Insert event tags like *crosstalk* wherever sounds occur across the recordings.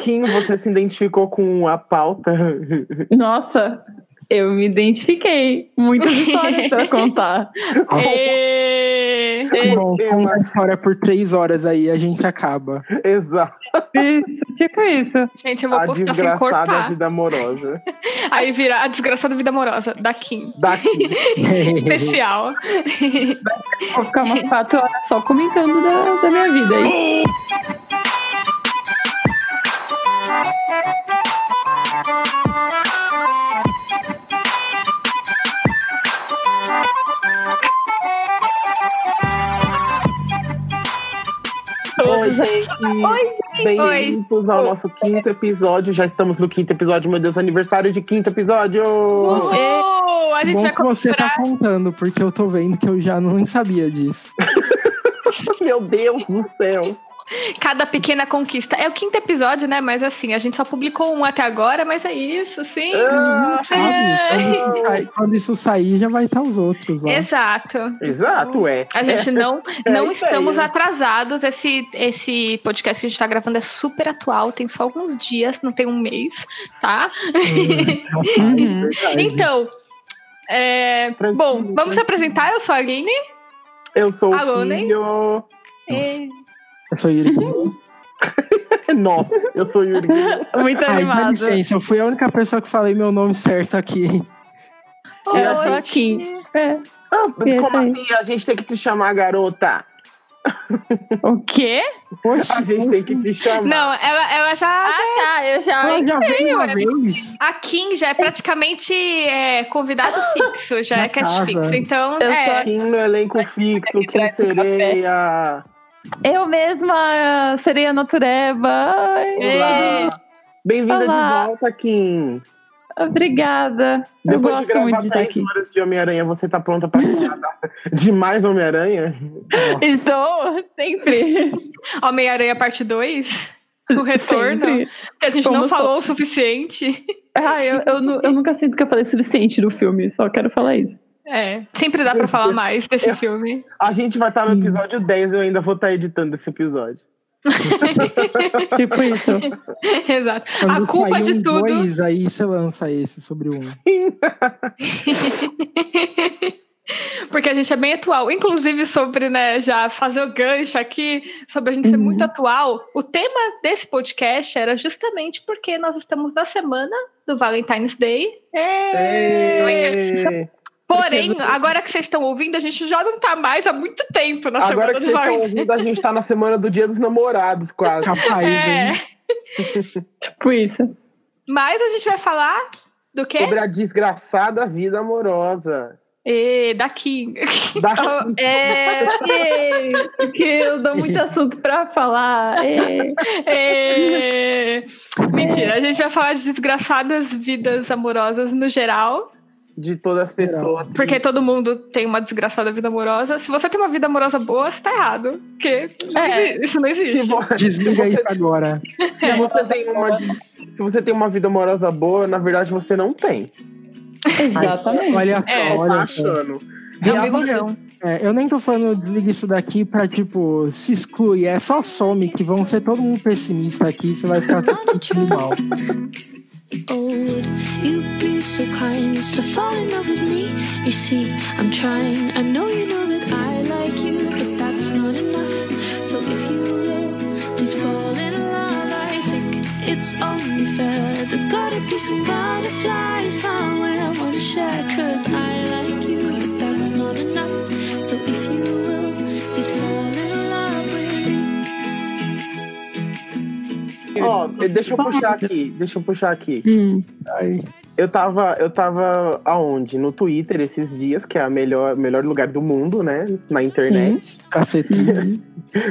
Kim, você se identificou com a pauta? *laughs* Nossa, eu me identifiquei. Muitas histórias pra contar. Ê, Bom, com uma história por três horas aí, a gente acaba. Exato. Isso, tipo isso. Gente, eu vou A postar sem desgraçada cortar. vida amorosa. *laughs* Aí vira a desgraçada vida amorosa da Kim. Daqui. *laughs* Especial. Vou ficar umas quatro horas só comentando da, da minha vida aí. Oi, gente. Bem-vindos ao nosso quinto episódio. Já estamos no quinto episódio, meu Deus, aniversário de quinto episódio. A gente Bom vai que você tá contando, porque eu tô vendo que eu já não sabia disso. *laughs* Meu Deus do céu. Cada pequena conquista. É o quinto episódio, né? Mas assim, a gente só publicou um até agora, mas é isso, sim. Ah, Sabe? Quando, sai- quando isso sair, já vai estar os outros lá. Exato. Exato, é. A gente *laughs* não, É não aí, estamos né? atrasados. Esse, esse podcast que a gente tá gravando é super atual, tem só alguns dias, não tem um mês, tá? Hum, Uhum. *laughs* Então, é, bom, vamos se apresentar. Eu sou a Aline. Eu sou Alô, o né? filho. E- Eu sou Yuri. *laughs* Nossa, eu sou Yuri. Muito Ai, dá animada. licença, eu fui a única pessoa que falei meu nome certo aqui. Eu sou Oi. a Kim. É. Ah, como assim? A gente tem que te chamar, garota. O quê? Poxa, A gente tem que te chamar. Não, ela, ela já, Ah, tá, eu já. ela já veio uma é. vez. A Kim já é praticamente é, convidado fixo, já Na é cast casa. fixo. Então, Eu é. Aqui no elenco fixo, café. sereia. Eu mesma, sereia natureba. Ai, É. Olá. Bem-vinda de volta, Kim. Obrigada. Eu Depois gosto muito de estar 10 aqui. horas de Homem-Aranha, você tá pronta pra falar *laughs* de mais Homem-Aranha? Estou sempre. *laughs* Homem-Aranha parte 2. O retorno. Sempre. Que a gente Como não falou o suficiente. Ah, eu, eu, eu nunca sinto que eu falei o suficiente do filme, só quero falar isso. É, sempre dá pra falar mais desse filme. A gente vai estar no episódio 10, eu ainda vou estar editando esse episódio. *laughs* Tipo isso. Exato. Quando a culpa de um tudo. dois, aí você lança esse sobre um. *laughs* Porque a gente é bem atual. Inclusive, sobre, né, já fazer o gancho aqui, sobre a gente ser Uhum. muito atual, o tema desse podcast era justamente porque nós estamos na semana do Valentine's Day. É. É. Porém, agora que vocês estão ouvindo, a gente já não tá mais há muito tempo na Agora semana que do vocês estão ouvindo, a gente tá na semana do Dia dos Namorados, quase. Capaz, É. hein? *laughs* Tipo isso. Mas a gente vai falar do quê? Sobre a desgraçada vida amorosa. E da King. Da... *laughs* É, é, porque eu dou muito assunto pra falar. É. É. Mentira, a gente vai falar de desgraçadas vidas amorosas no geral. De todas as pessoas. Porque todo mundo tem uma desgraçada vida amorosa. Se você tem uma vida amorosa boa, você tá errado. Porque É. isso não existe. Desliga isso agora. se você tem uma, se você tem uma vida amorosa boa, na verdade você não tem. Exatamente. Olha só, É, Tá olha só. achando. É eu nem tô falando desliga isso daqui pra, tipo, se excluir. É só some, que vão ser todo mundo pessimista aqui. Você vai ficar sentindo mal. Oh, would you be so kind as to fall in love with me? You see, I'm trying. I know you know that I like you, but that's not enough. So if you will, please fall in love. I think it's only fair. There's gotta be some butterflies somewhere I wanna share. Cause I like Ó, deixa eu puxar aqui, deixa eu puxar aqui. Hum. Aí, Eu tava, eu tava aonde? No Twitter esses dias, que é o melhor, melhor lugar do mundo, né? Na internet. *laughs* pra ser triste.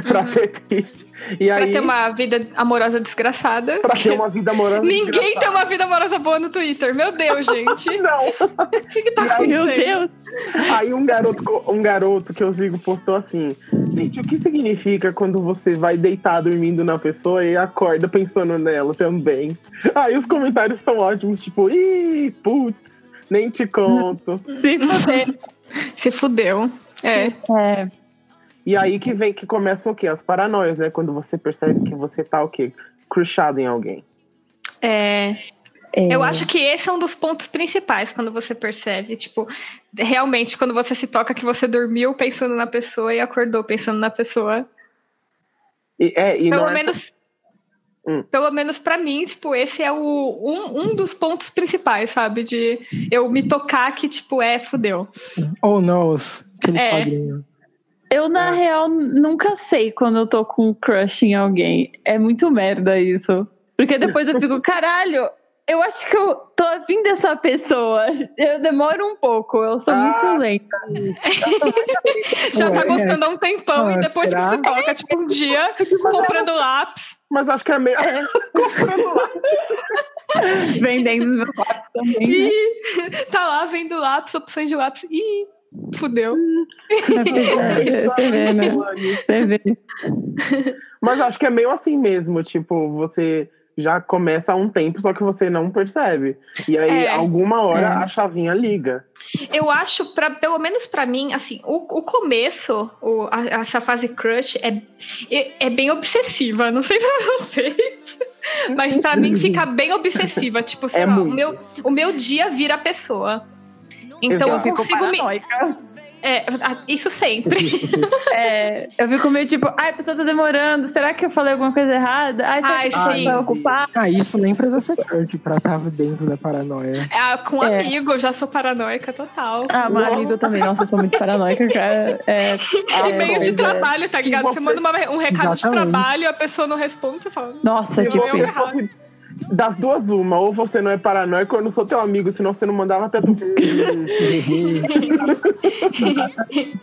pra ser triste. E Pra aí, ter uma vida amorosa desgraçada. pra ter uma vida amorosa. Ninguém tem desgraçada. uma vida amorosa boa no Twitter. Meu Deus, *laughs* gente. Não. *laughs* O que, que tá E aí, Meu acontecendo? Deus. Aí um garoto, um garoto que eu sigo postou assim: Gente, o que significa quando você vai deitar dormindo na pessoa e acorda pensando nela também? Aí os comentários são ótimos, tipo, ih, putz, nem te conto. *laughs* Se fuder. Se fudeu. É. É. E aí que vem que começa o quê? As paranoias, né? Quando você percebe que você tá o quê? crushado em alguém? É, É, eu acho que esse é um dos pontos principais quando você percebe, tipo, realmente quando você se toca que você dormiu pensando na pessoa e acordou pensando na pessoa. E, é, e Pelo não é- menos. Hum. Pelo menos pra mim, tipo, esse é o, um, um dos pontos principais, sabe? De eu me tocar que, tipo, é, fudeu. Ou não, aquele É. Eu, na É. real, nunca sei quando eu tô com um crush em alguém. É muito merda isso. Porque depois eu fico, caralho, eu acho que eu tô afim dessa pessoa. Eu demoro um pouco, eu sou Ah. muito lenta. *laughs* Já tá gostando há um tempão Ah, e depois será? você se toca, tipo, um dia *laughs* comprando lápis. Mas acho que é meio. *laughs* Comprando lá. Vendendo os meus lápis também. né? Ih, tá lá vendo lápis, opções de lápis. Ih, fudeu. É, Você vê, né? Você vê. Mas acho que é meio assim mesmo, tipo, você já começa há um tempo, só que você não percebe. E aí, É. alguma hora, É. a chavinha liga. Eu acho, pra, pelo menos pra mim, assim, o, o começo, o- a- essa fase crush é, é, é bem obsessiva. Não sei *laughs* pra vocês. Mas pra mim fica bem obsessiva. Tipo, sei É lá, o meu, o meu dia vira a pessoa. Então Eu eu, consigo me. É, isso sempre. *laughs* É, eu fico meio tipo, ai, a pessoa tá demorando, será que eu falei alguma coisa errada? Ai, Ai, pessoa sim. vai ocupar? Ah, isso nem precisa ser crush pra estar dentro da paranoia. É, com É. amigo, eu já sou paranoica total. Ah, Nossa. amigo também, nossa, eu sou muito paranoica, cara. É, *laughs* E é, meio de é. trabalho, tá ligado? Você manda uma- um recado de Exatamente. trabalho, a pessoa não responde, você fala. Nossa, tipo isso. Das duas, uma, ou você não é paranoico, ou eu não sou teu amigo, senão você não mandava até tu. *laughs*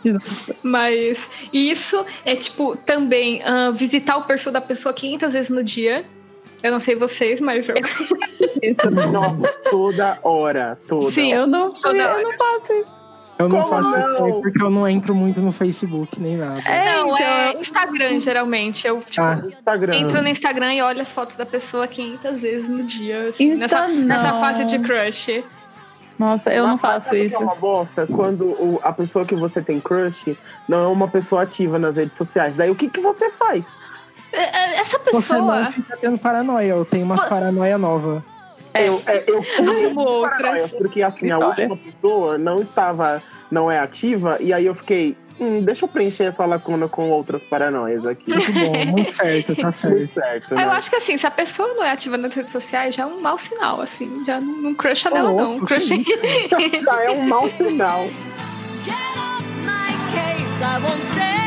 *laughs* Mas isso é tipo também ah, visitar o perfil da pessoa 500 vezes no dia. Eu não sei vocês, mas eu. Nossa, toda hora, toda Sim. Eu não, Toda eu hora. não faço isso. Eu não Como faço não? isso porque eu não entro muito no Facebook nem nada. É, não, então, é Instagram, geralmente. Eu tipo, Ah, Instagram. entro no Instagram e olho as fotos da pessoa 500 vezes no dia. assim, nessa, nessa fase de crush. Nossa, eu Mas não faço que isso. É uma bosta quando o- a pessoa que você tem crush não é uma pessoa ativa nas redes sociais. Daí o que, que você faz? É, é, Essa Você pessoa. não fica tendo paranoia, eu tenho umas paranoia nova. Eu, é, eu Amo outras. paranoia, porque assim, a última pessoa não estava, não é ativa, e aí eu fiquei, hum, deixa eu preencher essa lacuna com outras paranoias aqui. Muito bom, *laughs* muito certo, tá certo. Muito certo, né? Eu acho que assim, se a pessoa não é ativa nas redes sociais, já é um mau sinal, assim. Já não, não crusha nela, não. louco, Crush *laughs* Já é um mau sinal. Get off my case, I won't say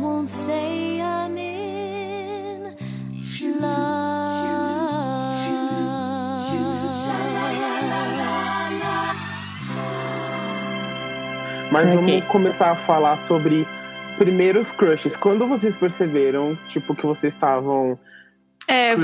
won't say I'm in love. Mas vamos começar a falar sobre primeiros crushes. Quando vocês perceberam, tipo, que vocês estavam É,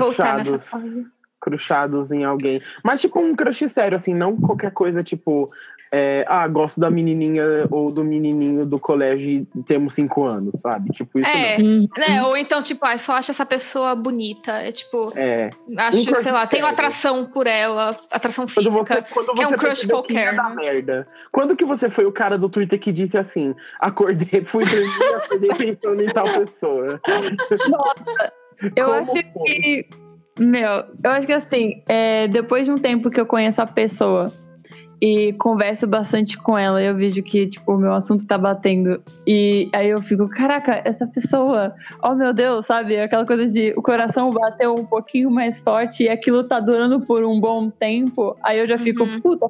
fase. cruchados em alguém. Mas, tipo, um crush sério, assim, não qualquer coisa, tipo, é, ah, gosto da menininha ou do menininho do colégio e temos cinco anos, sabe? Tipo, isso É, Hum, né? Ou então, tipo, ah, só acho essa pessoa bonita. É tipo, não. É. acho, crush sei lá, tenho sério. atração por ela, atração Quando física. você, quando que é um você crush ia qualquer, né? merda. Quando que você foi o cara do Twitter que disse assim, acordei, fui dormir, *laughs* acordei pensando em tal pessoa? Eu Como acho foi? que. Meu, eu acho que assim, é, depois de um tempo que eu conheço a pessoa e converso bastante com ela, eu vejo que, tipo, o meu assunto tá batendo. E aí eu fico, caraca, essa pessoa, oh meu Deus, sabe? Aquela coisa de o coração bateu um pouquinho mais forte e aquilo tá durando por um bom tempo. Aí eu já fico, Uhum. puta,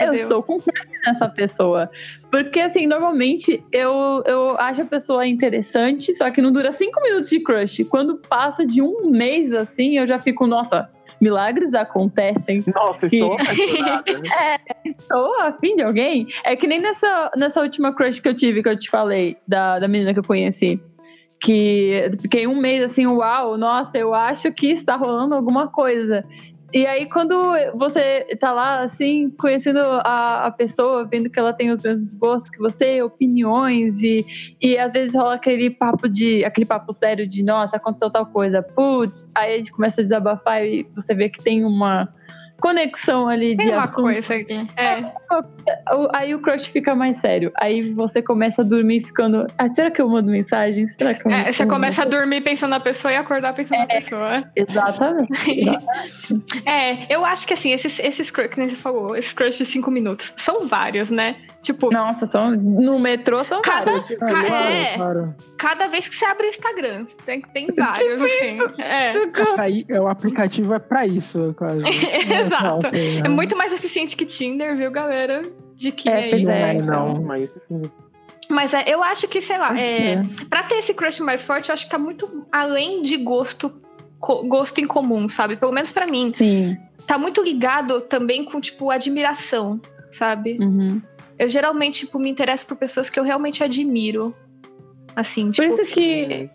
eu estou com crush nessa pessoa. Porque, assim, normalmente eu, eu acho a pessoa interessante, só que não dura cinco minutos de crush. Quando passa de um mês, assim, eu já fico, nossa, milagres acontecem. Nossa, estou apaixonada. *laughs* Estou afim de alguém. É que nem nessa, nessa última crush que eu tive, que eu te falei, da, da menina que eu conheci. Que fiquei um mês assim, uau, nossa, eu acho que está rolando alguma coisa. E aí, quando você tá lá, assim, conhecendo a, a pessoa, vendo que ela tem os mesmos gostos que você, opiniões, e, e às vezes rola aquele papo de aquele papo sério de nossa, aconteceu tal coisa, putz, aí a gente começa a desabafar e você vê que tem uma conexão ali Tem de uma assunto. coisa aqui. É. Aí o crush fica mais sério. Aí você começa a dormir ficando. Ah, será que eu mando mensagem? Será que eu É, você mando- começa a dormir pensando na pessoa e acordar pensando na pessoa. Exatamente. *laughs* É, eu acho que assim, esses, esses crush, que nem você falou, esses crush de cinco minutos, são vários, né? Tipo, Nossa, são, no metrô são Cada- vários. Ca- Claro, é. claro. cada vez que você abre o Instagram, tem, tem *laughs* vários, assim. É. Aí, é, o aplicativo é pra isso, quase. *laughs* Exato. É, É muito mais eficiente que Tinder, viu, galera? De que É, é. Não é. é, não. Mas Mas é, eu acho que, sei lá, é, É. pra ter esse crush mais forte, eu acho que tá muito além de gosto, gosto em comum, sabe? Pelo menos pra mim. Sim. Tá muito ligado também com, tipo, admiração, sabe? Uhum. Eu geralmente, tipo, me interesso por pessoas que eu realmente admiro. Assim, Por tipo. isso que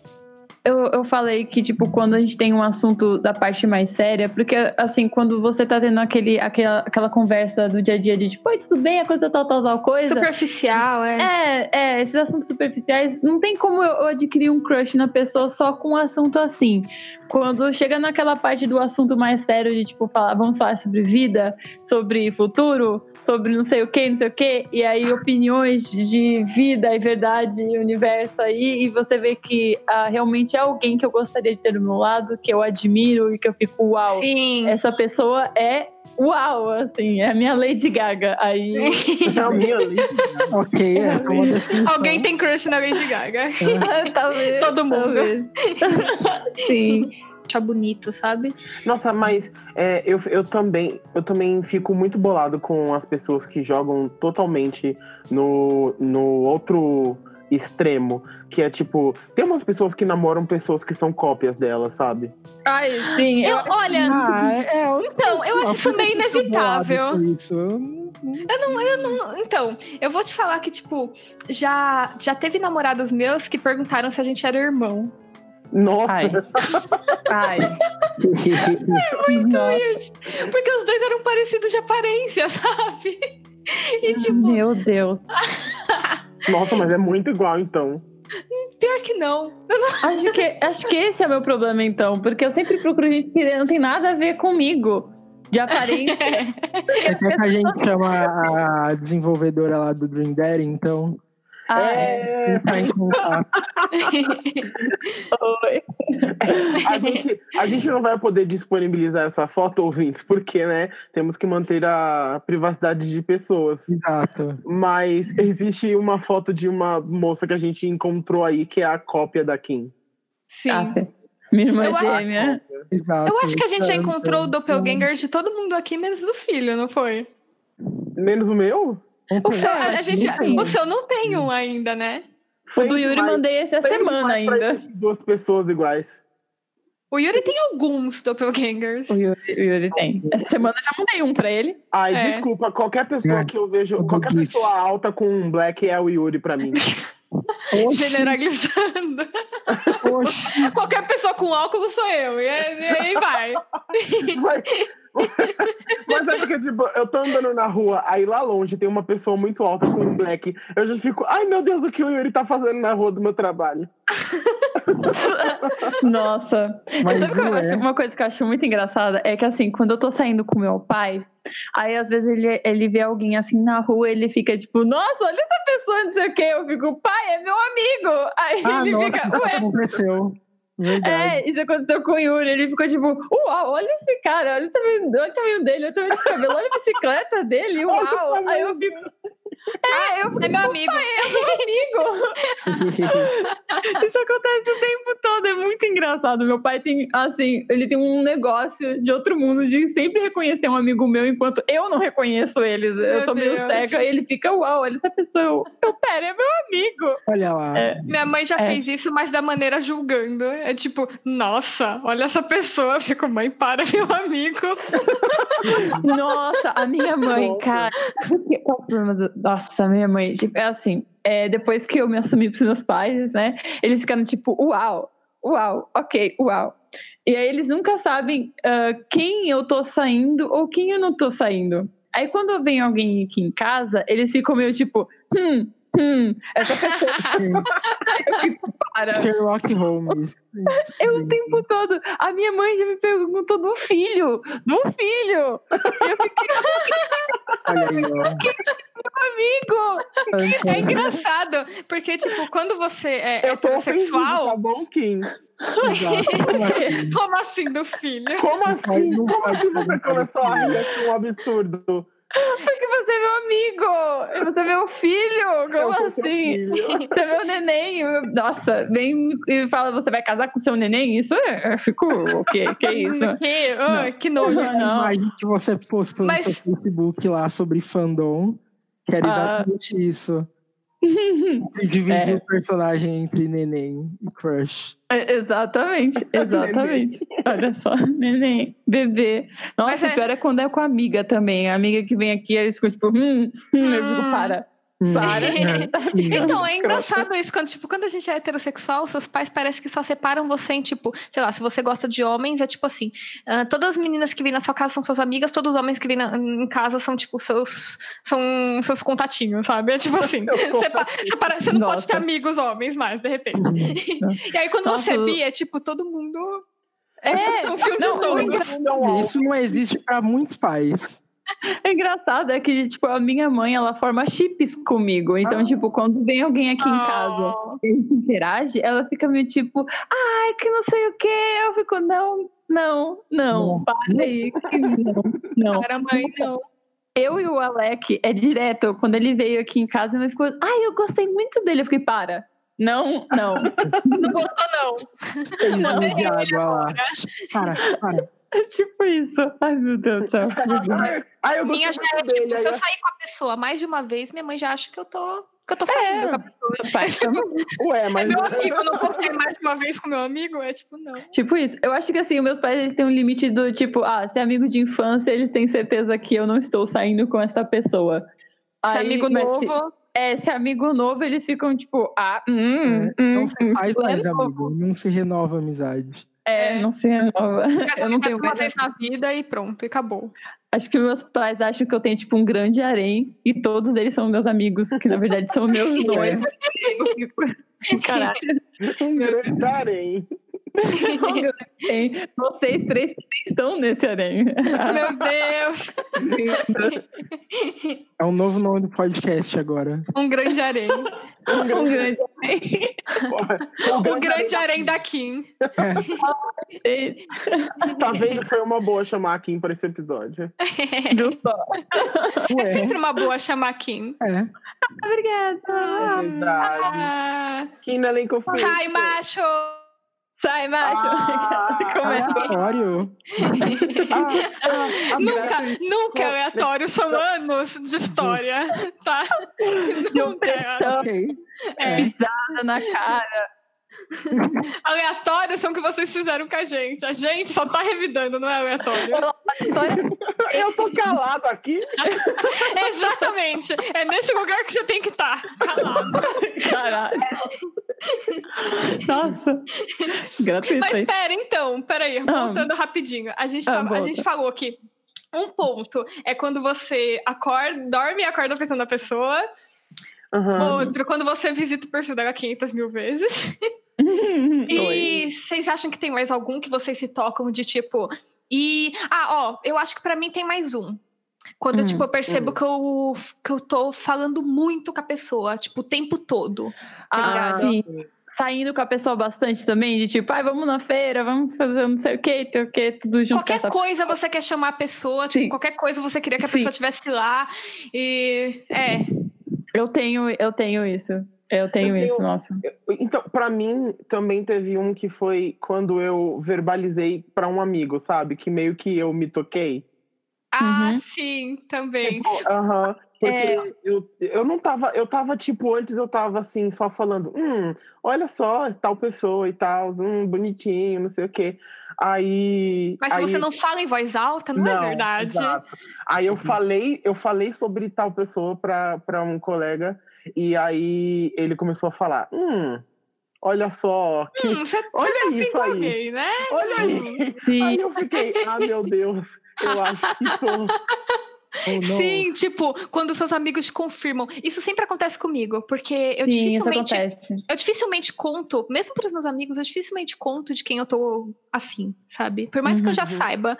eu, eu falei que, tipo, quando a gente tem um assunto da parte mais séria, porque, assim, quando você tá tendo aquele, aquela, aquela conversa do dia a dia de, tipo, oi, tudo bem, a coisa tal, tal, tal coisa. Superficial, é. É, é, esses assuntos superficiais, não tem como eu, eu adquirir um crush na pessoa só com um assunto assim. Quando chega naquela parte do assunto mais sério de, tipo, falar, vamos falar sobre vida, sobre futuro, sobre não sei o que, não sei o que, e aí opiniões de vida e verdade e universo aí, e você vê que ah, realmente é alguém que eu gostaria de ter do meu lado, que eu admiro e que eu fico, uau, Sim. essa pessoa é uau, assim, é a minha Lady Gaga. Aí. *laughs* é a minha ali. Ok, essa é uma definição. Alguém tem crush na Lady Gaga. *laughs* talvez. *laughs* Todo mundo. talvez. Sim. Tá bonito, sabe? Nossa, mas é, eu, eu também eu também fico muito bolado com as pessoas que jogam totalmente no, no outro extremo. Que é tipo, tem umas pessoas que namoram pessoas que são cópias delas, sabe? Ai, sim. Eu, Eu, olha, Ah, é, é, eu- então, eu acho isso meio inevitável. Isso. Eu não- Eu não, então, eu vou te falar que, tipo, já, já teve namorados meus que perguntaram se a gente era irmão. Nossa, Ai. Ai. Muito weird. Porque os dois eram parecidos de aparência, *laughs* sabe? E, tipo, Meu Deus. *laughs* nossa, mas é muito igual então. Pior que não. Acho que, acho que esse é o meu problema, então. Porque eu sempre procuro gente que não tem nada a ver comigo. De aparência. É que a gente chama a desenvolvedora lá do Dream Daddy, então Ah, é. É. Oi. *laughs* a, gente, a gente não vai poder disponibilizar essa foto, ouvintes, porque, né, temos que manter a privacidade de pessoas. Exato. Mas existe uma foto de uma moça que a gente encontrou aí, que é a cópia da Kim. Sim. Ah, minha irmã Eu acho- gêmea. Exato. Eu acho que a gente já encontrou o doppelganger de todo mundo aqui, menos do filho, não foi? Menos o meu? O seu, a, a gente, sim. o seu não tem um ainda, né? O do Yuri demais- mandei essa semana ainda. Duas pessoas iguais. O Yuri tem alguns doppelgangers. O Yuri, o Yuri tem. Essa semana eu já mandei um pra ele. Ai, É. desculpa, qualquer pessoa É. que eu vejo, qualquer pessoa alta com um black é o Yuri pra mim. *laughs* Oxi, Generalizando. oxi. *laughs* Qualquer pessoa com óculos sou eu. E aí, e aí vai. mas, mas é porque, tipo, eu tô andando na rua, aí lá longe tem uma pessoa muito alta com um black. Eu já fico, ai meu Deus, o que o Yuri tá fazendo na rua do meu trabalho? *laughs* Nossa. Mas Sabe não acho- é. uma coisa que eu acho muito engraçada é que assim, quando eu tô saindo com meu pai, aí às vezes ele, ele vê alguém assim na rua, ele fica tipo, nossa, olha essa pessoa, não sei o quê. Eu fico, pai, é meu amigo. Aí Ah, ele nossa, fica, ué. aconteceu. Verdade. É, isso aconteceu com o Yuri. Ele ficou tipo, uau, olha esse cara, olha o tamanho, olha o tamanho dele, olha o tamanho desse cabelo, olha a bicicleta dele, *laughs* uau. Aí eu fico. É, eu fico É meu amigo. amigo. *laughs* Isso acontece o tempo todo, é muito engraçado. Meu pai tem, assim, ele tem um negócio de outro mundo de sempre reconhecer um amigo meu enquanto eu não reconheço eles. eu Meu tô meio Deus. cega e ele fica, uau, olha essa pessoa. Eu, eu pera, é meu amigo. Olha lá. É. Minha mãe já É. fez isso, mas da maneira julgando. É tipo, nossa, olha essa pessoa. Eu fico, mãe, para, meu amigo. *laughs* Nossa, a minha mãe, cara. Qual é o problema do... Nossa, minha mãe, tipo, é assim, é, depois que eu me assumi pros meus pais, né? Eles ficaram tipo, uau, uau, ok, uau. E aí eles nunca sabem ah, quem eu tô saindo ou quem eu não tô saindo. Aí quando vem alguém aqui em casa, eles ficam meio tipo, hum, hum, essa *laughs* pessoa. eu fico, para. Sherlock Holmes. Eu o tempo todo. A minha mãe já me perguntou do filho. Do filho. E eu fiquei, *laughs* Olha aí, ó. amigo. É engraçado, porque, tipo, quando você é Eu tô ofendido, heterossexual. tá bom, Kim? Exato. Como *laughs* assim? Como assim do filho? Como assim? Como assim você começou a assim. rir assim, um absurdo? Porque você é meu amigo. Você é meu filho. Eu Como seu assim? *laughs* filho. Você é meu neném. Eu- Nossa, vem e fala, você vai casar com seu neném? Isso é. Eu fico. O quê? Que *laughs* isso? Que, ah, que nojo. Não, não. imagem que você postou Mas- no seu Facebook lá sobre fandom, que era Ah. exatamente isso. *laughs* E dividir É. o personagem entre neném e crush. É, Exatamente, *laughs* exatamente. Olha só, *laughs* neném, bebê. Nossa, Mas é- pior é quando é com a amiga também. A amiga que vem aqui, eles ficam tipo, hum, hum, eu fico, Hum. para. Para. *laughs* é. Então, é engraçado isso, quando, tipo, quando a gente é heterossexual, seus pais parecem que só separam você em, tipo, sei lá, se você gosta de homens, é tipo assim, ah, todas as meninas que vêm na sua casa são suas amigas, todos os homens que vêm na- em casa são, tipo, seus, são seus contatinhos, sabe? É tipo assim, Seus sepa- separa- você não pode Nossa. ter amigos homens mais, de repente. E aí, quando Nossa, você é bi, é tipo, todo mundo... É, um filme de não, todos. engra- Não, Isso não existe para muitos pais. É engraçado é que, tipo, a minha mãe, ela forma chips comigo. Então, Ah. tipo, quando vem alguém aqui em casa Oh, e interage, ela fica meio tipo, ai, que não sei o quê. Eu fico, não, não, não, Não. para aí. que Não, não. Cara, mãe, não. Eu e o Alec, é direto, quando ele veio aqui em casa, ele ficou, ai, eu gostei muito dele. Eu fiquei, para. Não, não. *laughs* Não gostou, não. Fez Não. de água lá. Para, para. É tipo isso. Ai, meu Deus do céu. *laughs* Ai, eu Minha já é muito dele. tipo, se eu sair com a pessoa mais de uma vez, minha mãe já acha que eu tô, que eu tô saindo É. com a pessoa. Meus pais também. eu- Ué, É mas. meu amigo, eu não posso sair mais de uma vez com meu amigo? É tipo, não. Tipo isso. Eu acho que assim, meus pais eles têm um limite do tipo, ah, se é amigo de infância, eles têm certeza que eu não estou saindo com essa pessoa. Se é Aí, amigo novo. Se, é, se é amigo novo, eles ficam tipo, ah, hum, É, hum, Não se hum, faz fulano mais é amigo, não se renova a amizade. É, É. não se renova. Já *laughs* Eu não tenho uma mais. vez na vida e pronto, e acabou. Acho que meus pais acham que eu tenho, tipo, um grande harém e todos eles são meus amigos, que na verdade são meus *laughs* noivos. *laughs* Eu fico, Caralho, Um grande harém. *laughs* tem. vocês três estão nesse harém. Meu Deus, *laughs* É um novo nome do podcast agora. um grande harém. Um *laughs* um grande, grande harém. O grande harém da Kim. Tá vendo? Foi uma boa chamar a Kim pra esse episódio. É Ué, sempre uma boa chamar Kim. é. Obrigada. É verdade. Ah, Kim no elenco fixo. sai, macho! Sai, macho. Ah, *laughs* Começa. Aleatório. Ah, ah, ah, Nunca, nunca é aleatório, são anos de história, tá? Nunca é Ok. É. pisada na cara. *laughs* Aleatório são o que vocês fizeram com a gente. A gente só tá revidando, não é aleatório. Eu tô *laughs* calado aqui. Exatamente. É nesse lugar que você tem que estar. Calado. Caralho. *laughs* Nossa. Gratuito Mas aí. pera, então, peraí, voltando rapidinho. A gente, Ah, tava- a gente falou que um ponto é quando você acorda, dorme e acorda pensando na pessoa. Aham. Outro, quando você visita o perfil dela 500 mil vezes. Oi. *laughs* E vocês acham que tem mais algum que vocês se tocam de tipo. E. Ah, ó, eu acho que pra mim tem mais um. Quando Hum, tipo, eu percebo hum. que, eu, que eu tô falando muito com a pessoa, tipo, o tempo todo. Ah, ligado? sim. Saindo com a pessoa bastante também, de tipo, ai, vamos na feira, vamos fazer não sei o que, o que, tudo junto Qualquer com essa coisa *laughs* você quer chamar a pessoa, tipo, qualquer coisa você queria que a Sim. pessoa estivesse lá. E. É. Eu tenho, eu tenho isso. Eu tenho Eu isso, tenho- nossa. Então, pra mim, também teve um que foi quando eu verbalizei pra um amigo, sabe? Que meio que eu me toquei. Ah, Uhum. sim, também. Tipo, Aham. Porque É. eu, eu não tava, eu tava, tipo, antes eu tava assim, só falando, hum, olha só, tal pessoa e tal, hum, bonitinho, não sei o quê. Aí. Mas se aí, você não fala em voz alta, não, é verdade. exato. Aí eu falei, eu falei sobre tal pessoa pra um colega, e aí ele começou a falar, hum, olha só. que- Hum, você Olha tá assim isso aí. alguém, né? Olha aí. Sim. Aí eu fiquei, ah, meu Deus, eu acho que tô. Não. Sim, tipo, quando seus amigos te confirmam. Isso sempre acontece comigo, porque eu Sim, dificilmente. Eu dificilmente conto, mesmo para os meus amigos, eu dificilmente conto de quem eu tô afim, sabe? Por mais que eu já Uhum. saiba.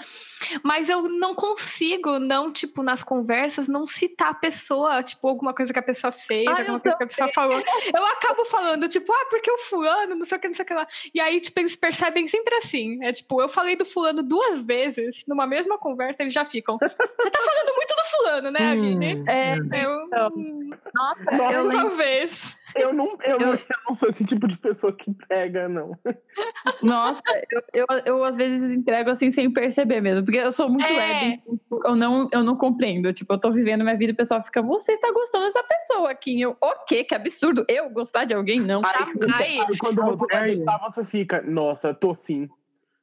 Mas eu não consigo, não, tipo, nas conversas, não citar a pessoa, tipo, alguma coisa que a pessoa fez, Ah, alguma coisa que a pessoa falou. Eu acabo falando, tipo, ah, porque o fulano, não sei o que, não sei o que lá. E aí, tipo, eles percebem sempre assim. É tipo, eu falei do fulano duas vezes, numa mesma conversa, eles já ficam. Você tá falando muito do fulano, né, Aline? Hum, É, Eu. Então, hum, nossa, Nossa, eu. Talvez. Eu não, eu, não, Eu- eu não sou esse tipo de pessoa que pega, não. Nossa, eu, eu, eu às vezes entrego assim sem perceber mesmo, porque eu sou muito É. leve, eu não, eu não compreendo. Tipo, eu tô vivendo minha vida e o pessoal fica, você está gostando dessa pessoa aqui. E eu, o quê? Que absurdo. Eu gostar de alguém? Não. Aí, quando- Jamais. aí quando você vai deitar, você fica, nossa, tô sim.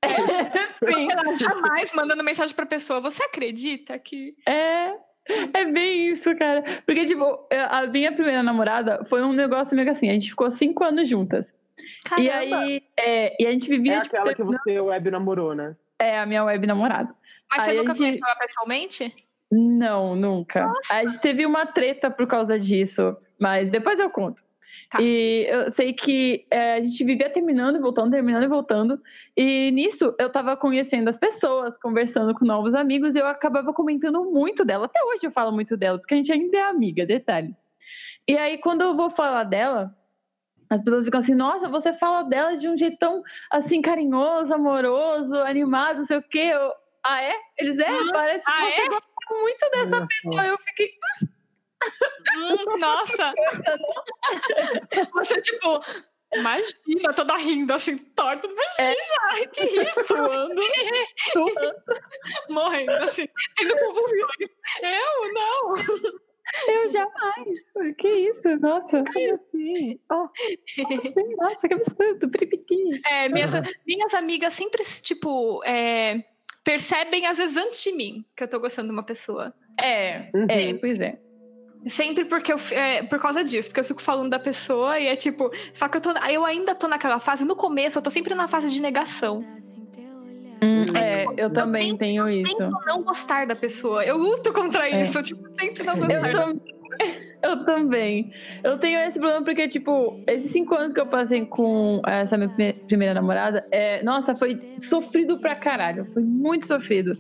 Sim. Sei lá, jamais mandando mensagem pra pessoa. Você acredita que. É. É bem isso, cara. Porque, tipo, eu- a minha primeira namorada foi um negócio meio que assim, a gente ficou cinco anos juntas. Caramba. E aí, é, e a gente vivia, É tipo, aquela que você web namorou, né? é a minha web namorada. Mas você aí a nunca gente- conheceu ela pessoalmente? Não, nunca. A gente teve uma treta por causa disso, mas depois eu conto. Tá. E eu sei que é, a gente vivia terminando e voltando, terminando e voltando. E nisso eu tava conhecendo as pessoas, conversando com novos amigos, e eu acabava comentando muito dela. Até hoje eu falo muito dela, porque a gente ainda é amiga, detalhe. E aí, quando eu vou falar dela, as pessoas ficam assim, nossa, você fala dela de um jeito tão assim, carinhoso, amoroso, animado, não sei o quê. Eu, ah, é? Eles é, parece que ah, você é? gosta muito dessa pessoa. Eu fiquei, Hum, nossa! Você, tipo, imagina, toda rindo assim, torta. Imagina! Ai, que isso! *laughs* suando. *laughs* Morrendo, assim, tendo convulsões. Eu? Não! Eu jamais. Que isso? Nossa. Sim. Oh, Nossa, que absurdo. Peripiqui. É, minhas, minhas amigas sempre, tipo, é, percebem, às vezes, antes de mim, que eu tô gostando de uma pessoa. É, Uhum. é, pois é. Sempre porque eu, é, por causa disso, porque eu fico falando da pessoa e é tipo. Só que eu, tô, eu ainda tô naquela fase, no começo, eu tô sempre na fase de negação. Hum, é, eu também tenho isso. Tento não gostar da pessoa. Eu luto contra É. isso. Eu, tipo, tento não Eu, gostar. tam- *laughs* eu também. Eu tenho esse problema porque, tipo, esses cinco anos que eu passei com essa minha prime- primeira namorada, é, nossa, foi sofrido pra caralho. Foi muito sofrido.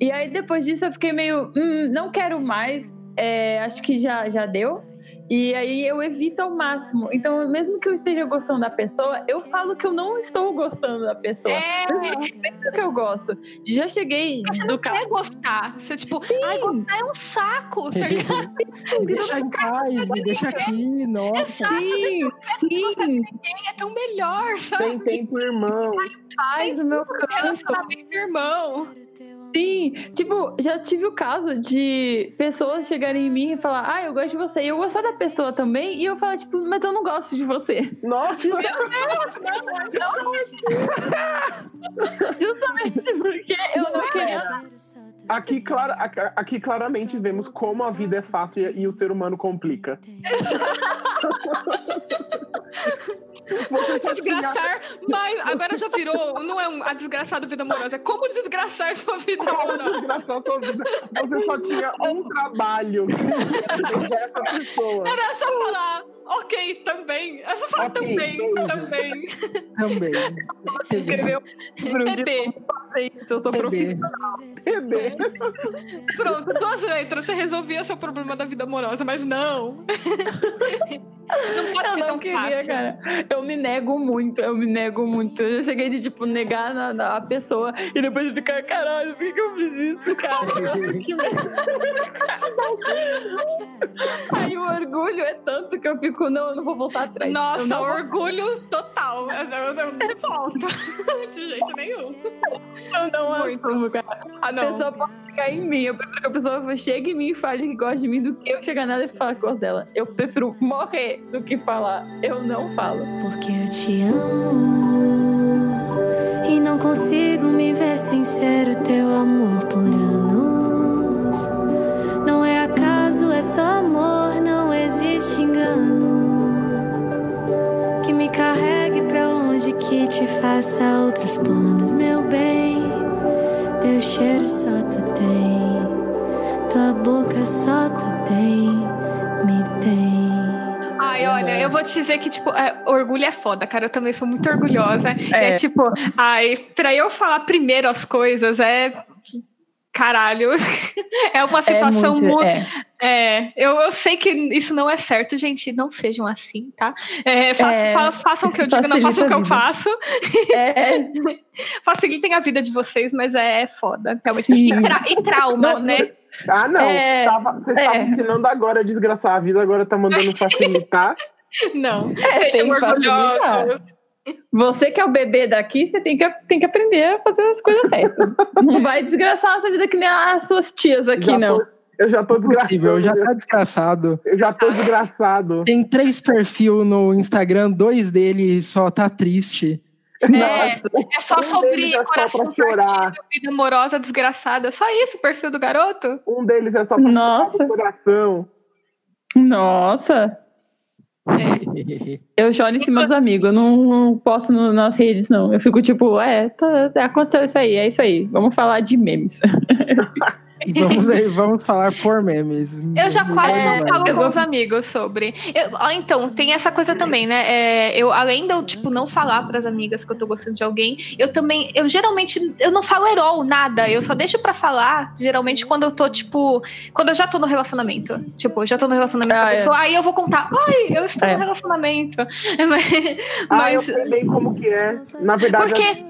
E aí, depois disso, eu fiquei meio, hum, não quero mais. É, acho que já, já deu. E aí eu evito ao máximo. Então, mesmo que eu esteja gostando da pessoa, eu falo que eu não estou gostando da pessoa. É, Mesmo que eu gosto. Já cheguei você do não carro. quer gostar. Você, tipo, ai, gostar é um saco. Tá ligado? Deixa em paz, me deixa aqui, nossa. Exato, Sim, gostar de sim, ninguém é tão melhor, sabe? tem tempo, irmão. faz o meu canto. Relacionamento irmão. Sim, tipo, já tive o caso de pessoas chegarem em mim e falar, ah, eu gosto de você, e eu gostar da pessoa também, e eu falar, tipo, mas eu não gosto de você. Nossa, *laughs* Justamente porque eu não queria. Aqui, clara, aqui- claramente vemos como a vida é fácil e, e o ser humano complica. *laughs* Você só tinha- Desgraçar, mas agora já virou, não é um, a desgraçada vida amorosa, é como desgraçar sua vida Como amorosa. desgraçar sua vida. Você só tinha um trabalho *laughs* dessa pessoa. Era só falar, ok, também. É só falar Ok, também, também. Também. Escreveu conceito, eu sou TB. profissional. Bebê. *laughs* Pronto, duas letras, você resolvia seu problema da vida amorosa, mas não. Não pode Eu ser não tão queria, fácil. cara. Eu me nego muito, eu me nego muito. Eu já cheguei de, tipo, negar na, na- a pessoa e depois de ficar, caralho, por que, que eu fiz isso, cara? Que. *laughs* Aí o orgulho é tanto que eu fico, não, eu não vou voltar atrás. Nossa, não orgulho total. Eu, não volto. *laughs* De jeito nenhum. Eu não Muito. assumo, cara. A Não. pessoa pode ficar em mim. Eu prefiro que a pessoa chegue em mim e fale que gosta de mim do que eu chegar nela e falar que gosto dela. Eu prefiro morrer do que falar. Eu não falo. Porque eu te amo e não consigo me ver sem ser o teu amor por anos. Não é acaso, é só amor, não existe engano que me carregue te faça outros planos, meu bem. Teu cheiro só tu tem, tua boca só tu tem, me tem. Ai, olha, eu vou te dizer que, tipo, é, orgulho é foda, cara. Eu também sou muito orgulhosa. É, É. tipo, ai, pra eu falar primeiro as coisas é. Caralho. *laughs* É uma situação é muito. muito, é. É, eu, eu sei que isso não é certo, gente. Não sejam assim, tá? É, fa- É, fa- façam o que eu digo, não façam o que eu faço. É, *laughs* Facilitem a vida de vocês, mas é foda, realmente. E, tra- e traumas, Não, né? Ah, não. É, Tava, vocês é. estavam ensinando agora a desgraçar a vida, agora tá mandando facilitar. *laughs* Não. É, Sejam orgulhosos. Você que é o bebê daqui, você tem que, tem que aprender a fazer as coisas certas. Não vai desgraçar a sua vida que nem as suas tias aqui, Já não. tô- eu já tô desgraçado. já tá desgraçado. Eu já tô desgraçado. Tem três perfis no Instagram, dois deles só tá triste. É, é só Um sobre é só coração chorar. partido, vida amorosa desgraçada. Só isso o perfil do garoto? Um deles é só pra Nossa. coração. Nossa, *laughs* eu choro em cima dos amigos, eu não, não posto no- nas redes, não. Eu fico tipo, é, tá, aconteceu isso aí, é isso aí. Vamos falar de memes. *laughs* vamos, aí, *laughs* vamos falar por memes. Eu já quase É, não falo eu com vou- os amigos sobre. Eu- ó, então, tem essa coisa também, né? É, eu, além de eu, tipo, não falar pras amigas que eu tô gostando de alguém, eu também, eu geralmente, eu não falo herol, nada. Eu só deixo pra falar, geralmente, quando eu tô, tipo, quando eu já tô no relacionamento. Tipo, eu já tô no relacionamento com Ah, a é. pessoa, aí eu vou contar, ai, eu estou É. no relacionamento. Mas, *laughs* Ah, eu mas sei bem como que é. Na verdade, porque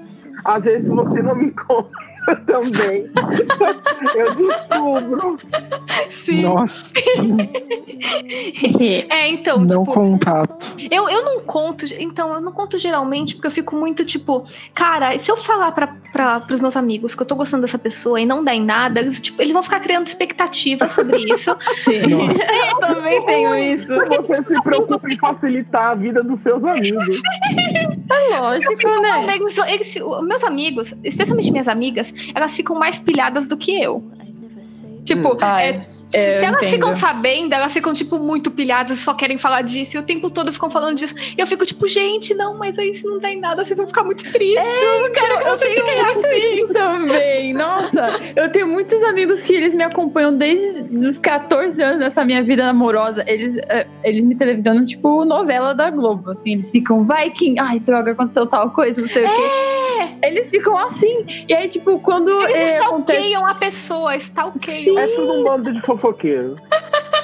às vezes você não me conta *laughs* também. *laughs* eu descubro. sim. Nossa, *laughs* É, então, não tipo, contato. Eu, eu não conto, então, eu não conto geralmente, porque eu fico muito tipo, cara, se eu falar pra, pra, pros meus amigos que eu tô gostando dessa pessoa e não der em nada, eles, tipo, eles vão ficar criando expectativas sobre isso. Sim. Nossa. Eu também tenho isso. Você se preocupa em facilitar a vida dos seus amigos. Lógico, né? Amigos, eles- os meus amigos, especialmente minhas amigas, elas ficam mais pilhadas do que eu. Tipo, Ai, é, é, se elas entendo. ficam sabendo, elas ficam, tipo, muito pilhadas, só querem falar disso, e o tempo todo ficam falando disso. E eu fico, tipo, gente, não, mas aí se não der em nada, vocês vão ficar muito tristes. eu não quero que eu vocês fiquem assim. também. Nossa, eu tenho muitos amigos que eles me acompanham desde os 14 anos nessa minha vida amorosa. Eles, eh, eles me televisionam, tipo, novela da Globo, assim. Eles ficam, vai, Kim, ai, droga, aconteceu tal coisa, não sei o quê. Eles ficam assim. E aí, tipo, quando Eles eh, acontece... stalkeiam a pessoa, stalkeiam. É tudo um bando de fofoqueiro.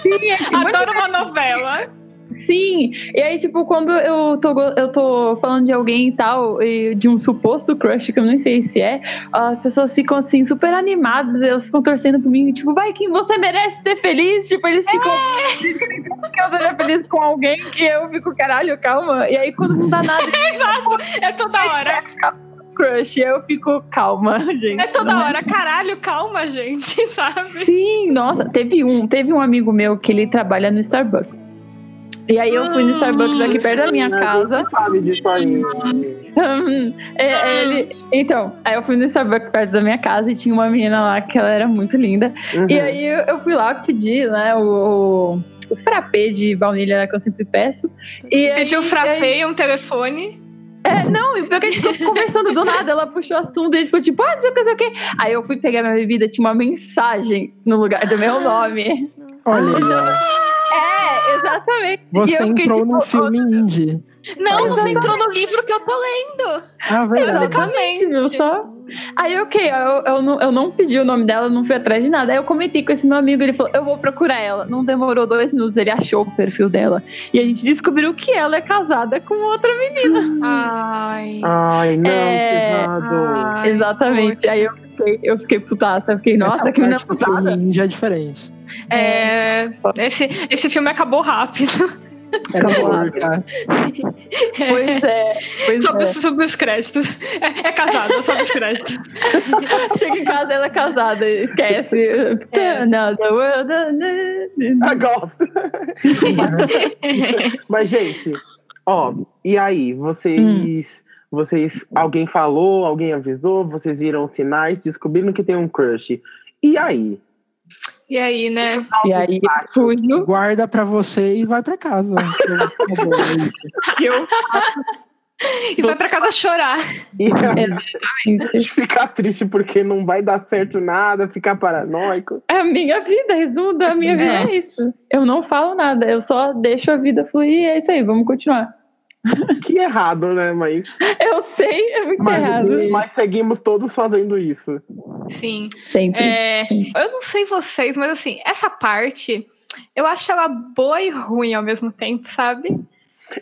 Sim, é que *laughs* muita Adoro uma novela. Sim, e aí, tipo, quando eu tô, eu tô falando de alguém e tal, e de um suposto crush, que eu nem sei se é, as pessoas ficam assim, super animadas, elas ficam torcendo por mim, tipo, vai, quem você merece ser feliz? Tipo, eles ficam. que eu seja feliz com alguém que eu fico, caralho, calma. E aí, quando não dá nada, *laughs* É toda hora. Crush, eu fico, calma, *laughs* gente. É toda não hora. Caralho, calma, gente, *laughs* sabe? Sim, nossa, teve um, teve um amigo meu que ele trabalha no Starbucks. E aí eu fui no Starbucks aqui perto da minha casa. sabe disso aí. *laughs* É, é, ele, então, aí eu fui no Starbucks perto da minha casa e tinha uma menina lá que ela era muito linda. Uhum. E aí eu, eu fui lá pedir, né, o, o frappé de baunilha né, que eu sempre peço. E aí, Pediu um aí- frappé e um telefone. É, não, e pior que a gente ficou conversando do nada, ela puxou o assunto e a gente ficou tipo, ah, não sei o que, não sei o que. Aí eu fui pegar minha bebida, tinha uma mensagem no lugar do meu nome. Olha ó. É, exatamente. E Você eu fiquei, entrou tipo, num filme indie. Não, você Exatamente. entrou no livro que eu tô lendo. Ah, verdade. Exatamente, viu só? Aí, ok, eu, eu, não, eu não pedi o nome dela, não fui atrás de nada. Aí eu comentei com esse meu amigo, ele falou, eu vou procurar ela. Não demorou dois minutos, ele achou o perfil dela. E a gente descobriu que ela é casada com outra menina. Ai. Ai, não, É. Ai, Exatamente. poxa. Aí eu fiquei, eu fiquei putaça. Eu fiquei, nossa, Essa que menina filme putada. indie é diferente. É, esse, esse filme acabou rápido. Acabou curta. *laughs* Pois é, pois Sobre, é. sobre os créditos. É, é casada, sobre os créditos. *laughs* Chega em casa, ela é casada, esquece. É. Another world, gosto. Mas, gente, ó, e aí? Vocês. Hum. Vocês. Alguém falou, alguém avisou, vocês viram sinais, descobriram que tem um crush. E aí? E aí, né? E aí, fujo. Guarda pra você e vai pra casa. *laughs* Eu faço, E vai pra casa chorar. E ficar triste porque não vai dar certo nada, ficar paranoico. É a minha vida, resumo da minha vida É. é isso. Eu não falo nada, eu só deixo a vida fluir e é isso aí, vamos continuar. *laughs* Que errado, né? Mas, Eu sei, é muito Mas- errado. mas seguimos todos fazendo isso. Sim. Sempre. É, eu não sei vocês, mas assim, essa parte eu acho ela boa e ruim ao mesmo tempo, sabe?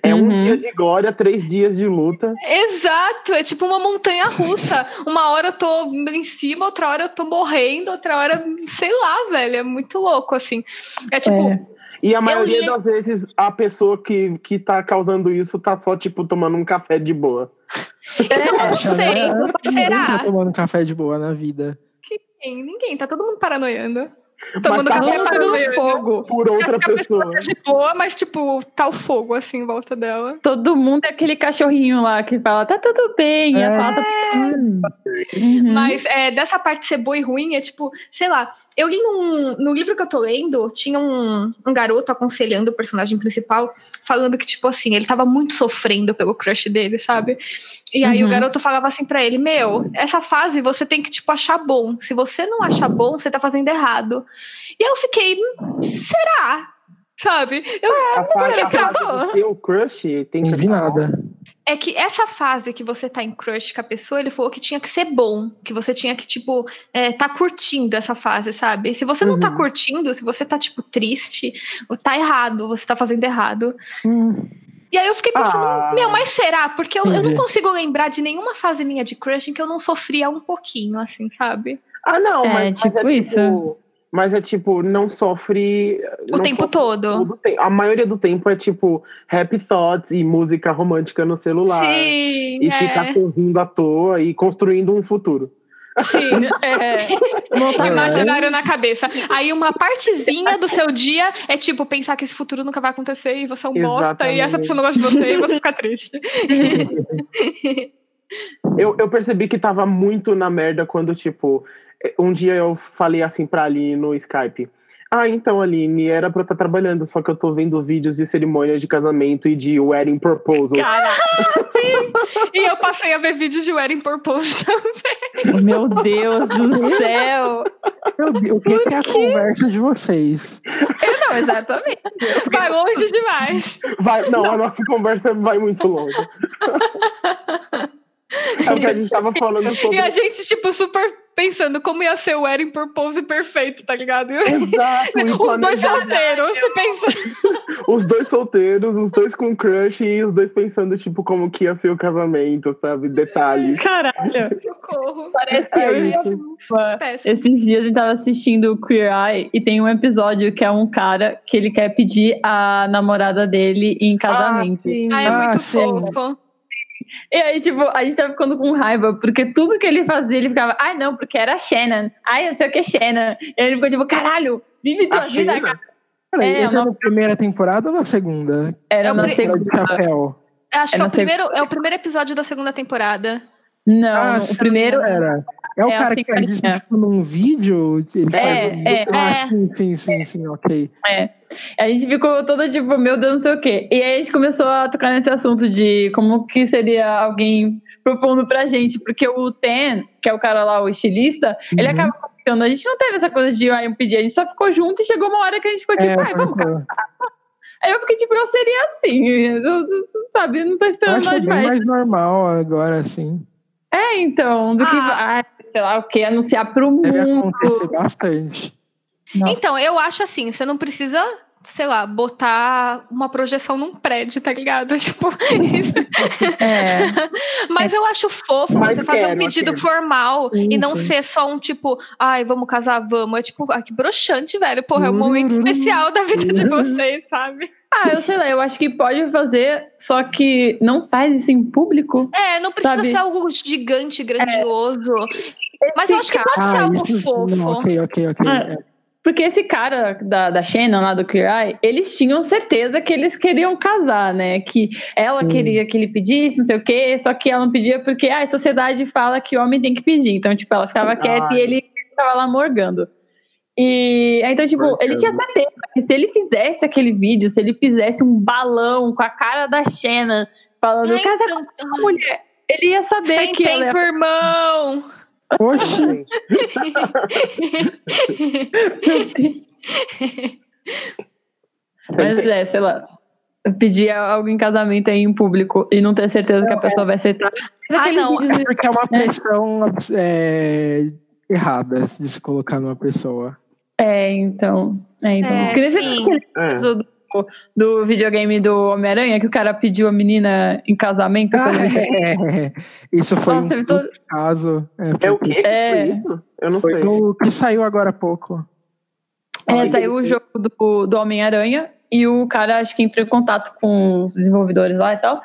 É um Uhum. dia de glória, três dias de luta. Exato, é tipo uma montanha russa. Uma hora eu tô em cima, outra hora eu tô morrendo, outra hora, sei lá, velho, é muito louco, assim. É tipo, É. E a maioria li- das vezes a pessoa que, que tá causando isso tá só, tipo, tomando um café de boa. eu não sei. né? Ninguém tá Será? tomando café de boa na vida. Ninguém, ninguém, tá todo mundo paranoiando. Mas Tomando tá Todo café mundo paranoiando. pegando fogo. por outra que a pessoa pessoa. tá de boa, mas tipo, tá o fogo assim em volta dela. Todo mundo é aquele cachorrinho lá que fala, tá tudo bem. É. fala, tá tudo bem. Uhum. Mas é, dessa parte ser boa e ruim é tipo, sei lá, eu li num, no livro que eu tô lendo, tinha um, um garoto aconselhando o personagem principal, falando que, tipo assim, ele tava muito sofrendo pelo crush dele, sabe? E aí o Uhum. garoto falava assim pra ele, meu, essa fase você tem que, tipo, achar bom. Se você não achar bom, você tá fazendo errado. E eu fiquei, "Hum, será? Sabe? Eu, A fase, a pra- fase do seu crush tem que Não vi nada. É que essa fase que você tá em crush com a pessoa, ele falou que tinha que ser bom. Que você tinha que, tipo, é, tá curtindo essa fase, sabe? Se você não tá Uhum. curtindo, se você tá, tipo, triste, tá errado, você tá fazendo errado. Hum, E aí eu fiquei pensando, Ah. meu, mas será? Porque eu, eu não consigo lembrar de nenhuma fase minha de crush em que eu não sofria um pouquinho, assim, sabe? Ah, não, É, mas, tipo mas é isso. Mas é tipo, não sofre. O não tempo sofre todo. tempo. A maioria do tempo é tipo happy thoughts e música romântica no celular. Sim, E ficar é. sorrindo à toa e construindo um futuro. Sim. *laughs* É, montar É. Imaginário na cabeça. Aí uma partezinha do seu dia é tipo pensar que esse futuro nunca vai acontecer e você é um bosta e essa Exatamente. pessoa não gosta de você e você fica triste. *laughs* Eu, eu percebi que tava muito na merda quando, tipo, um dia eu falei assim pra Aline no Skype. Ah, então, Aline, era pra eu estar trabalhando, só que eu tô vendo vídeos de cerimônias de casamento e de wedding proposal. Cara, *laughs* *laughs* E eu passei a ver vídeos de Wedding Purpose também. meu Deus do céu. Meu Deus, o que, que é a conversa de vocês? Não, exatamente. Vai longe demais. Vai, não, a nossa conversa vai muito longe. *laughs* É o que a gente tava falando sobre. E a gente, tipo, super pensando como ia ser o Wedding Purpose perfeito, tá ligado? Exato, Os dois solteiros, você pensa. *laughs* os dois solteiros, os dois com crush e os dois pensando, tipo, como que ia ser o casamento, sabe? Detalhes. Caralho. Socorro. Parece que É eu e. Esses dias a gente tava assistindo o Queer Eye e tem um episódio que é um cara que ele quer pedir a namorada dele em casamento. Ah, sim. Ah, é Ah, muito sim. E aí, tipo, a gente tava ficando com raiva, porque tudo que ele fazia, ele ficava, ai não, porque era Shannon. Ai, não sei o que é Shannon. E aí ele ficou tipo, caralho, vive tua A vida, cara. Peraí, É, esse é uma- na primeira temporada ou na segunda? Era É na segunda. chapéu. Acho É que é o, primeiro, é o primeiro episódio da segunda temporada. Não, Ah, o primeiro. Era. É o É cara assim que faz isso é. tipo, num vídeo? Ele É, faz um- é. Ah, É. sim, sim, sim, sim, ok. A gente ficou toda tipo, meu Deus, não sei o quê. E aí a gente começou a tocar nesse assunto de como que seria alguém propondo pra gente, porque o Ten, que é o cara lá, o estilista, ele Uhum. acaba comentando, a gente não teve essa coisa de ah, eu pedi, a gente só ficou junto e chegou uma hora que a gente ficou tipo, É, ai, vamos eu Aí eu fiquei tipo, eu seria assim, eu, eu- sabe, não tô esperando acho nada bem demais. mais normal agora, assim. É, então, do que, Ah. Sei lá o que, anunciar pro Deve mundo. acontecer bastante. Nossa. Então, eu acho assim, você não precisa, sei lá, botar uma projeção num prédio, tá ligado? *laughs* Tipo, isso. *laughs* É. *laughs* Mas eu acho fofo Mas você fazer um pedido quero. formal Sim, e não sim. ser só um tipo, ai, vamos casar, vamos. É tipo, ah, que broxante, velho. Porra, é um momento Uhum. especial da vida de vocês, sabe? Ah, eu sei lá, eu acho que pode fazer, só que não faz isso em público. É, não precisa Sabe? ser algo gigante, grandioso. Mas eu acho que pode ser Ah, algo isso fofo. não, ok, ok, ok. Ah, é. Porque esse cara da, da Shannon, lá do Queer Eye, eles tinham certeza que eles queriam casar, né? Que ela Sim. queria que ele pedisse, não sei o quê, só que ela não pedia porque ah, a sociedade fala que homem tem que pedir. Então, tipo, ela ficava quieta e ele ficava lá morgando. E então, tipo, ele tinha certeza que se ele fizesse aquele vídeo, se ele fizesse um balão com a cara da Shannon falando, Ai, casa então, com a mulher. Ele ia saber Sem que ela tempo, irmão. Oxi, Mas é, sei lá. Pedir algo em casamento aí em público e não ter certeza que a pessoa vai aceitar. Mas Ah, não. vídeos é porque é uma pressão é, errada de se colocar numa pessoa. É, então. É, então. É, Que nem você sim. aquele É. caso do, videogame do Homem-Aranha, que o cara pediu a menina em casamento. Ah, ele- é, isso foi Nossa, um todo- casos. É, É o quê? É. Foi isso? Eu não Foi sei. no que saiu agora há pouco. É, Ai, saiu o jogo do, do Homem-Aranha e o cara acho que entrou em contato com os desenvolvedores lá e tal,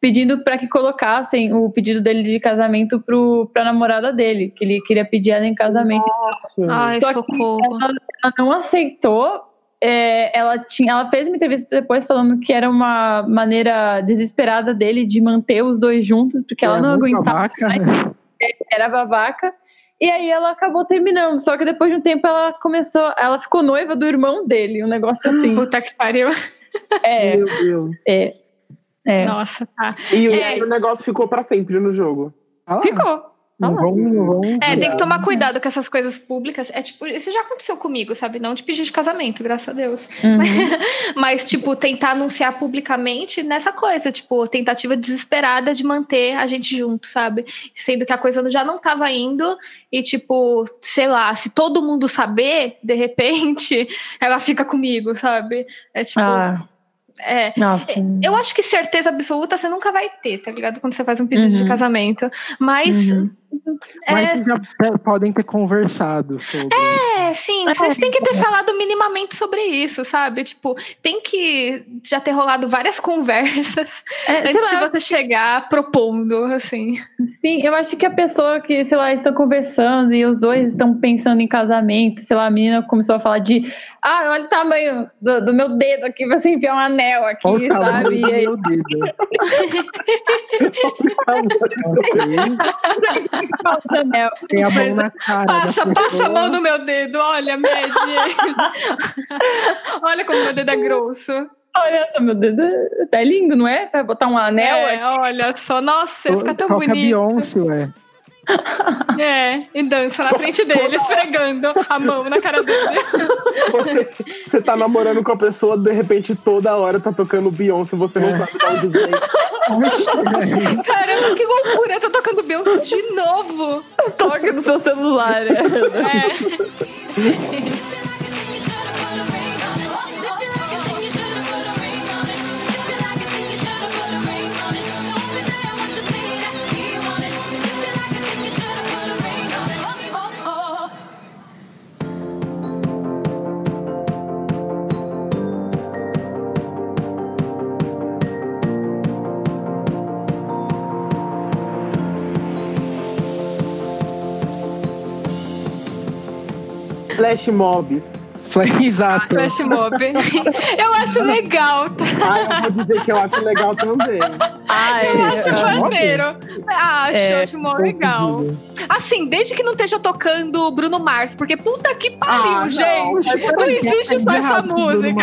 pedindo para que colocassem o pedido dele de casamento pro, pra namorada dele, que ele queria pedir ela em casamento. Nossa. Ai, Só que socorro. Ela, ela não aceitou. É, ela, tinha, ela fez uma entrevista depois falando que era uma maneira desesperada dele de manter os dois juntos, porque ela É não muito aguentava, babaca, né? era babaca. E aí ela acabou terminando. Só que depois de um tempo ela começou. Ela ficou noiva do irmão dele, um negócio assim. Puta que pariu. É, Meu Deus. é. É. Nossa, tá. E, É. aí o negócio ficou pra sempre no jogo. Ah lá, Ficou. Não vão, não vão É, tem que tomar cuidado com essas coisas públicas. É tipo, isso já aconteceu comigo, sabe? Não de pedir de casamento, graças a Deus. Uhum. *laughs* Mas, tipo, tentar anunciar publicamente nessa coisa, tipo, tentativa desesperada de manter a gente junto, sabe? Sendo que a coisa já não tava indo e, tipo, sei lá, se todo mundo saber, de repente, *laughs* ela fica comigo, sabe? É tipo. Ah, É. nossa. Eu acho que certeza absoluta você nunca vai ter, tá ligado? Quando você faz um pedido Uhum. de casamento. Mas. Uhum. Mas É, vocês já podem ter conversado sobre. É, sim, vocês têm que ter falado minimamente sobre isso, sabe? Tipo, tem que já ter rolado várias *laughs* conversas É, antes lá, de você chegar propondo, assim. Sim, eu acho que a pessoa que, sei lá, estão conversando e os dois estão pensando em casamento, sei lá, a menina começou a falar de ah, olha o tamanho do, do meu dedo aqui, você enfiar um anel aqui, Olha o tamanho sabe? do E aí, meu dedo. *laughs* *laughs* Tem a mão na cara. Passa, passa a mão no meu dedo, olha, mede. olha como meu dedo é grosso. Olha só, meu dedo tá lindo, não é? Vai botar um anel É, olha só, nossa, ia ficar tão Toca bonito. Beyoncé, ué. *laughs* É, e dança na frente dele, esfregando a mão na cara dele. Você, você tá namorando com a pessoa, de repente toda hora tá tocando Beyoncé, você não sabe de onde vem. Caramba, que loucura, eu tô tocando Beyoncé de novo. toca no seu celular. É. É. *laughs* Flash mob. *laughs* Exato. Flash mob. *laughs* Eu acho legal, tá? Ah, eu vou dizer que eu acho legal também. Ai, Eu acho Flash mob? maneiro. Acho, É, acho mó legal. Assim, desde que não esteja tocando Bruno Mars, porque puta que pariu, Ah, não. gente. Não, existe só essa música.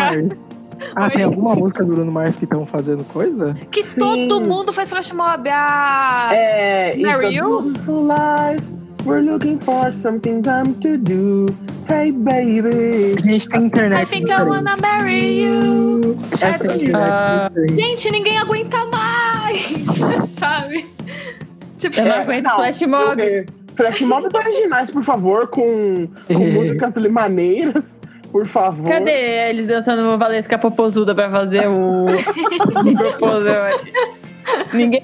Ah, Oi? tem alguma música do Bruno Mars que estão fazendo coisa? Que Sim. todo mundo faz flash mob. Ah, É, Mary You? We're looking for something dumb to do. Hey, baby. A gente tem I internet think I wanna marry you. Essa é a. Gente, ninguém aguenta mais. *laughs* Sabe? Tipo, Eu não É, aguento não, flash mob. é, Flash mobs originais, por favor, com, com músicas maneiras, por favor. Cadê eles dançando Valesca Popozuda pra fazer o, o *laughs* Proposal? Ninguém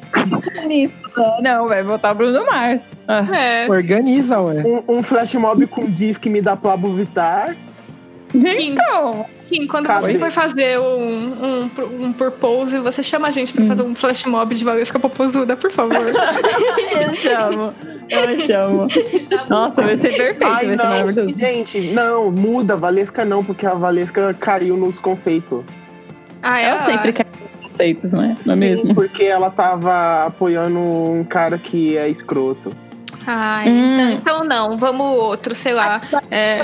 nisso. Não, vai botar Bruno Mars. Ah, é. Organiza, ué. Um, um flash mob com disque me dá Pablo Vittar. Então, Kim, quando Cabe. você for fazer um, um, um purpose, você chama a gente pra fazer um flash mob de Valesca Popozuda, por favor. *laughs* eu chamo. Eu chamo. Nossa, vai ser perfeito, Ai, vai ser não, maravilhoso. gente, não, muda, Valesca não, porque a Valesca caiu nos conceitos. Ah, Ela sempre quer conceitos, né? Não é Sim, mesmo? porque ela tava apoiando um cara que é escroto. Ai, Hum. então, então não, vamos outro, sei lá. É,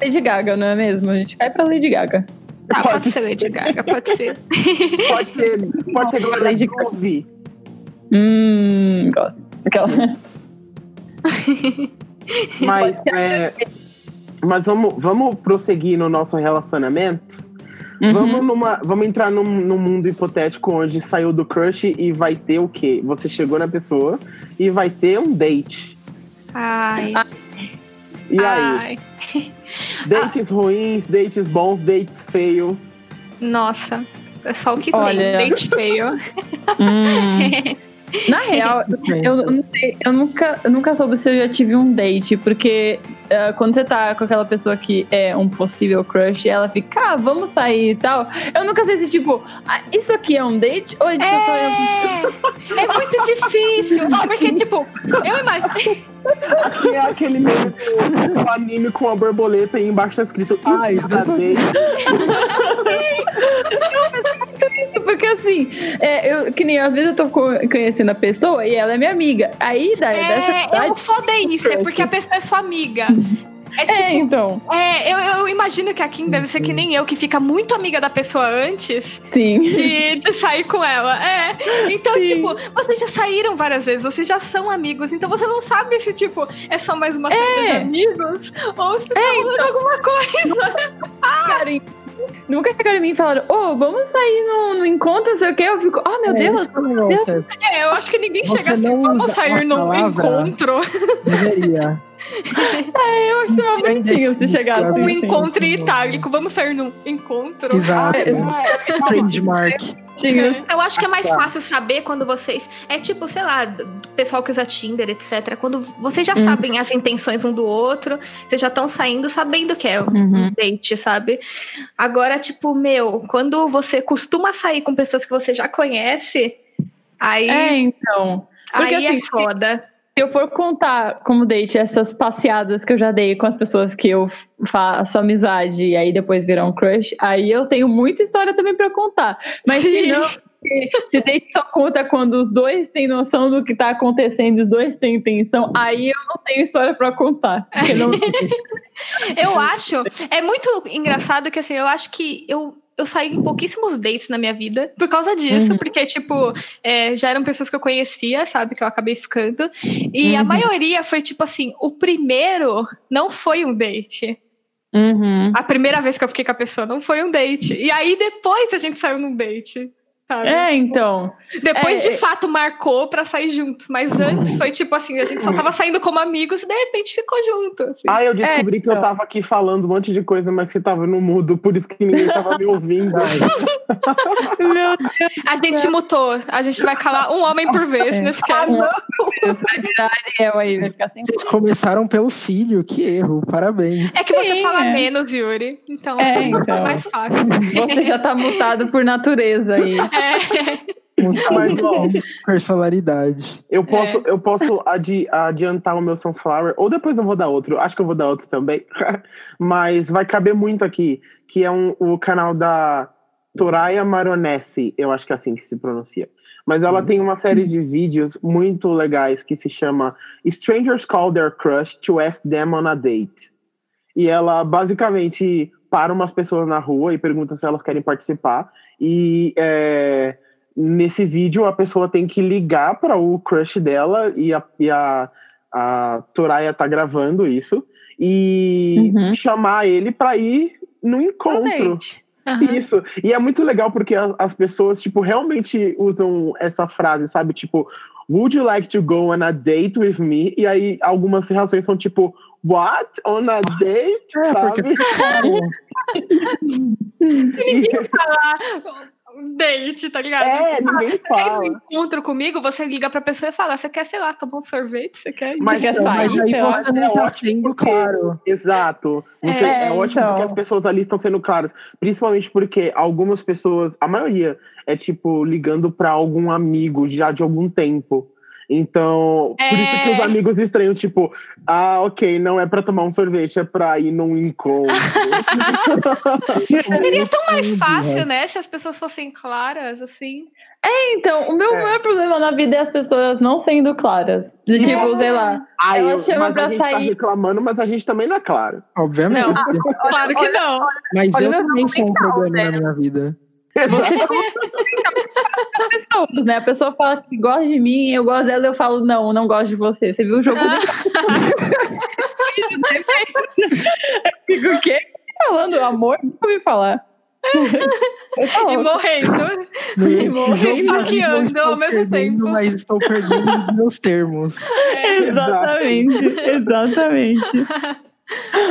Lady Gaga, não é mesmo? A gente vai pra Lady Gaga. Tá, pode ser Lady Gaga, pode ser. *laughs* Pode ser, pode ser Glória Lady Groove. Hum, gosto. Aquela. *laughs* Mas, é, mas vamos, vamos prosseguir no nosso relacionamento. Uhum. Vamos, numa, vamos entrar num, num mundo hipotético onde saiu do crush e vai ter o quê? Você chegou na pessoa e vai ter um date. Ai. E aí? ai. *laughs* Dates ruins, dates bons, dates feios. Nossa. É só o que Olha. tem. Date feio. Hum. *laughs* Na *laughs* real, eu, *laughs* eu não sei, eu nunca, eu nunca soube se eu já tive um date, porque eh, quando você tá com aquela pessoa que é um possível crush, ela fica, ah, vamos sair e tal. Eu nunca sei se, tipo, ah, isso aqui é um date ou isso só é um. É, é muito difícil. Porque, tipo, eu imagino. *laughs* É aquele meme do, anime com a borboleta e embaixo tá escrito Ah, "Isso isso da eu sabia. date". Isso, *laughs* porque assim, é, eu, que nem às vezes eu tô co- conhecendo a pessoa e ela é minha amiga. Aí, da, dessa É, idade. eu foda é isso, é porque a pessoa é sua amiga. É tipo, É, então. é, eu, eu imagino que a Kim deve ser que nem eu, que fica muito amiga da pessoa antes Sim. de, de sair com ela. É. Então, Sim. tipo, vocês já saíram várias vezes, vocês já são amigos, então você não sabe se, tipo, é só mais uma saída de amigos ou se tá rolando alguma coisa. Karen, nunca chegaram em mim e falaram, ô, vamos sair no, no encontro, não sei o quê. Eu fico, oh meu É, Deus, esse é o negócio, É, eu acho que ninguém Você chega assim, vamos sair num encontro. Deveria. *laughs* eu acho mais bonitinho se chegasse. Sim, Um assim. encontro em itálico, vamos sair num encontro. Exato. É, Trademark. bonitinhos. Eu acho que é mais fácil saber quando vocês. É tipo, sei lá, do pessoal que usa Tinder, etc. Quando vocês já Hum. sabem as intenções um do outro, vocês já estão saindo sabendo que é um Uhum. date, sabe? Agora, tipo, meu, quando você costuma sair com pessoas que você já conhece, aí, É, então. porque aí assim, é foda. Se eu for contar como date essas passeadas que eu já dei com as pessoas que eu faço amizade e aí depois viram um crush, aí eu tenho muita história também pra contar. Mas se não, se- date só conta quando os dois têm noção do que tá acontecendo, os dois têm intenção, aí eu não tenho história pra contar. Não- *laughs* Eu *laughs* acho. É muito engraçado que assim, eu acho que eu. Eu saí em pouquíssimos dates na minha vida por causa disso, Uhum. porque, tipo, é, já eram pessoas que eu conhecia, sabe, que eu acabei ficando. E a Uhum. maioria foi, tipo assim, o primeiro não foi um date. Uhum. A primeira vez que eu fiquei com a pessoa não foi um date. E aí depois a gente saiu num date. Sabe? É, então. Depois é, de é- fato marcou pra sair juntos. Mas antes foi tipo assim, a gente só tava saindo como amigos e de repente ficou junto. assim. Ah, eu descobri que eu então. tava aqui falando um monte de coisa, mas você tava no mudo, por isso que ninguém tava me ouvindo. *laughs* Meu Deus, A gente mutou. A gente vai calar um homem por vez É. nesse caso. Vai virar Ariel aí, vai ficar sem. Vocês começaram pelo filho, que erro, parabéns. É que você Sim, fala é. menos, Yuri. Então É, é então. mais fácil. Você já tá mutado por natureza aí. *laughs* É. Mas, *laughs* ó, Personalidade. eu posso, eu posso adi- adiantar o meu Sunflower, ou depois eu vou dar outro. Acho que eu vou dar outro também. *laughs* Mas vai caber muito aqui, que é um, o canal da Toraya Maronesi, eu acho que é assim que se pronuncia. Mas ela tem uma série de vídeos muito legais que se chama Strangers Call Their Crush to Ask Them on a Date. E ela basicamente para umas pessoas na rua e pergunta se elas querem participar. E é, nesse vídeo a pessoa tem que ligar para o crush dela e a, e a, a Toraya tá gravando isso e Uhum. chamar ele para ir no encontro. date. Aham. Isso. E é muito legal porque as, as pessoas, tipo, realmente usam essa frase, sabe? Tipo, would you like to go on a date with me? E aí algumas reações são tipo, what? On a date? É, sabe? porque *laughs* E- Falar um date, tá ligado? é, ninguém Você quer ir fala. no encontro comigo, você liga pra pessoa e fala: Você quer, sei lá, tomar um sorvete? Você quer? ir?" Mas, então, sair, mas aí você não é tá sendo porque- claro. Exato. Você, é, É, ótimo então. porque as pessoas ali estão sendo claras. Principalmente porque algumas pessoas, a maioria, é tipo ligando pra algum amigo já de algum tempo. Então, por isso que os É. amigos estranham, tipo, ah, ok, não é pra tomar um sorvete, é pra ir num encontro. *laughs* Seria tão mais fácil, né? Se as pessoas fossem claras, assim. Então, o meu É. maior problema na vida é as pessoas não sendo claras. De tipo, É. sei lá. Ai, Ela eu- chama pra a gente tá sair. reclamando, mas a gente também não é claro. Obviamente. Não. Claro que não. Mas olha eu também sou um problema né? na minha vida. *laughs* Você as pessoas, né? A pessoa fala que gosta de mim, eu gosto dela, eu falo, não, não gosto de você. Você viu o jogo Eu fico o quê? Você tá falando amor? Nunca ouvi falar. Eu e morrendo. Eu Esfaqueando estou ao mesmo perdendo, tempo. Mas estou perdendo os meus termos. É. Exatamente, *laughs* exatamente.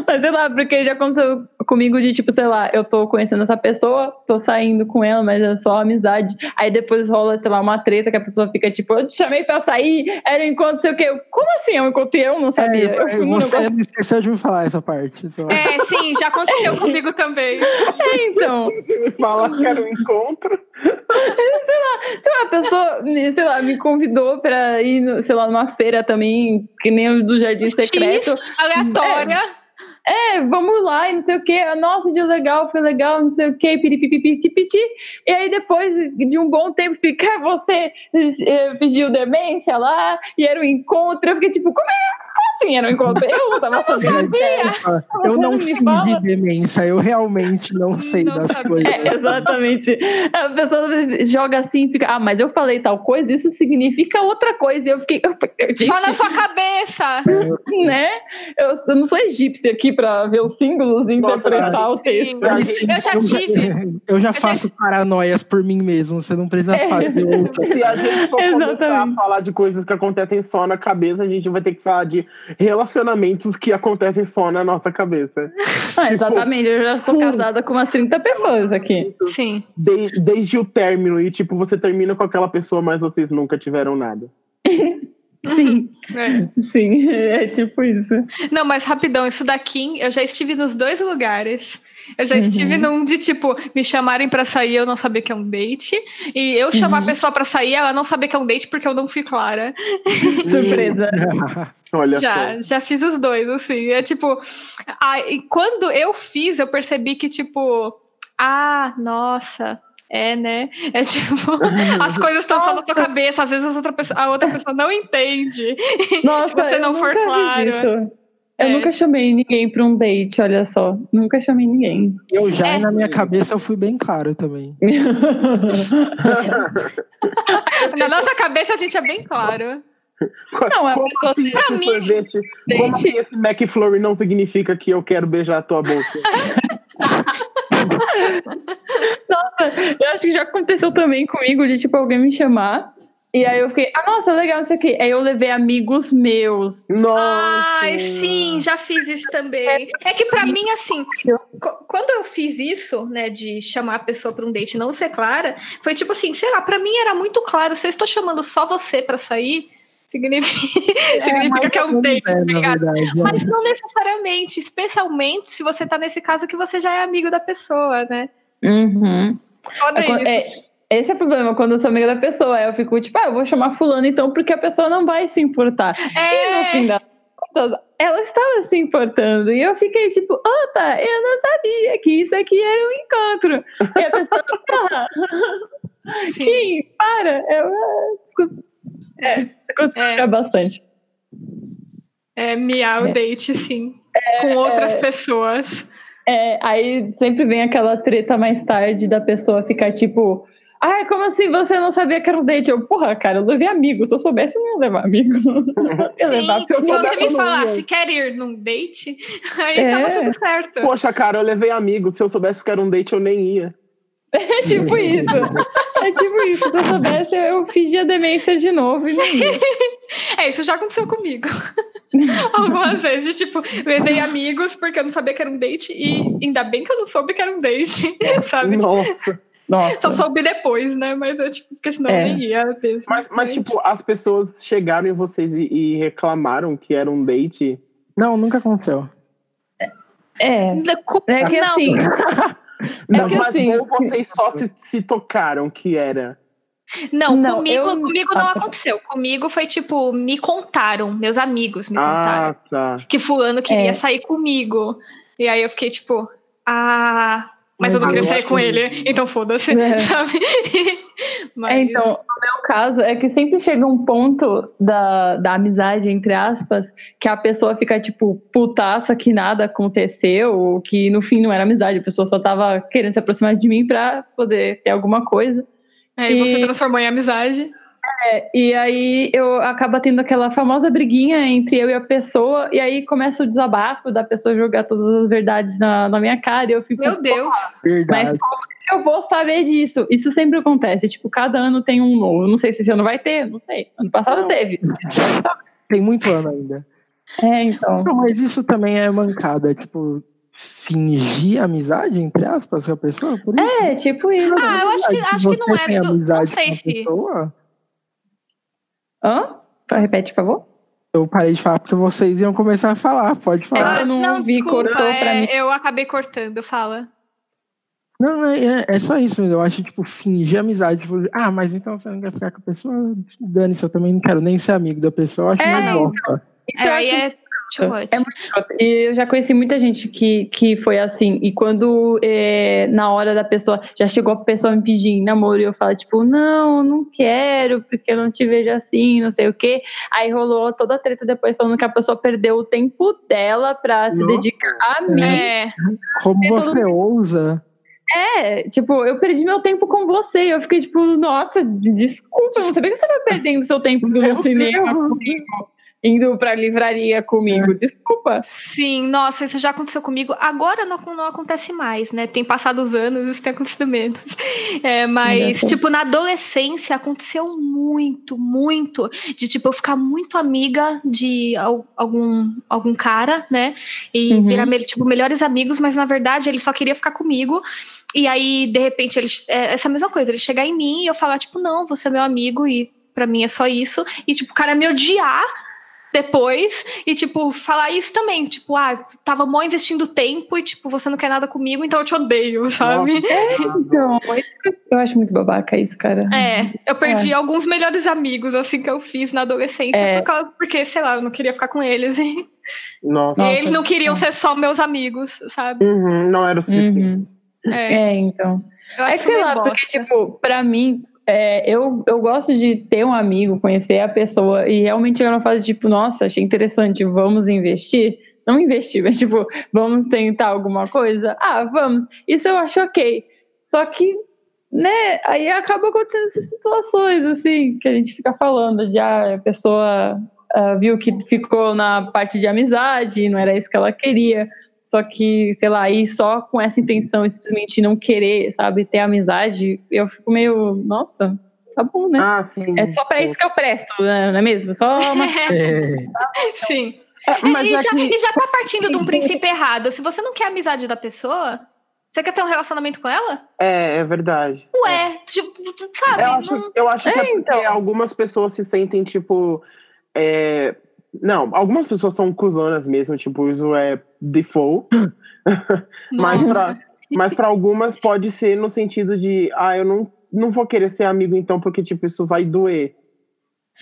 Mas sei lá, porque já aconteceu comigo de tipo, sei lá, eu tô conhecendo essa pessoa, tô saindo com ela, mas é só amizade. Aí depois rola, sei lá, uma treta que a pessoa fica tipo, eu te chamei pra sair, era um encontro, sei o quê. Eu, Como assim? Eu encontrei, eu não sabia. É, eu fui num você negócio- esqueceu de me falar essa parte. sei lá. É, sim, já aconteceu comigo também. É, então. Fala que era um encontro. *laughs* Sei lá, a pessoa, sei lá, me convidou pra ir, sei lá, numa feira também, que nem o do Jardim Secreto. Aleatória. É, vamos lá e não sei o que. Nossa, dia legal, foi legal, não sei o que, piripipipiti. E aí depois de um bom tempo fica "É, *laughs* você eh, pediu demência lá e era um encontro. Eu fiquei tipo, como, é, como assim era um encontro? Eu não tava sabendo. *laughs* Eu não Me fingi fala. demência, eu realmente não sei Não das sabia. coisas. É, exatamente. A pessoa joga assim, fica, ah, mas eu falei tal coisa, isso significa outra coisa. E eu fiquei, gente, Só na sua cabeça. *laughs* né? Eu, eu não sou egípcia aqui pra ver os símbolos e Nossa, interpretar o texto. sim. Eu já tive. Eu já já- faço paranoias por mim mesmo, você não precisa É. fazer outra. *laughs* Se a gente for começar a *laughs* Exatamente. falar de coisas que acontecem só na cabeça, a gente vai ter que falar de relacionamentos que acontecem só na nossa cabeça. Ah, exatamente, eu já estou casada com umas 30 pessoas aqui. Sim. De- desde o término, e tipo, você termina com aquela pessoa, mas vocês nunca tiveram nada. *laughs* Sim, *laughs* É. sim, é tipo isso. Não, mas rapidão, isso daqui, eu já estive nos dois lugares. Eu já Uhum. estive num de tipo, me chamarem pra sair, eu não sabia que é um date. E eu chamar Uhum. a pessoa pra sair, ela não sabia que é um date porque eu não fui clara. *laughs* Surpresa. *laughs* Olha Já, já fiz os dois, assim. É tipo. ah, e quando eu fiz, eu percebi que, tipo, ah, nossa. É, né? É tipo, *laughs* as coisas estão só na sua cabeça, às vezes a outra pessoa, a outra pessoa não entende. *laughs* Nossa, você eu não for claro. isso. Eu É. nunca chamei ninguém pra um date, olha só. Nunca chamei ninguém. Eu já, É. e na minha cabeça, eu fui bem claro também. *laughs* Na nossa cabeça a gente é bem claro. Não, a como pessoa assim Pra mim- sorvete, como assim esse McFlurry não significa que eu quero beijar a tua boca? Nossa, eu acho que já aconteceu também comigo de tipo alguém me chamar. E aí eu fiquei, ah, nossa, legal, isso aqui. Aí eu levei amigos meus. Nossa! Ai, sim, já fiz isso também. É que pra mim, assim, quando eu fiz isso, né, de chamar a pessoa pra um date e não ser clara, foi tipo assim, sei lá, pra mim era muito claro, se eu estou chamando só você pra sair, significa, *laughs* significa que é um date, É, tá é. Mas não necessariamente, especialmente se você tá nesse caso que você já é amigo da pessoa, né? Uhum. É, é, esse é o problema, quando eu sou amiga da pessoa. Eu fico tipo, ah, eu vou chamar fulano então, porque a pessoa não vai se importar. E no fim É, das contas, ela estava se importando. E eu fiquei tipo, opa, eu não sabia que isso aqui era um encontro. E a pessoa, ah, *laughs* sim. Kim, para. Eu, ah, desculpa. É, acontece É. bastante. É miar o É. date, sim. Com outras pessoas. É, aí sempre vem aquela treta mais tarde da pessoa ficar tipo. Ai, como assim você não sabia que era um date? Eu, porra, cara, eu levei amigo. Se eu soubesse, eu não ia levar amigo. *laughs* Ia levar Sim, eu se você me falasse, quer ir num date? *laughs* Aí É. tava tudo certo. Poxa, cara, eu levei amigo. Se eu soubesse que era um date, eu nem ia. É tipo isso. É tipo isso. Se eu soubesse, eu fingia demência de novo e. *laughs* É, isso já aconteceu comigo. *laughs* Algumas vezes, tipo, levei amigos porque eu não sabia que era um date e ainda bem que eu não soube que era um date, *laughs* sabe? Nossa. Nossa. Só soube depois, né? Mas eu, tipo, porque senão É. eu nem ia mesmo. Mas, mas, tipo, as pessoas chegaram em vocês e, e reclamaram que era um date. Não, nunca aconteceu. É. É que Não. assim. Não, que mas assim- ou vocês só se, se tocaram que era. Não, Não, comigo, eu- comigo não Ah. aconteceu. Comigo foi tipo, me contaram, meus amigos me contaram. Ah, tá. que fulano queria É. sair comigo. E aí eu fiquei tipo, ah, mas, eu não queria sair com ele, então foda-se, É. *laughs* sabe? Mas, É, então, no meu caso, é que sempre chega um ponto da, da amizade, entre aspas, que a pessoa fica, tipo, putaça que nada aconteceu, que no fim não era amizade, a pessoa só tava querendo se aproximar de mim pra poder ter alguma coisa. aí você e- transformou em amizade. E aí eu acaba tendo aquela famosa briguinha entre eu e a pessoa, e aí começa o desabafo da pessoa jogar todas as verdades na, na minha cara, e eu fico. Meu Deus. Mas Verdade. como que eu vou saber disso? Isso sempre acontece. Tipo, cada ano tem um novo. Não sei se esse ano vai ter, não sei. Ano passado Não. teve. *laughs* Tem muito ano ainda. É, então. Não, mas isso também é mancada, tipo, fingir amizade, entre aspas, com a pessoa? Por isso? É, tipo isso. Ah, eu acho que, Se acho que não é. Não sei se. pessoa, Hã? Repete, por favor. eu parei de falar porque vocês iam começar a falar, pode falar. que eu não vi, cortou pra é, mim. Eu acabei cortando, fala. Não, não, é, é só isso, mas eu acho, tipo, fingir amizade. Tipo, ah, mas então você não quer ficar com a pessoa? Dane-se, eu também não quero nem ser amigo da pessoa. Eu acho É, mais então. bosta. É, eu aí acho é É muito. E eu já conheci muita gente que, que foi assim. E quando é, na hora da pessoa, já chegou a pessoa me pedir em namoro e eu falo, tipo, não, não quero, porque eu não te vejo assim, não sei o quê. Aí rolou toda a treta depois falando que a pessoa perdeu o tempo dela pra se Nossa. dedicar a mim. É, Como É você ousa? É, tipo, eu perdi meu tempo com você. E eu fiquei tipo, nossa, desculpa, eu não sabia que você tava perdendo seu tempo no Meu cinema Deus. comigo, indo pra livraria comigo. Desculpa. sim, nossa, isso já aconteceu comigo. Agora não, não acontece mais, né? Tem passado os anos, isso tem acontecido menos. É, mas, tipo, na adolescência aconteceu muito, muito. De, tipo, eu ficar muito amiga de al- algum, algum cara, né? E Uhum. virar, tipo, melhores amigos, mas na verdade ele só queria ficar comigo. E aí, de repente, ele, é, essa mesma coisa, ele chegar em mim e eu falar, tipo, não, você é meu amigo e pra mim é só isso. E, tipo, o cara me odiar depois e, tipo, falar isso também. Tipo, ah, tava mó investindo tempo e, tipo, você não quer nada comigo, então eu te odeio, *laughs* sabe? Então, eu acho muito babaca isso, cara. É, eu perdi alguns melhores amigos, assim, que eu fiz na adolescência, É. por causa- porque, sei lá, eu não queria ficar com eles. E, Nossa. e eles não queriam ser só meus amigos, sabe? Uhum, não era o suficiente. Uhum. É, É, então. eu É que sei lá, porque, bosta. tipo, pra mim, é, eu, eu gosto de ter um amigo, conhecer a pessoa e realmente chegar numa fase tipo, nossa, achei interessante, vamos investir. Não investir, mas tipo, vamos tentar alguma coisa? Ah, vamos. Isso eu acho ok. Só que, né, aí acaba acontecendo essas situações, assim, que a gente fica falando, já a pessoa ah, viu que ficou na parte de amizade, não era isso que ela queria. Só que, sei lá, ir só com essa intenção e simplesmente não querer, sabe, ter amizade, eu fico meio, nossa, tá bom, né? Ah, sim. é só pra isso que eu presto, né? não é mesmo? Só uma. *laughs* É, *laughs* Sim. Mas e, é já, que- e já tá partindo de um princípio errado. Se você não quer a amizade da pessoa, você quer ter um relacionamento com ela? É, é verdade. Ué, tipo, sabe? Eu não- acho, eu acho que é É, porque então. algumas pessoas se sentem, tipo. é, Não, algumas pessoas são cuzonas mesmo, tipo, isso é default. *laughs* mas, pra, mas pra algumas pode ser no sentido de, ah, eu não, não vou querer ser amigo então, porque, tipo, isso vai doer.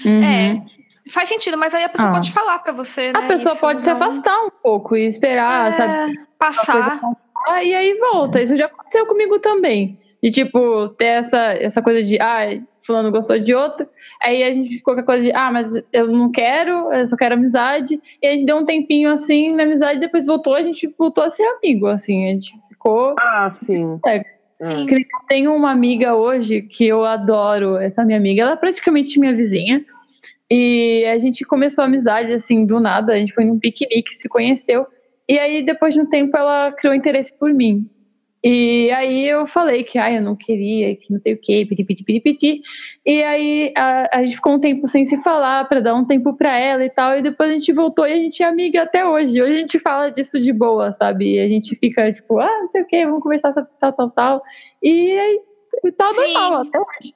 Uhum. É, faz sentido, mas aí a pessoa Ah. pode falar pra você, A né? pessoa Isso pode se não- afastar um pouco e esperar, É, sabe? Passar. Ah, e aí volta. Isso já aconteceu comigo também. De tipo, ter essa, essa coisa de, ah, fulano gostou de outro. Aí a gente ficou com a coisa de, ah, mas eu não quero, eu só quero amizade. E a gente deu um tempinho assim na amizade, depois voltou, a gente voltou a ser amigo, assim. A gente ficou. Ah, sim. É. Eu tenho uma amiga hoje que eu adoro, essa minha amiga, ela é praticamente minha vizinha. E a gente começou a amizade assim do nada, a gente foi num piquenique, se conheceu. E aí depois de um tempo ela criou interesse por mim. E aí eu falei que ah, eu não queria, que não sei o que, piti, piti, piti, piti. E aí a, a gente ficou um tempo sem se falar para dar um tempo para ela e tal. E depois a gente voltou e a gente é amiga até hoje. Hoje a gente fala disso de boa, sabe? E a gente fica tipo, ah, não sei o que, vamos conversar tal, tal, tal. E aí tá Sim. normal até hoje.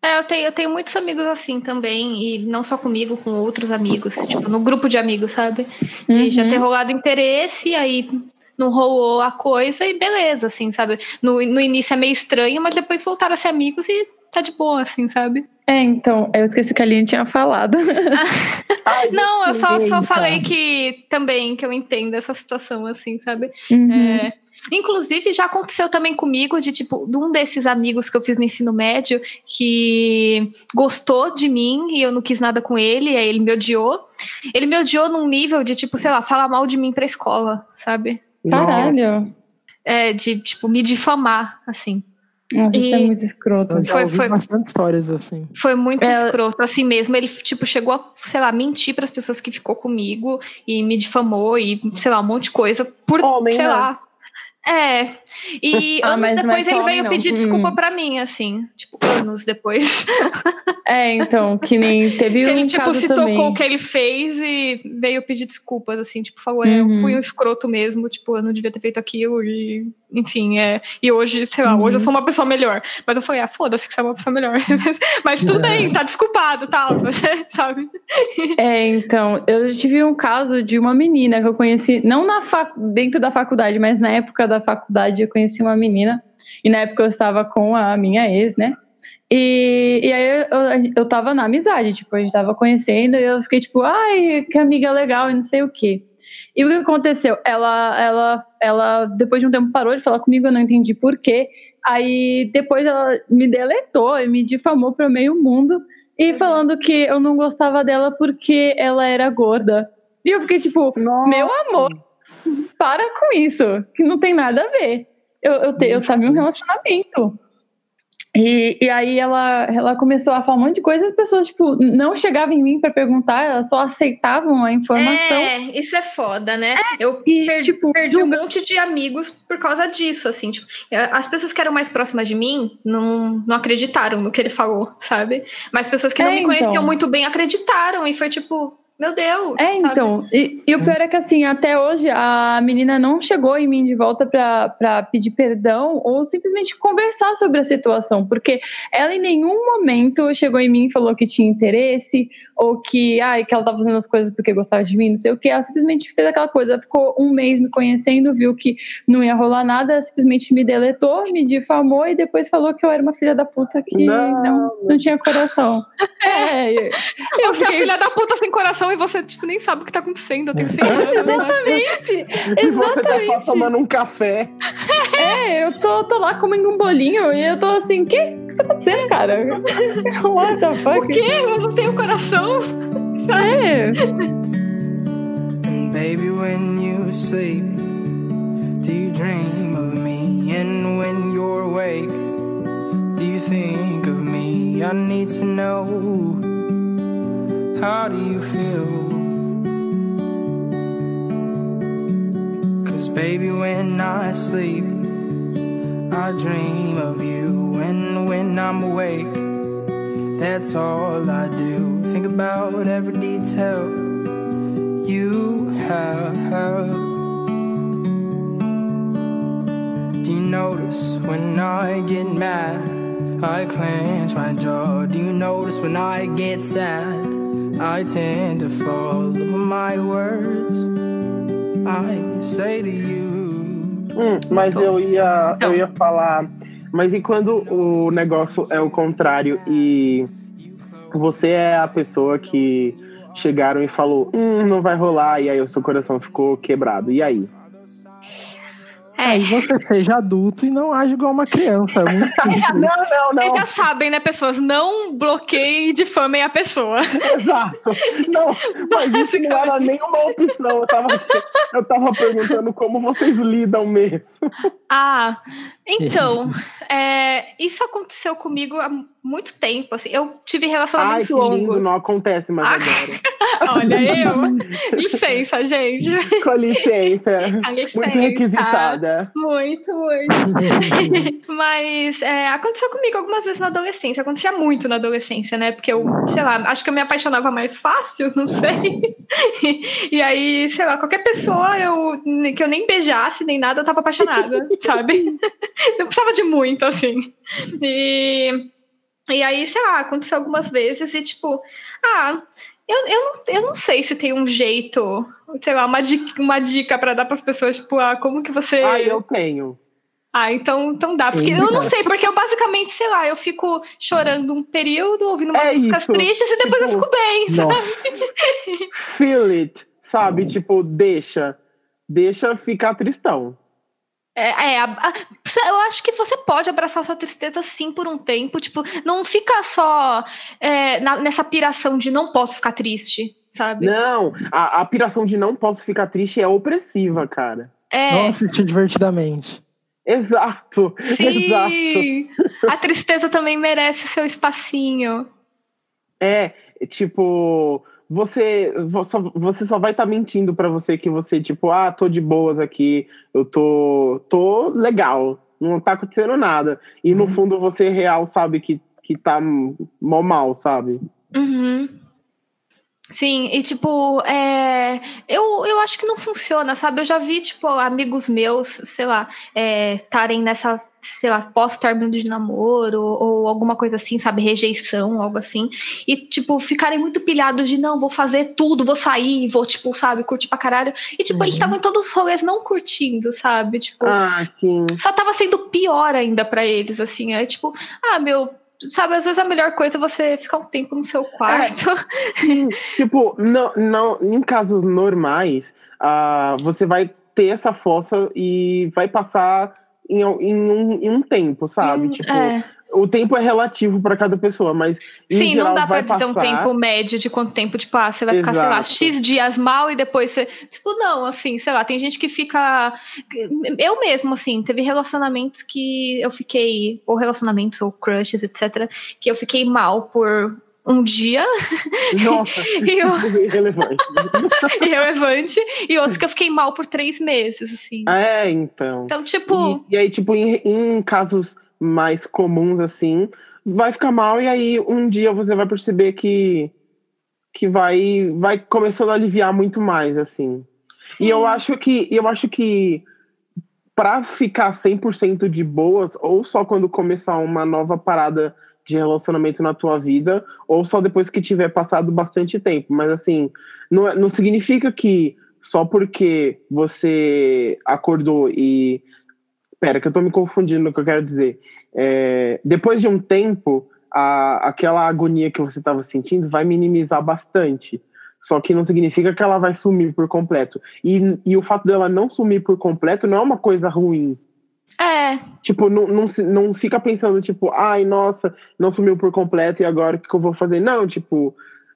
É, eu tenho, eu tenho muitos amigos assim também, e não só comigo, com outros amigos, tipo, no grupo de amigos, sabe? De já Uhum. ter rolado interesse, aí não rolou a coisa e beleza, assim, sabe? No, no início é meio estranho, mas depois voltaram a ser amigos e tá de boa, assim, sabe? É, então, eu esqueci o que a Aline tinha falado. *laughs* Ai, Não, eu só, só experimenta. falei que também que eu entendo essa situação, assim, sabe? Uhum. É, inclusive, já aconteceu também comigo de tipo, de um desses amigos que eu fiz no ensino médio que gostou de mim e eu não quis nada com ele, aí ele me odiou. Ele me odiou num nível de, tipo, sei lá, falar mal de mim pra escola, sabe? Caralho. É, de, tipo, me difamar, assim. Nossa, isso é E- muito escroto. Eu já Foi- ouvi foi- bastante histórias assim. Foi muito É. escroto, assim mesmo. Ele, tipo, chegou a, sei lá, mentir pras pessoas que ficou comigo e me difamou e, sei lá, um monte de coisa por, Homem, sei né? lá. É. E *laughs* Ah, anos mas é depois ele veio não. pedir Hum. desculpa pra mim, assim. Tipo, anos depois. *laughs* É, então, que nem teve *laughs* que um ele, tipo, caso se também. tocou o que ele fez e veio pedir desculpas, assim, tipo, falou, é, eu Uhum. fui um escroto mesmo, tipo, eu não devia ter feito aquilo e, enfim, é. E hoje, sei lá, hoje eu Uhum. sou uma pessoa melhor. Mas eu falei, ah, foda-se que você é uma pessoa melhor. Mas tudo bem, tá desculpado, tal, sabe? É, então, eu tive um caso de uma menina que eu conheci, não na fac... dentro da faculdade, mas na época da faculdade eu conheci uma menina, e na época eu estava com a minha ex, né? E, e aí eu, eu tava na amizade, tipo, a gente tava conhecendo, e eu fiquei tipo, ai, que amiga legal, e não sei o quê. E o que aconteceu? Ela, ela, ela, depois de um tempo, parou de falar comigo, eu não entendi por quê. Aí depois ela me deletou e me difamou para meio mundo e falando que eu não gostava dela porque ela era gorda. E eu fiquei tipo, meu amor, para com isso, que não tem nada a ver. Eu, eu, te, eu em um relacionamento. E, e aí ela, ela começou a falar um monte de coisa, as pessoas, tipo, não chegavam em mim para perguntar, elas só aceitavam a informação. É, isso é foda, né? eu E, perdi, tipo, perdi um julga- monte de amigos por causa disso, assim, tipo, as pessoas que eram mais próximas de mim não, não acreditaram no que ele falou, sabe? Mas pessoas que não É, me conheciam então. muito bem acreditaram e foi tipo, meu Deus, É, sabe? então. E, e o pior é que, assim, até hoje a menina não chegou em mim de volta pra, pra pedir perdão ou simplesmente conversar sobre a situação, porque ela em nenhum momento chegou em mim e falou que tinha interesse ou que, ai, que ela tava fazendo as coisas porque gostava de mim, não sei o que. Ela simplesmente fez aquela coisa. Ela ficou um mês me conhecendo, viu que não ia rolar nada, ela simplesmente me deletou, me difamou e depois falou que eu era uma filha da puta que Não. não, não, tinha coração. *laughs* É, eu, eu Você é fiquei- filha da puta sem coração e você, tipo, nem sabe o que tá acontecendo. Eu tenho 100 anos, né? Exatamente! E você tá só tomando um café. É, eu tô, tô lá comendo um bolinho e eu tô assim, o que? O que tá acontecendo, cara? *laughs* What the fuck? O quê? Eu não tenho coração? É. Baby, when you sleep, do you dream of me? And when you're awake, do you think of me? I need to know how do you feel? Cause baby, when I sleep, I dream of you. And when I'm awake, that's all I do. Think about every detail you have. Do you notice when I get mad? I clench my jaw. Do you notice when I get sad? I tend to fall over my words. I say to you. Hum, mas Então. eu ia, Então. eu ia falar. Mas e quando o negócio é o contrário e você é a pessoa que chegaram e falou, hum, não vai rolar, e aí o seu coração ficou quebrado. E aí? É. Aí você seja adulto e não age igual uma criança. É muito *laughs* simples. Não, não, Vocês não. já sabem, né, pessoas? Não bloqueiem e difamem a pessoa. *laughs* Exato. Não, *laughs* mas isso não era nenhuma opção. Eu tava, eu tava perguntando como vocês lidam mesmo. Ah, então, é, isso aconteceu comigo há muito tempo. Assim, eu tive Ai, relacionamentos que lindo, longos. não acontece mais Ah. agora. *laughs* Olha, *laughs* eu. Licença, gente. Com licença. *laughs* Com licença. Muito requisitada. Muito, muito. Mas é, aconteceu comigo algumas vezes na adolescência. Acontecia muito na adolescência, né? Porque eu, sei lá, acho que eu me apaixonava mais fácil, não sei. E aí, sei lá, qualquer pessoa eu, que eu nem beijasse nem nada, eu tava apaixonada, sabe? Não precisava de muito, assim. E, e aí, sei lá, aconteceu algumas vezes e tipo, ah, eu, eu, não, eu não sei se tem um jeito, sei lá, uma dica, uma dica pra dar pras pessoas, tipo, ah, como que você. Ai, eu tenho. Ah, então, então dá. Porque Sim, eu não cara. sei, porque eu basicamente, sei lá, eu fico chorando um período, ouvindo umas É músicas isso. tristes e depois eu Tipo, fico bem, sabe? Nossa. Feel it, sabe? Tipo, deixa. Deixa ficar tristão. É, é, a- a- eu acho que você pode abraçar sua tristeza sim por um tempo. Tipo, não fica só é, na- nessa piração de não posso ficar triste, sabe? Não, a, a piração de não posso ficar triste é opressiva, cara. É, Não assistir divertidamente. Exato, exato. sim. A tristeza também merece seu espacinho. É, tipo, você, você só vai estar mentindo pra você que você, tipo, ah, tô de boas aqui, eu tô, tô legal, não tá acontecendo nada. E no Uhum. fundo você real sabe que, que tá mó mal, sabe? Uhum. Sim, e tipo, é, eu, eu acho que não funciona, sabe? Eu já vi, tipo, amigos meus, sei lá, estarem nessa, sei lá, pós-término de namoro ou alguma coisa assim, sabe? Rejeição, algo assim. E, tipo, ficarem muito pilhados de não, vou fazer tudo, vou sair, vou, tipo, sabe, curtir pra caralho. E, tipo, eles Uhum. estavam em todos os rolês não curtindo, sabe? Tipo, Ah, sim. só tava sendo pior ainda pra eles, assim. É tipo, ah, meu, sabe, às vezes a melhor coisa é você ficar um tempo no seu quarto. Sim, tipo, não, não, em casos normais, ah, você vai ter essa fossa e vai passar em, em um, em um tempo, sabe? Hum, tipo, é. O tempo é relativo para cada pessoa, mas Sim, geral não dá pra vai dizer um passar. tempo médio de quanto tempo, tipo, ah, você vai ficar, sei lá, Exato. X dias mal e depois você. Tipo, não, assim, sei lá, tem gente que fica. Eu mesmo, assim, teve relacionamentos que eu fiquei, ou relacionamentos, ou crushes, etc., que eu fiquei mal por um dia Nossa, *laughs* eu- *laughs* irrelevante. *laughs* irrelevante, e outros que eu fiquei mal por três meses, assim. é, então. Então, tipo. E, e aí, tipo, em, em casos mais comuns, assim, vai ficar mal, e aí um dia você vai perceber que, que vai, vai começando a aliviar muito mais, assim. E eu sim. acho que eu acho que para ficar 100% de boas, ou só quando começar uma nova parada de relacionamento na tua vida, ou só depois que tiver passado bastante tempo. Mas assim, não, é- não significa que só porque você acordou e. Pera, que eu tô me confundindo no que eu quero dizer. É, depois de um tempo, a, aquela agonia que você estava sentindo vai minimizar bastante. Só que não significa que ela vai sumir por completo. E, e o fato dela não sumir por completo não é uma coisa ruim. É, Tipo, não, não, não fica pensando, tipo, ai, nossa, não sumiu por completo e agora o que eu vou fazer? Não, tipo,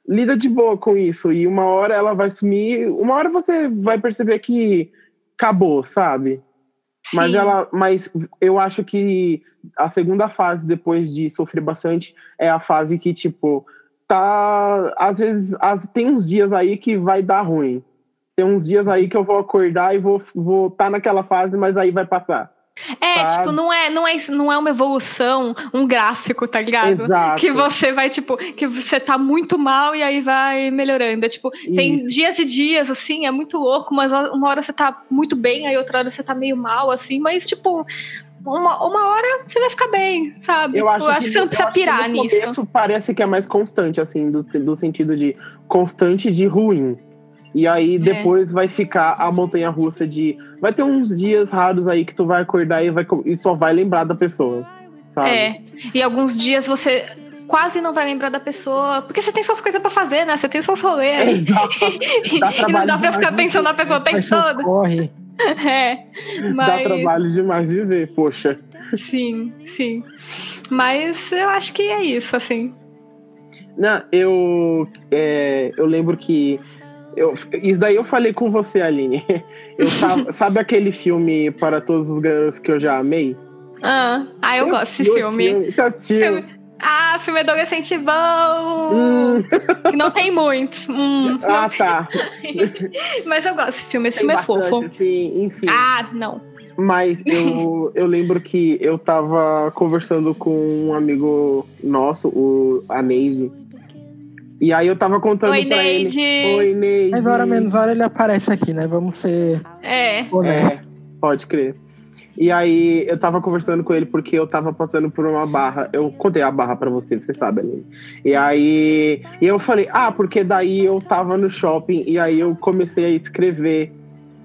lida de boa com isso. E uma hora ela vai sumir, uma hora você vai perceber que acabou, sabe? Mas sim. ela, mas eu acho que a segunda fase, depois de sofrer bastante, é a fase que, tipo, tá. Às vezes, às- tem uns dias aí que vai dar ruim. Tem uns dias aí que eu vou acordar e vou vou tá naquela fase, mas aí vai passar. É, sabe? tipo, não é, não, é, não é uma evolução, um gráfico, tá ligado? Exato. Que você vai, tipo, que você tá muito mal e aí vai melhorando. É, tipo, tem dias e dias, assim, é muito louco, mas uma hora você tá muito bem, aí outra hora você tá meio mal, assim, mas, tipo, uma, uma hora você vai ficar bem, sabe? Eu tipo, acho, eu acho que, você não precisa que pirar nisso. Parece que é mais constante, assim, do, do sentido de constante de ruim. E aí É. depois vai ficar a montanha russa de. Vai ter uns dias raros aí que tu vai acordar e, vai, e só vai lembrar da pessoa. Sabe? É, e alguns dias você quase não vai lembrar da pessoa, porque você tem suas coisas pra fazer, né? Você tem seus rolês aí. Exato. *laughs* Dá e não dá pra ficar pensando na pessoa o tempo Mas todo. corre. *laughs* É, Dá mas... trabalho demais de ver, poxa. Sim, sim. Mas eu acho que é isso, assim. Não, eu, é, eu lembro que. Eu, isso daí eu falei com você, Aline. *laughs* Eu tava- *laughs* sabe aquele filme Para Todos os Garotos que eu já amei? Ah, ah eu gosto desse filme. Você assistiu? Filme- Ah, filme adolescente bom! Hum, Que não tem muito. Hum, *laughs* ah, tá. Mas eu gosto desse filme, esse Tem filme é bastante, fofo. assim, enfim. Ah, não. Mas eu, eu lembro que eu tava conversando com um amigo nosso, o a Neide. E aí eu tava contando Oi, pra Neide. ele. Oi, Neide. Mas hora menos hora ele aparece aqui, né? Vamos ser É. É, pode crer. E aí eu tava conversando com ele porque eu tava passando por uma barra. Eu contei a barra pra você, você sabe, Aline. E aí e eu falei, ah, porque daí eu tava no shopping e aí eu comecei a escrever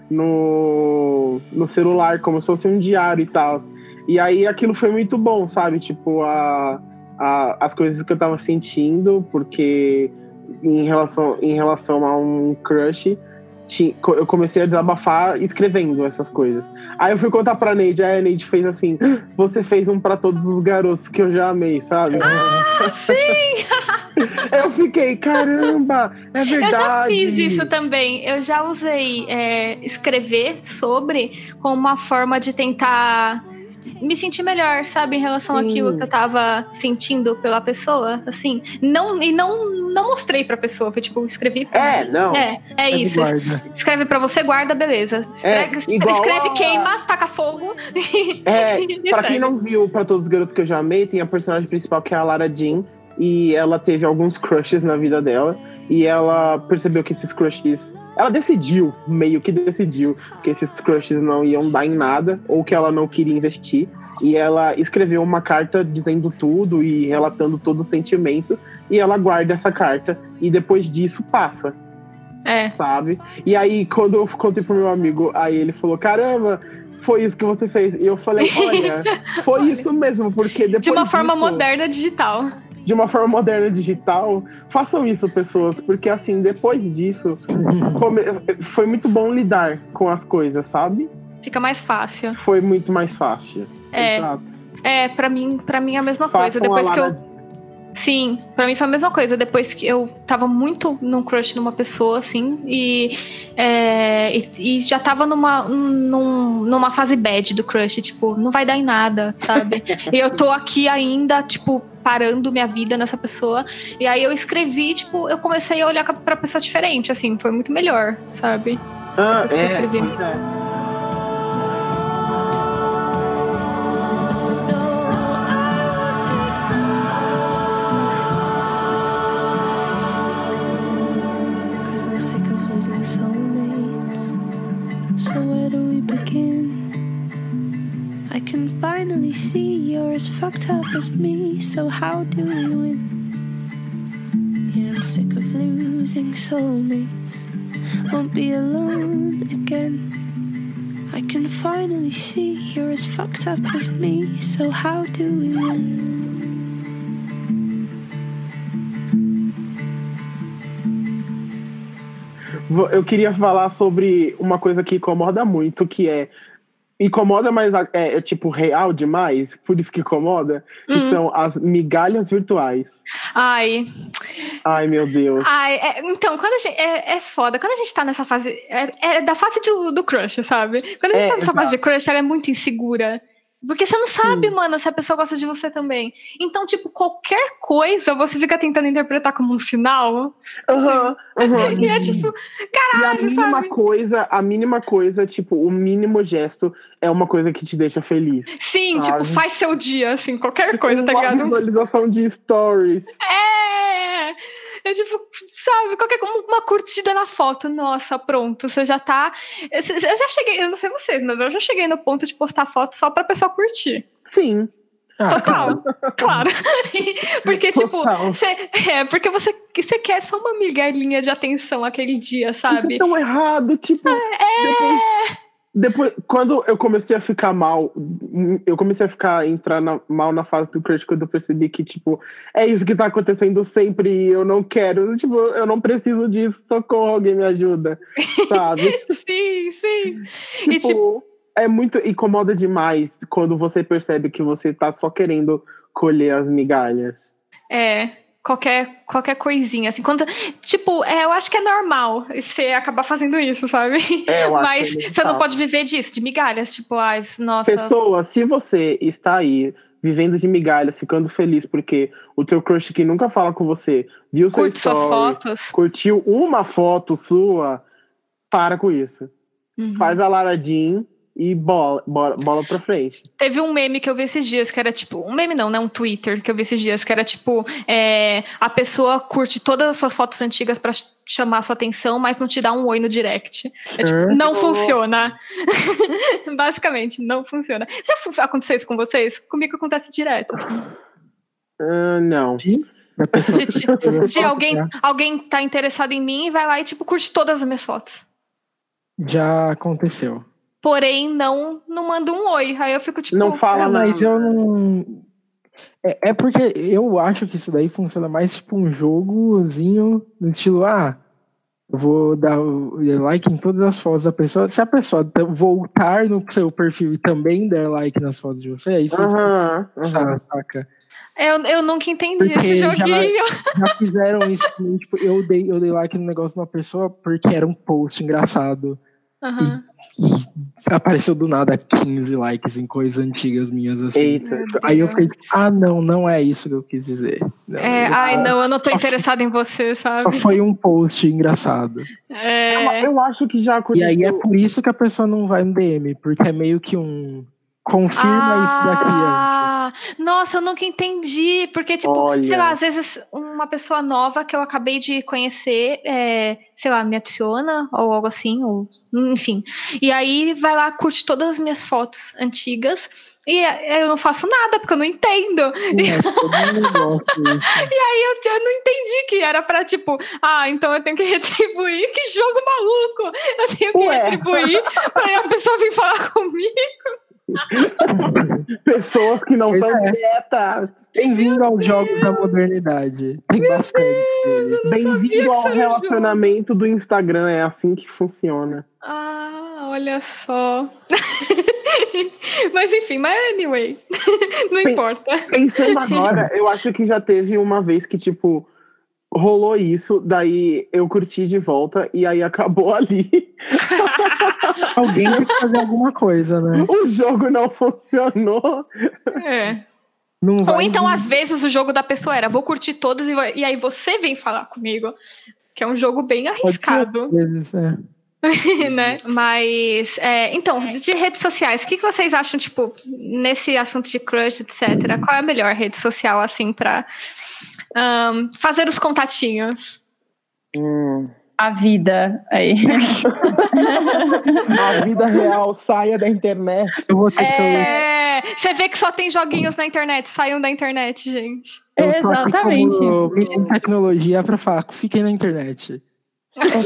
no, no celular, como se fosse um diário e tal. E aí aquilo foi muito bom, sabe? Tipo, a, a, as coisas que eu tava sentindo, porque em relação, em relação a um crush, ti- eu comecei a desabafar escrevendo essas coisas. Aí eu fui contar pra Neide, aí a Neide fez assim: você fez um pra todos os garotos que eu já amei, sabe? Ah, *laughs* sim! Eu fiquei, caramba, é verdade. Eu já fiz isso também. Eu já usei é, escrever sobre como uma forma de tentar me sentir melhor, sabe, em relação Sim. àquilo que eu tava sentindo pela pessoa, assim. Não e não não mostrei pra pessoa, foi tipo escrevi. pra É, mim. não. É, é isso. guarda. Escreve pra você, guarda, beleza. É, Escreve, igual escreve a- queima, taca fogo. *laughs* É, e Pra segue. quem não viu, pra todos os garotos que eu já amei, tem a personagem principal que é a Lara Jean. E ela teve alguns crushes na vida dela. E ela percebeu que esses crushes. Ela decidiu, meio que decidiu, que esses crushes não iam dar em nada, ou que ela não queria investir. E ela escreveu uma carta dizendo tudo e relatando todo o sentimento. E ela guarda essa carta. E depois disso passa É. sabe? E aí, quando eu contei pro meu amigo, aí ele falou: caramba, foi isso que você fez. E eu falei: olha, *laughs* foi Olha. isso mesmo, porque depois. De uma forma disso, moderna digital. De uma forma moderna digital, façam isso, pessoas, porque assim, depois disso, come- foi muito bom lidar com as coisas, sabe? Fica mais fácil. Foi muito mais fácil. É. Exato. É, pra mim, pra mim é a mesma coisa. Façam Depois a que eu. Sim, pra mim foi a mesma coisa. Depois que eu tava muito num crush numa pessoa, assim, e, é, e, e já tava numa, num- numa fase bad do crush, tipo, não vai dar em nada, sabe? *laughs* e eu tô aqui ainda, tipo, parando minha vida nessa pessoa. E aí eu escrevi, tipo, eu comecei a olhar pra pessoa diferente, assim, foi muito melhor, sabe? Ah, Depois que eu é, escrevi. é. Finally see you're as fucked up as me. So how do we win? Yeah, I'm sick of losing soulmates. Won't be alone again. I can finally see you're as fucked up as me. So how do we win? Eu queria falar sobre uma coisa que incomoda muito, que é. Incomoda, mas é, é, tipo real demais, por isso que incomoda, que Uhum. são as migalhas virtuais. Ai, Ai, meu Deus. Ai, é- então, quando a gente. É, é foda. Quando a gente tá nessa fase. É, é da fase do, do crush, sabe? Quando a gente É, tá nessa fase exato. de crush, ela é muito insegura. Porque você não sabe, mano, se a pessoa gosta de você também. Então, tipo, qualquer coisa você fica tentando interpretar como um sinal. Aham, aham. *laughs* E é tipo, E a caralho, mínima sabe? coisa, a mínima coisa, tipo, o mínimo gesto é uma coisa que te deixa feliz. Sim, sabe? tipo, faz seu dia, assim, qualquer coisa, tá uma ligado? visualização de stories. É! É tipo, sabe, qualquer como uma curtida na foto. Nossa, pronto, você já tá. Eu já cheguei, eu não sei vocês, mas eu já cheguei no ponto de postar foto só pra pessoa curtir. Sim. Ah, Total, claro. *laughs* Porque, tipo, você, é, porque você, você quer só uma migalhinha de atenção aquele dia, Isso sabe? é tão errado, tipo. Depois, depois, quando eu comecei a ficar mal, eu comecei a ficar, entrar na- mal na fase do crush, quando eu percebi que, tipo, é isso que tá acontecendo sempre e eu não quero, tipo, eu não preciso disso, socorro, alguém me ajuda, *laughs* sabe? Sim, sim. tipo, E, tipo, é muito, incomoda demais quando você percebe que você tá só querendo colher as migalhas. É, qualquer, qualquer coisinha, assim. Quando, tipo, é, eu acho que é normal você acabar fazendo isso, sabe? É, Mas é você não pode viver disso, de migalhas. Tipo, ai, nossa. Pessoa, se você está aí vivendo de migalhas, ficando feliz porque o teu crush que nunca fala com você, viu seu curte suas story, fotos. curtiu uma foto sua, para com isso. Uhum. Faz a Lara Jean e bola, bola, bola pra frente. Teve um meme que eu vi esses dias que era tipo. Um meme não, né? Um Twitter que eu vi esses dias que era tipo. é, a pessoa curte todas as suas fotos antigas pra ch- chamar sua atenção, mas não te dá um oi no direct. É tipo, não funciona. *laughs* Basicamente, não funciona. Já fu- aconteceu isso com vocês? Comigo acontece direto. assim. Ah, não. Pessoa De, de foto, alguém, né? alguém tá interessado em mim e vai lá e, tipo, curte todas as minhas fotos. Já aconteceu. Porém não, não manda um oi. Aí eu fico tipo. Não fala É, nada. mas eu não. É, é porque eu acho que isso daí funciona mais tipo um jogozinho no estilo, ah, eu vou dar o like em todas as fotos da pessoa. Se a pessoa voltar no seu perfil e também der like nas fotos de você, aí você aham. sa- saca. Eu, eu nunca entendi Porque esse já- joguinho. Já fizeram isso tipo, eu dei, eu dei like no negócio de uma pessoa porque era um post engraçado. E apareceu do nada 15 likes em coisas antigas minhas, assim. Eita. Aí eu fiquei, ah, não, não é isso que eu quis dizer. Não, É, eu- ai, não, eu não tô interessada em você, sabe? Só foi um post engraçado. É, Eu acho que já E aconteceu. aí é por isso que a pessoa não vai no DM, porque é meio que um. Confirma isso daqui antes. Ah, Nossa, eu nunca entendi. Porque, tipo, Olha. sei lá, às vezes uma pessoa nova que eu acabei de conhecer, é, sei lá, me adiciona ou algo assim, ou enfim. E aí vai lá, curte todas as minhas fotos antigas. E é, eu não faço nada, porque eu não entendo. Sim, é *laughs* todo um negócio isso. Eu, eu não entendi que era pra, tipo, ah, então eu tenho que *laughs* retribuir. Que jogo maluco! Eu tenho que Ué. retribuir pra a pessoa vir falar *laughs* comigo. *laughs* Pessoas que não Pois são é. quietas. Bem-vindo aos jogos da modernidade. Tem bastante deles. Bem-vindo ao relacionamento do Instagram. É assim que funciona. Ah, olha só. *laughs* mas enfim, mas anyway. *laughs* Não Sim. importa. Pensando agora, eu acho que já teve uma vez que, tipo, rolou isso, daí eu curti de volta e aí acabou ali. *laughs* Alguém tem que fazer alguma coisa, né? O jogo não funcionou. É. Não vai Ou então, às vezes, o jogo da pessoa era: vou curtir todos e, vai- e aí você vem falar comigo. Que é um jogo bem pode ser, arriscado. às vezes, é. *laughs* né? Mas, é, então, de redes sociais, o que, que vocês acham, tipo, nesse assunto de crush, etc? Qual é a melhor rede social, assim, pra ahn, fazer os contatinhos? Hum, A vida aí. *laughs* a vida real saia da internet. Eu vou ter que ser. É, você vê que só tem joguinhos na internet, saiam da internet, gente. Eu Exatamente. tecnologia pra falar, fiquem na internet.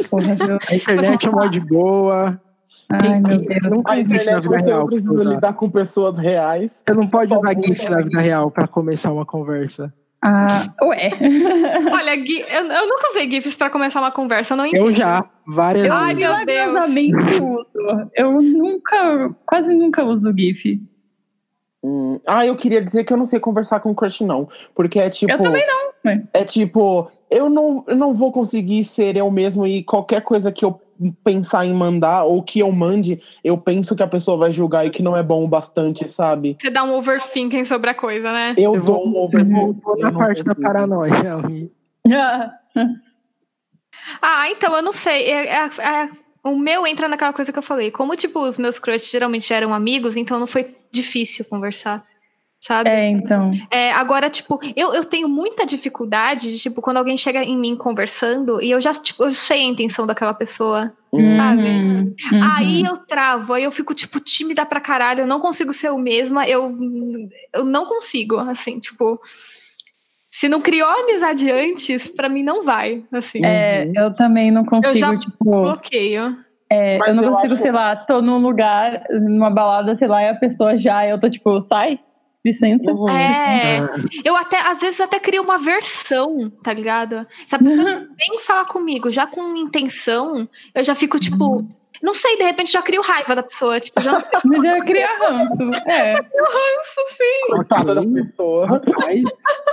Porra? A internet é uma de boa. Ai, meu Deus. Não A tem GIF na internet vida você real precisa usar. lidar com pessoas reais. Você não pode usar GIF na vida real pra começar uma conversa. Ah, ué. *laughs* Olha, Gui- eu, eu nunca usei GIFs pra começar uma conversa, eu não entendo. Eu já, várias Ai, vezes. meu Deus. Uso. Eu nunca, quase nunca uso GIF. Hum, Ah, eu queria dizer que eu não sei conversar com crush, não. Porque é tipo. Eu também não. É tipo, eu não, eu não vou conseguir ser eu mesmo e qualquer coisa que eu pensar em mandar ou que eu mande, eu penso que a pessoa vai julgar e que não é bom o bastante, sabe? Você dá um overthinking sobre a coisa, né? Eu, Eu dou um vou, você overthinking, na não parte da paranoia. Ali. *laughs* Ah, então eu não sei. É- é- é- o meu entra naquela coisa que eu falei. Como, tipo, os meus crushes geralmente eram amigos, então não foi difícil conversar. Sabe? É, então. É, agora, tipo, eu, eu tenho muita dificuldade de, tipo, quando alguém chega em mim conversando e eu já, tipo, eu sei a intenção daquela pessoa. Hum, Sabe? Uhum, uhum. Aí eu travo, aí eu fico, tipo, tímida pra caralho, eu não consigo ser eu mesma, eu, eu não consigo, assim, tipo. Se não criou amizade antes, pra mim não vai, assim. É, Uhum. eu também não consigo, já- tipo. Bloqueio. é, eu não eu consigo, acho- sei lá, tô num lugar, numa balada, sei lá, e a pessoa já, eu tô tipo, sai, licença. Uhum. É, eu até, às vezes, até crio uma versão, tá ligado? Se a pessoa vem falar comigo já com intenção, eu já fico, tipo, não sei, de repente já crio raiva da pessoa, tipo, já *laughs* Eu já cria ranço. É. *laughs* penso assim, Coitada da pessoa. Rapaz,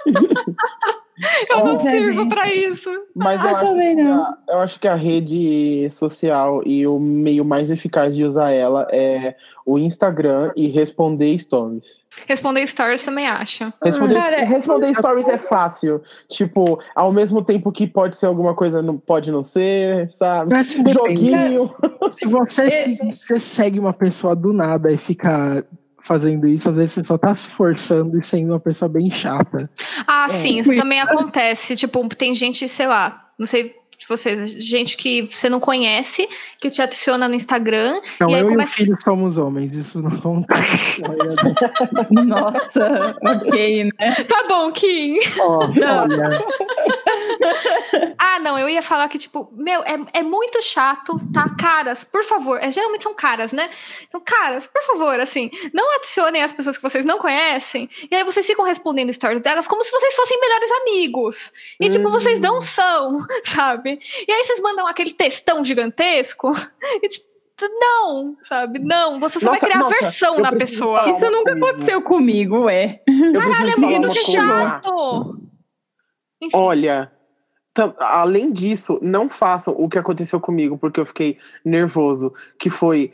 *laughs* eu não Ó, sirvo pra isso. Mas eu Eu acho, também que não. a, eu acho que a rede social e o meio mais eficaz de usar ela é o Instagram e responder stories. Responder stories também acho. Responder, Cara, responder stories é fácil. Tipo, ao mesmo tempo que pode ser alguma coisa, não pode não ser, sabe? mas assim, depende. Joguinho. Se você, se- você segue uma pessoa do nada e fica fazendo isso, às vezes você só tá se forçando e sendo uma pessoa bem chata. Ah, É. sim, isso também acontece. Tipo, tem gente, sei lá, não sei de vocês, gente que você não conhece, que te adiciona no Instagram. Não, e aí eu começa... e o filho somos homens, isso não conta. *laughs* Nossa, ok, né? Tá bom, Kim. Não. olha, Ah, não, eu ia falar que, tipo, meu, é, é muito chato, tá? Caras, por favor. É, geralmente são caras, né? Então, caras, por favor, assim, não adicionem as pessoas que vocês não conhecem. E aí vocês ficam respondendo stories delas como se vocês fossem melhores amigos. E, tipo, vocês não são, *laughs* sabe? E aí vocês mandam aquele textão gigantesco. *laughs* E, tipo, não, sabe? Não, você só Nossa, vai criar nossa, aversão na pessoa. Isso nunca aconteceu comigo, é. Caralho, é muito chato. Enfim. Olha, além disso, não façam o que aconteceu comigo, porque eu fiquei nervoso. Que foi.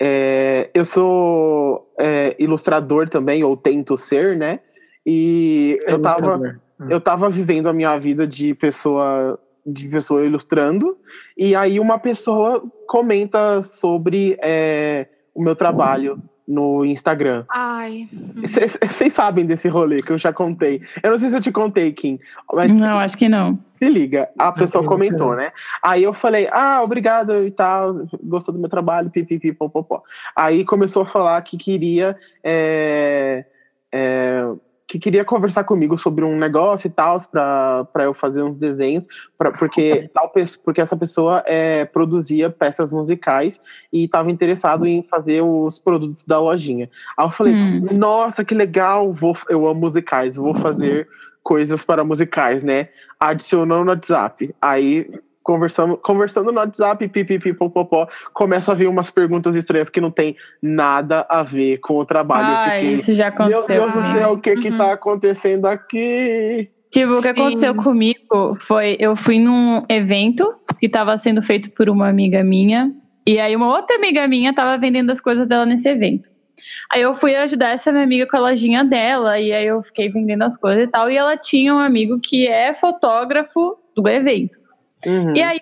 é, eu sou é, ilustrador também, ou tento ser, né? E eu tava, eu tava vivendo a minha vida de pessoa de pessoa ilustrando, e aí uma pessoa comenta sobre é, o meu trabalho no Instagram. Ai. Vocês sabem desse rolê que eu já contei. Eu não sei se eu te contei, Kim, mas Não, acho que não. se liga, a pessoa eu não comentou, né? Aí eu falei, ah, obrigado e tal, gostou do meu trabalho, pipipi, popopó. Aí começou a falar que queria, é, é, que queria conversar comigo sobre um negócio e tal, para eu fazer uns desenhos, pra, porque, tal, porque essa pessoa é, produzia peças musicais e estava interessado em fazer os produtos da lojinha. Aí eu falei, Hum. nossa, que legal, vou, eu amo musicais, vou fazer coisas para musicais, né? Adicionou no WhatsApp. Aí conversamos, conversando no WhatsApp, pipipi, popopó, começa a vir umas perguntas estranhas que não tem nada a ver com o trabalho. Ah, eu fiquei, isso já meu aconteceu. Deus do céu, o que que Uhum. tá acontecendo aqui? Tipo, o que Sim. aconteceu comigo foi, eu fui num evento que estava sendo feito por uma amiga minha, e aí uma outra amiga minha estava vendendo as coisas dela nesse evento. Aí eu fui ajudar essa minha amiga com a lojinha dela, e aí eu fiquei vendendo as coisas e tal, e ela tinha um amigo que é fotógrafo do evento. Uhum. E aí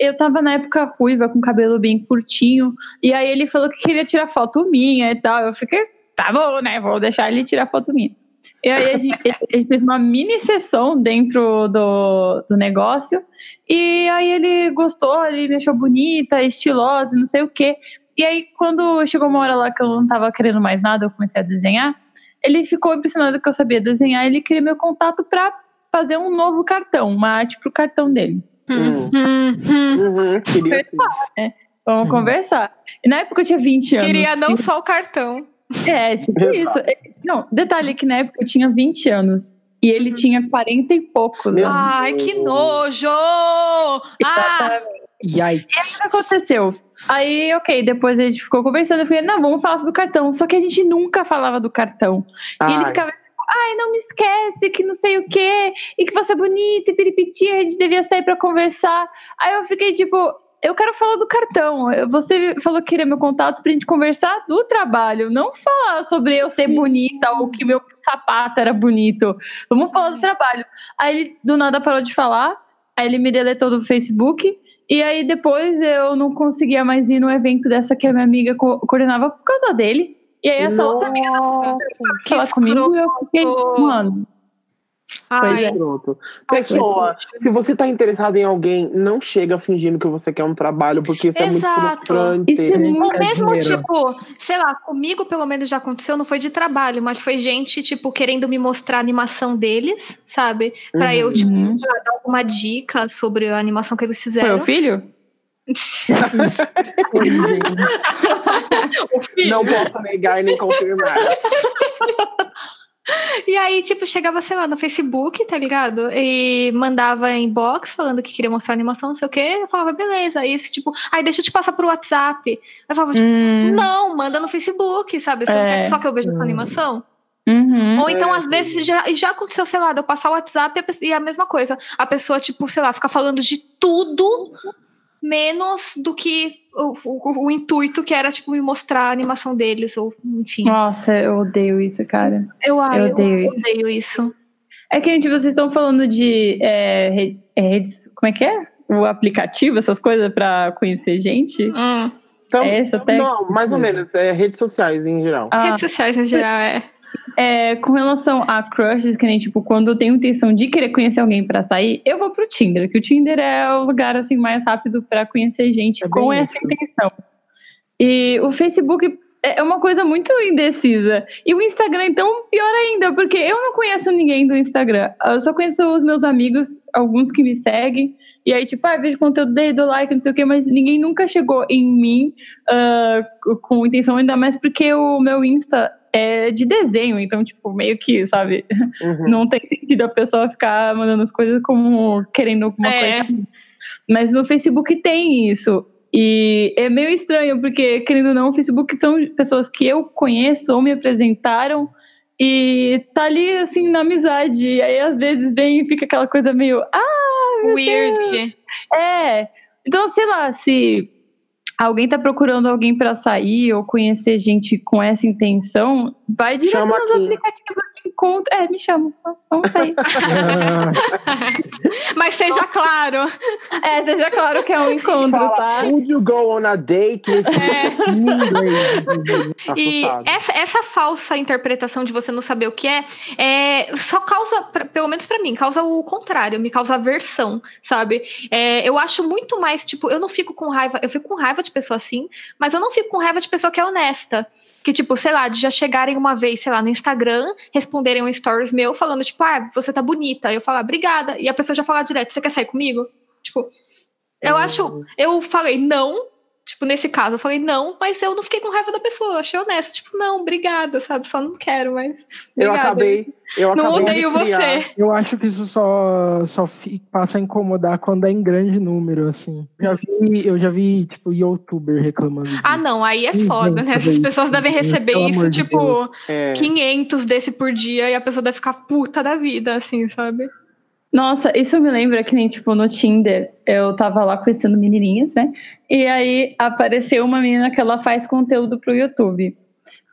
eu tava na época ruiva, com cabelo bem curtinho, e aí ele falou que queria tirar foto minha e tal. Eu fiquei, tá bom, né? Vou deixar ele tirar foto minha. E aí a gente, *laughs* a gente fez uma mini sessão dentro do, do negócio, e aí ele gostou, ele me achou bonita, estilosa, não sei o quê. E aí, quando chegou uma hora lá que eu não tava querendo mais nada, eu comecei a desenhar, ele ficou impressionado que eu sabia desenhar, ele queria meu contato pra fazer um novo cartão, uma arte pro cartão dele. Hum, hum, hum. Uhum, queria sim. Vamos Uhum. conversar. E na época eu tinha 20 anos. Queria não só o cartão. É, tipo isso. É, Não, detalhe que na época eu tinha 20 anos. E ele tinha 40 e. Meu anos. Ai, que nojo! Ah, E aí, O que aconteceu? Aí, ok, depois a gente ficou conversando. Eu falei, não, vamos falar sobre o cartão. Só que a gente nunca falava do cartão. E ele Ai, ficava, ai, não me esquece, que não sei o quê, e que você é bonita e piripiti, a gente devia sair pra conversar. Aí eu fiquei tipo, eu quero falar do cartão. Você falou que queria meu contato pra gente conversar do trabalho, não falar sobre eu ser bonita ou que meu sapato era bonito. Vamos falar do trabalho. Aí ele do nada parou de falar, aí ele me deletou do Facebook. E aí depois eu não conseguia mais ir no evento dessa que a minha amiga co- coordenava por causa dele. E aí essa outra amiga nossa, que falar comigo e eu fiquei, mano, ai, é. Pronto. Pessoa, se você tá interessado em alguém, não chega fingindo que você quer um trabalho, porque isso é muito Exato. frustrante. Isso é muito- Ou É mesmo, dinheiro. tipo, sei lá, comigo pelo menos já aconteceu, não foi de trabalho, mas foi gente, tipo, querendo me mostrar a animação deles, sabe? Pra eu, tipo, Uhum. dar alguma dica sobre a animação que eles Foi fizeram. o filho? O filho. Não posso negar nem confirmar. E aí, tipo, chegava, sei lá, no Facebook, tá ligado? E mandava inbox falando que queria mostrar animação, não sei o quê. Eu falava, beleza. Aí, esse, tipo, aí deixa eu te passar pro WhatsApp. Eu falava, tipo, Hum, não, manda no Facebook, sabe? Você não É. quer só que eu veja essa animação? uhum. Ou então, É, às sim. vezes, já, já aconteceu, sei lá, de eu passar o WhatsApp e a pessoa- e a mesma coisa. A pessoa, tipo, sei lá, fica falando de tudo menos do que o, o- o intuito que era, tipo, me mostrar a animação deles, ou enfim. Nossa, eu odeio isso, cara. Eu, ai, eu eu odeio isso. odeio isso. É que, gente, vocês estão falando de é, é, redes. Como é que é? O aplicativo, essas coisas pra conhecer gente? Hum. Então, É essa até. não, mais ou menos, é redes sociais em geral. Ah, Redes sociais, em geral, é. É, com relação a crushes, que nem, tipo, quando eu tenho intenção de querer conhecer alguém pra sair, eu vou pro Tinder, que o Tinder é o lugar, assim, mais rápido pra conhecer gente É com essa isso. intenção. E o Facebook é uma coisa muito indecisa. E o Instagram, então, pior ainda, porque eu não conheço ninguém do Instagram. Eu só conheço os meus amigos, alguns que me seguem. E aí, tipo, ah, vejo conteúdo dele, dou like, não sei o quê, mas ninguém nunca chegou em mim ah, com intenção, ainda mais porque o meu Insta é de desenho, então, tipo, meio que, sabe, Uhum. não tem sentido a pessoa ficar mandando as coisas como querendo alguma É. coisa. Mas no Facebook tem isso. E é meio estranho, porque, querendo ou não, o Facebook são pessoas que eu conheço ou me apresentaram e tá ali, assim, na amizade. E aí, às vezes, vem e fica aquela coisa meio. Ah, meu Deus. Weird. É. Então, sei lá, se alguém tá procurando alguém pra sair ou conhecer gente com essa intenção, vai direto Chama nos aqui. aplicativos de encontro. É, me chama. Vamos sair. *laughs* Mas seja claro. é, seja claro que é um encontro, Fala, tá? would you go on a date with É. E *laughs* essa, essa falsa interpretação de você não saber o que é, é só causa, pra- pelo menos pra mim, causa o contrário, me causa aversão, sabe? É, eu acho muito mais, tipo, eu não fico com raiva, eu fico com raiva de pessoa assim, mas eu não fico com raiva de pessoa que é honesta. Que, tipo, sei lá, de já chegarem uma vez, sei lá, no Instagram, responderem um stories meu falando, tipo, ah, você tá bonita. Eu falar, obrigada. E a pessoa já falar direto, você quer sair comigo? Tipo, eu Hum. acho. Eu falei não, tipo, nesse caso, eu falei não, mas eu não fiquei com raiva da pessoa, eu achei honesto. Tipo, não, obrigada, sabe? Só não quero, mas. Eu obrigada. acabei. Eu Não acabei odeio você. Eu acho que isso só, só passa a incomodar quando é em grande número, assim. Já vi, eu já vi, tipo, youtuber reclamando. Ah, não, aí é foda, né? As gente, pessoas devem receber pelo isso, amor de tipo, Deus. É. 500 desse por dia e a pessoa deve ficar puta da vida, assim, sabe? Nossa, isso me lembra que nem, tipo, no Tinder, eu tava lá conhecendo menininhas, né? E aí apareceu uma menina que ela faz conteúdo pro YouTube.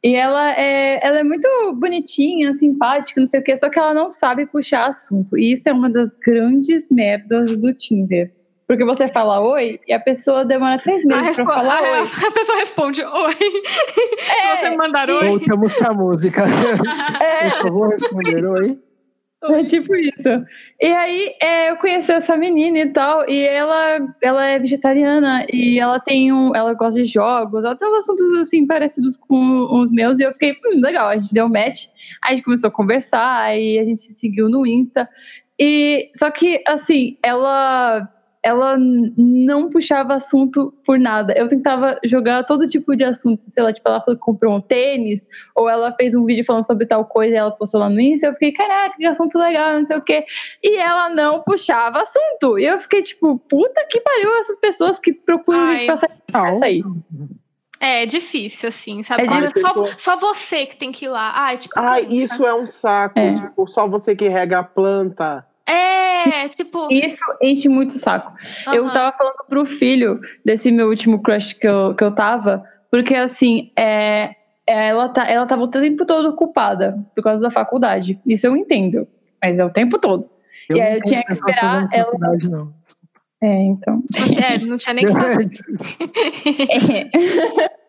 E ela é, ela é muito bonitinha, simpática, não sei o quê, só que ela não sabe puxar assunto. E isso é uma das grandes merdas do Tinder. Porque você fala oi e a pessoa demora três meses pra respo- falar *laughs* a- oi. *laughs* a pessoa responde, oi. *laughs* É, Se você mandar oi. Voltamos pra música. É, Por favor, responder oi. É tipo isso. E aí, é, eu conheci essa menina e tal, e ela, ela é vegetariana e ela tem um. Ela gosta de jogos, ela tem uns assuntos assim parecidos com os meus, e eu fiquei, hum, legal, a gente deu match, aí a gente começou a conversar, aí a gente se seguiu no Insta. E só que, assim, ela. Ela não puxava assunto por nada. Eu tentava jogar todo tipo de assunto. Sei lá, tipo, ela falou que comprou um tênis, ou ela fez um vídeo falando sobre tal coisa e ela postou lá no Insta, eu fiquei, caraca, que assunto legal, não sei o quê. E ela não puxava assunto. E eu fiquei, tipo, puta que pariu essas pessoas que procuram Ai. gente pra sair. pra sair. É difícil, assim, sabe? É difícil. só, só você que tem que ir lá. Ai, tipo, Ai, isso é um saco. É. Tipo, só você que rega a planta. É, tipo. Isso enche muito o saco. Eu aham. tava falando pro filho desse meu último crush que eu, que eu tava, porque assim, é, ela, tá, ela tava o tempo todo ocupada por causa da faculdade. Isso eu entendo, mas é o tempo todo. Eu E aí eu tinha que esperar ela- faculdade, não. É, então. É, não tinha nem *laughs* que fazer. É. *laughs*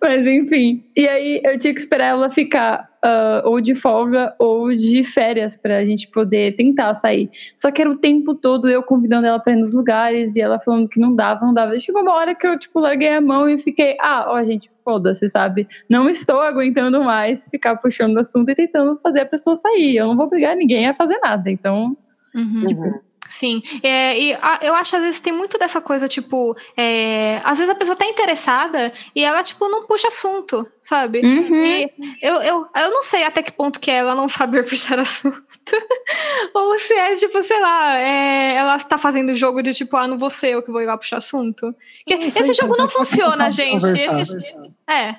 Mas enfim. E aí eu tinha que esperar ela ficar ah, ou de folga ou de férias pra gente poder tentar sair. Só que era o tempo todo eu convidando ela pra ir nos lugares e ela falando que não dava, não dava. E chegou uma hora que eu, tipo, larguei a mão e fiquei, ah, ó, gente, foda-se, sabe? Não estou aguentando mais ficar puxando o assunto e tentando fazer a pessoa sair. Eu não vou obrigar ninguém a fazer nada. Então, Uhum. Uhum. Sim, é, e a- eu acho às vezes tem muito dessa coisa, tipo, é, às vezes a pessoa tá interessada e ela, tipo, não puxa assunto, sabe? uhum. E eu, eu, eu não sei até que ponto que é ela não saber *laughs* puxar assunto. Ou se é, tipo, sei lá, é, ela tá fazendo jogo de tipo, ah, não vou ser eu que vou ir lá puxar assunto. Que Não sei, esse jogo não funciona, gente. Esse- é.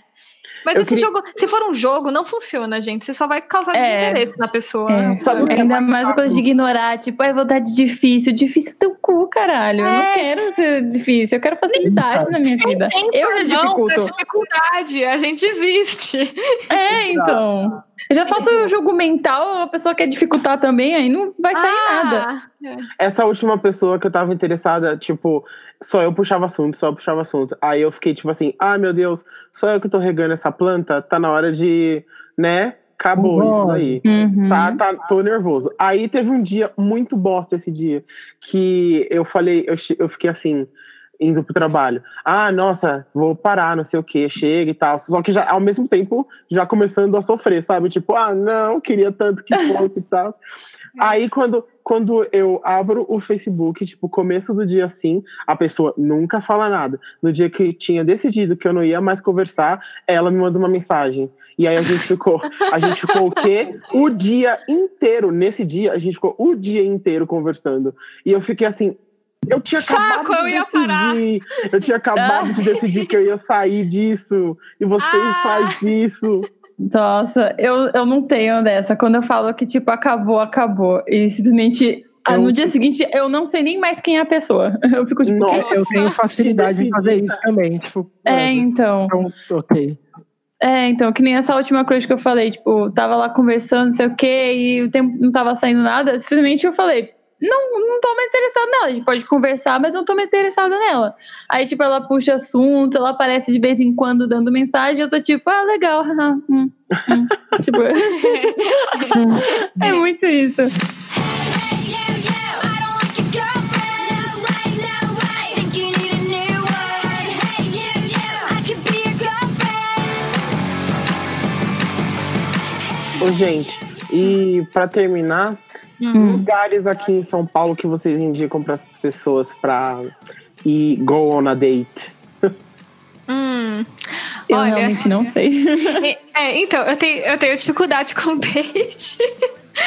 Mas Eu esse queria- jogo, se for um jogo, não funciona, gente. Você só vai causar É. desinteresse na pessoa. É. É Ainda mais mais a coisa de ignorar, tipo, é vontade difícil. Difícil é teu cu, caralho. Eu não É. quero ser difícil, eu quero facilidade na minha vida. Tem Eu já não, dificulto. é dificuldade, a gente existe. É, então. Eu já faço o jogo mental, a pessoa quer dificultar também, aí não vai sair nada. Ah, Essa última pessoa que eu tava interessada, tipo, só eu puxava assunto, só eu puxava assunto. Aí eu fiquei tipo assim, ah, meu Deus, só eu que tô regando essa planta, tá na hora de, né, acabou Vambora. isso aí. Uhum. Tá, tá, tô nervoso. Aí teve um dia muito bosta esse dia, que eu falei, eu, eu fiquei assim, indo pro trabalho. Ah, nossa, vou parar, não sei o que, chega e tal. Só que já, ao mesmo tempo, já começando a sofrer, sabe? Tipo, ah, não, queria tanto que fosse e tal. *laughs* Aí quando, quando eu abro o Facebook, tipo, começo do dia assim, a pessoa nunca fala nada. No dia que tinha decidido que eu não ia mais conversar, ela me manda uma mensagem. E aí a gente *laughs* ficou, a gente ficou o quê? O dia inteiro. Nesse dia, a gente ficou o dia inteiro conversando. E eu fiquei assim, eu tinha acabado eu de parar. decidir. Eu tinha acabado de decidir que eu ia sair disso. E você Ah. faz isso. Nossa, eu, eu não tenho dessa. Quando eu falo que, tipo, acabou, acabou. E simplesmente. ah, Eu- No dia seguinte, eu não sei nem mais quem é a pessoa. *laughs* Eu fico tipo, Nossa. Eu tenho facilidade em fazer isso também. Tipo, é, então. Então, ok. É, então, que nem essa última crush que eu falei, tipo, tava lá conversando, não sei o quê, e o tempo não tava saindo nada. Simplesmente eu falei, não, não tô mais interessada nela. A gente pode conversar, mas não tô mais interessada nela. Aí, tipo, ela puxa assunto, ela aparece de vez em quando dando mensagem, eu tô tipo, ah, legal, *laughs* hum, hum. Tipo, *laughs* é muito isso. Gente, e pra terminar, Hum. lugares aqui em São Paulo que vocês indicam para as pessoas pra ir go on a date? Hum. Eu Olha. realmente não sei. *laughs* É, então, eu tenho, eu tenho dificuldade com *laughs* date.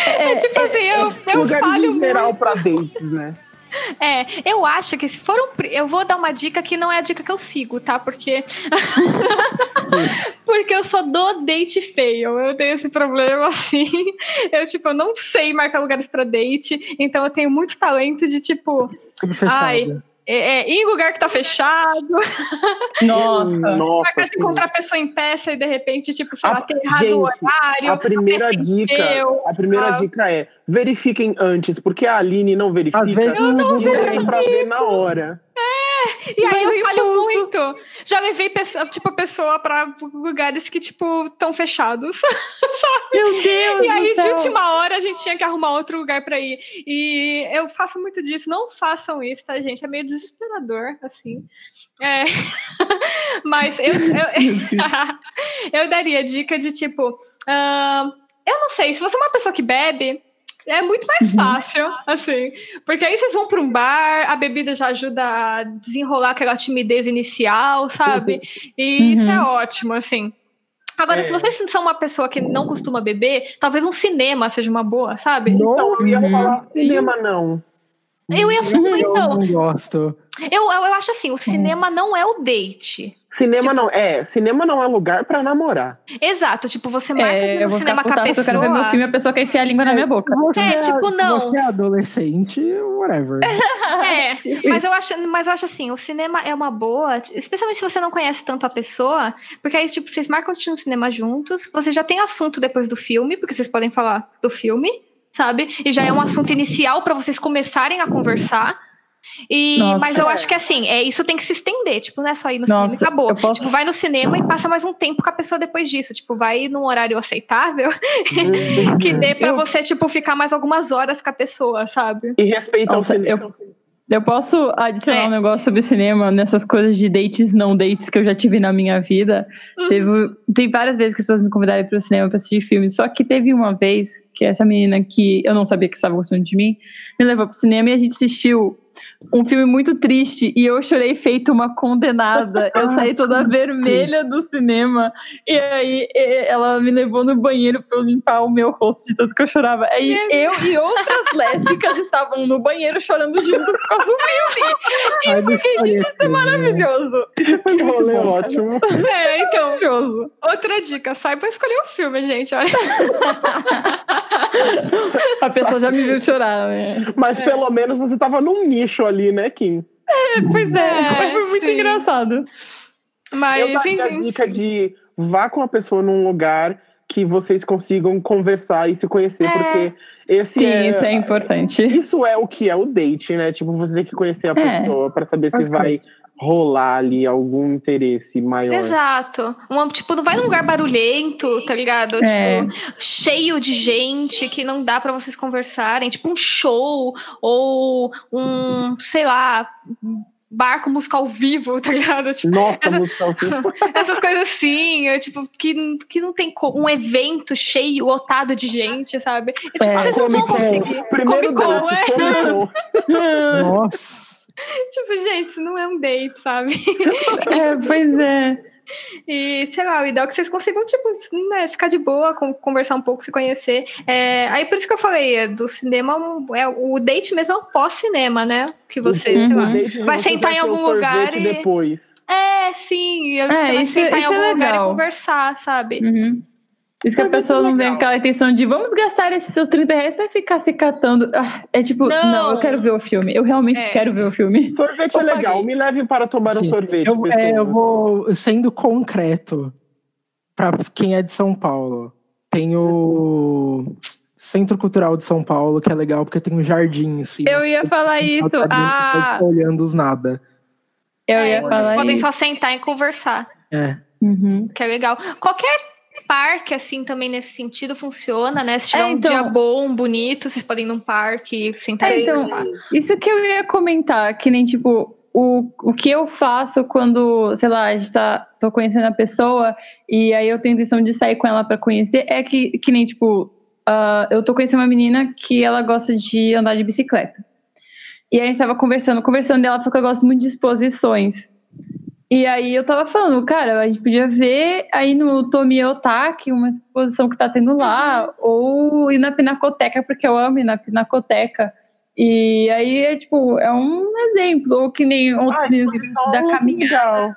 É, tipo assim, eu, eu lugares falho em geral pra dates, né? *laughs* É, eu acho que se for um. Eu vou dar uma dica que não é a dica que eu sigo, tá? Porque. *laughs* Porque eu só dou date feio. Eu tenho esse problema, assim. Eu, tipo, eu não sei marcar lugares pra date. Então eu tenho muito talento de, tipo. Ai. É, é, em lugar que tá fechado, Nossa. Nossa, de sim. encontrar a pessoa em peça e de repente, tipo, sei lá, ter errado gente, o horário. A primeira dica, a primeira ah. dica é verifiquem antes, porque a Aline não verifica. Às vezes Eu não não dá pra ver na hora. E aí eu Mas falho impulso. muito. Já levei tipo, a pessoa pra lugares que, tipo, estão fechados. *laughs* Meu Deus E aí, do de céu. última hora, a gente tinha que arrumar outro lugar pra ir. E eu faço muito disso. Não façam isso, tá, gente? É meio desesperador, assim. É. *laughs* Mas eu, eu, *laughs* eu daria dica de, tipo... ahn, eu não sei, se você é uma pessoa que bebe... É muito mais fácil, assim. Porque aí vocês vão para um bar, a bebida já ajuda a desenrolar aquela timidez inicial, sabe? E isso é ótimo, assim. Agora, É. se vocês são uma pessoa que não costuma beber, talvez um cinema seja uma boa, sabe? Então, eu ia Uhum. falar cinema, não. Eu ia falar, Eu então, não gosto. eu, eu, eu acho assim, o cinema não é o date. Cinema não, é, cinema não é lugar pra namorar. Exato, tipo, você marca É, eu no vou cinema com a se eu quero ver meu pessoa. filme a pessoa quer enfiar a língua na minha boca. Você É, tipo, se não. Você é adolescente, whatever. É, *laughs* mas eu acho, mas eu acho assim, o cinema é uma boa, especialmente se você não conhece tanto a pessoa, porque aí, tipo, vocês marcam de no cinema juntos, você já tem assunto depois do filme, porque vocês podem falar do filme, sabe? E já é um assunto inicial pra vocês começarem a conversar. E, Nossa. mas eu acho que assim, é, isso tem que se estender, tipo, não é só ir no Nossa, cinema e acabou. posso- Tipo, vai no cinema e passa mais um tempo com a pessoa depois disso. Tipo, vai num horário aceitável *laughs* que dê pra Eu- você, tipo, ficar mais algumas horas com a pessoa, sabe? E respeita Nossa, o cinema. eu- Eu posso adicionar É. um negócio sobre cinema nessas coisas de dates não dates que eu já tive na minha vida. Uhum. Teve, tem várias vezes que as pessoas me convidaram para o cinema para assistir filme, só que teve uma vez que essa menina que eu não sabia que estava gostando de mim me levou pro cinema e a gente assistiu um filme muito triste e eu chorei feito uma condenada. Eu Ah, saí toda vermelha do cinema e aí ela me levou no banheiro para eu limpar o meu rosto de tanto que eu chorava. Aí eu e outras *laughs* lésbicas estavam no banheiro chorando juntas por causa do filme. E Ai, eu fiquei, gente, isso é né? maravilhoso. Isso foi Que muito rolê bom. ótimo. É, então, Maravilhoso. outra dica, saiba escolher o filme, gente. Olha. *laughs* A pessoa já me viu chorar, né? Mas pelo menos você tava num nicho ali, né, Kim? Pois é, É, foi muito sim. engraçado. Eu Mas, a enfim. dica de vá com a pessoa num lugar que vocês consigam conversar e se conhecer, É. porque esse Sim, é, isso é importante. isso é o que é o date, né? Tipo, você tem que conhecer a É. pessoa pra saber se Ok. vai rolar ali algum interesse maior. Exato. Um, tipo, não vai num lugar barulhento, tá ligado? É. Tipo, cheio de gente que não dá pra vocês conversarem. Tipo, um show ou um, sei lá, barco musical vivo, tá ligado? Tipo, Nossa, Essa- música ao vivo. *laughs* essas coisas assim, eu, tipo, que, que não tem co- um evento cheio, lotado de gente, sabe? E, tipo, É. vocês não vão conseguir. Primeiro Comic Con, é. *laughs* *laughs* Nossa. Tipo, gente, isso não é um date, sabe? *laughs* É, pois é. E, sei lá, o ideal é que vocês consigam, tipo, né, ficar de boa, con- conversar um pouco, se conhecer. É, aí por isso que eu falei, é, do cinema, é, o date mesmo é o pós-cinema, né? Que você, sei lá. De Vai sentar em algum lugar e- depois. É, sim, eu- É, você vai isso- sentar em isso é algum lugar e legal. conversar, sabe? Uhum. Isso que a isso pessoa é não vem legal. aquela intenção de vamos gastar esses seus 30 reais pra ficar se catando. Ah, é tipo, Não. não. eu quero ver o filme. Eu realmente É. quero ver o filme. *laughs* Sorvete Eu é legal. paguei. Me leve para tomar um Sim. sorvete. Eu, é, eu vou sendo concreto para quem é de São Paulo. Tem o Centro Cultural de São Paulo, que é legal porque tem um jardim assim. Eu ia falar isso. Ah, olhando os nada. eu É, ia vocês falar podem isso. só sentar e conversar, É. Uhum. que é legal. Qualquer parque, assim, também nesse sentido funciona, né? Se tiver É, um então- dia bom, bonito, vocês podem ir num parque, sentar É, então. Isso que eu ia comentar, que nem tipo, o, o que eu faço quando, sei lá, a gente tá, tô conhecendo a pessoa e aí eu tenho intenção de sair com ela pra conhecer, é que, que nem tipo, ah, eu tô conhecendo uma menina que ela gosta de andar de bicicleta. E a gente tava conversando, conversando, e ela falou que eu gosto muito de exposições. E aí eu tava falando, cara, a gente podia ver aí no Tomi Otaki uma exposição que tá tendo lá, ou ir na Pinacoteca, porque eu amo ir na Pinacoteca. E aí é tipo, é um exemplo, ou que nem outros Ah, meninos exposição da é muito caminhada. legal.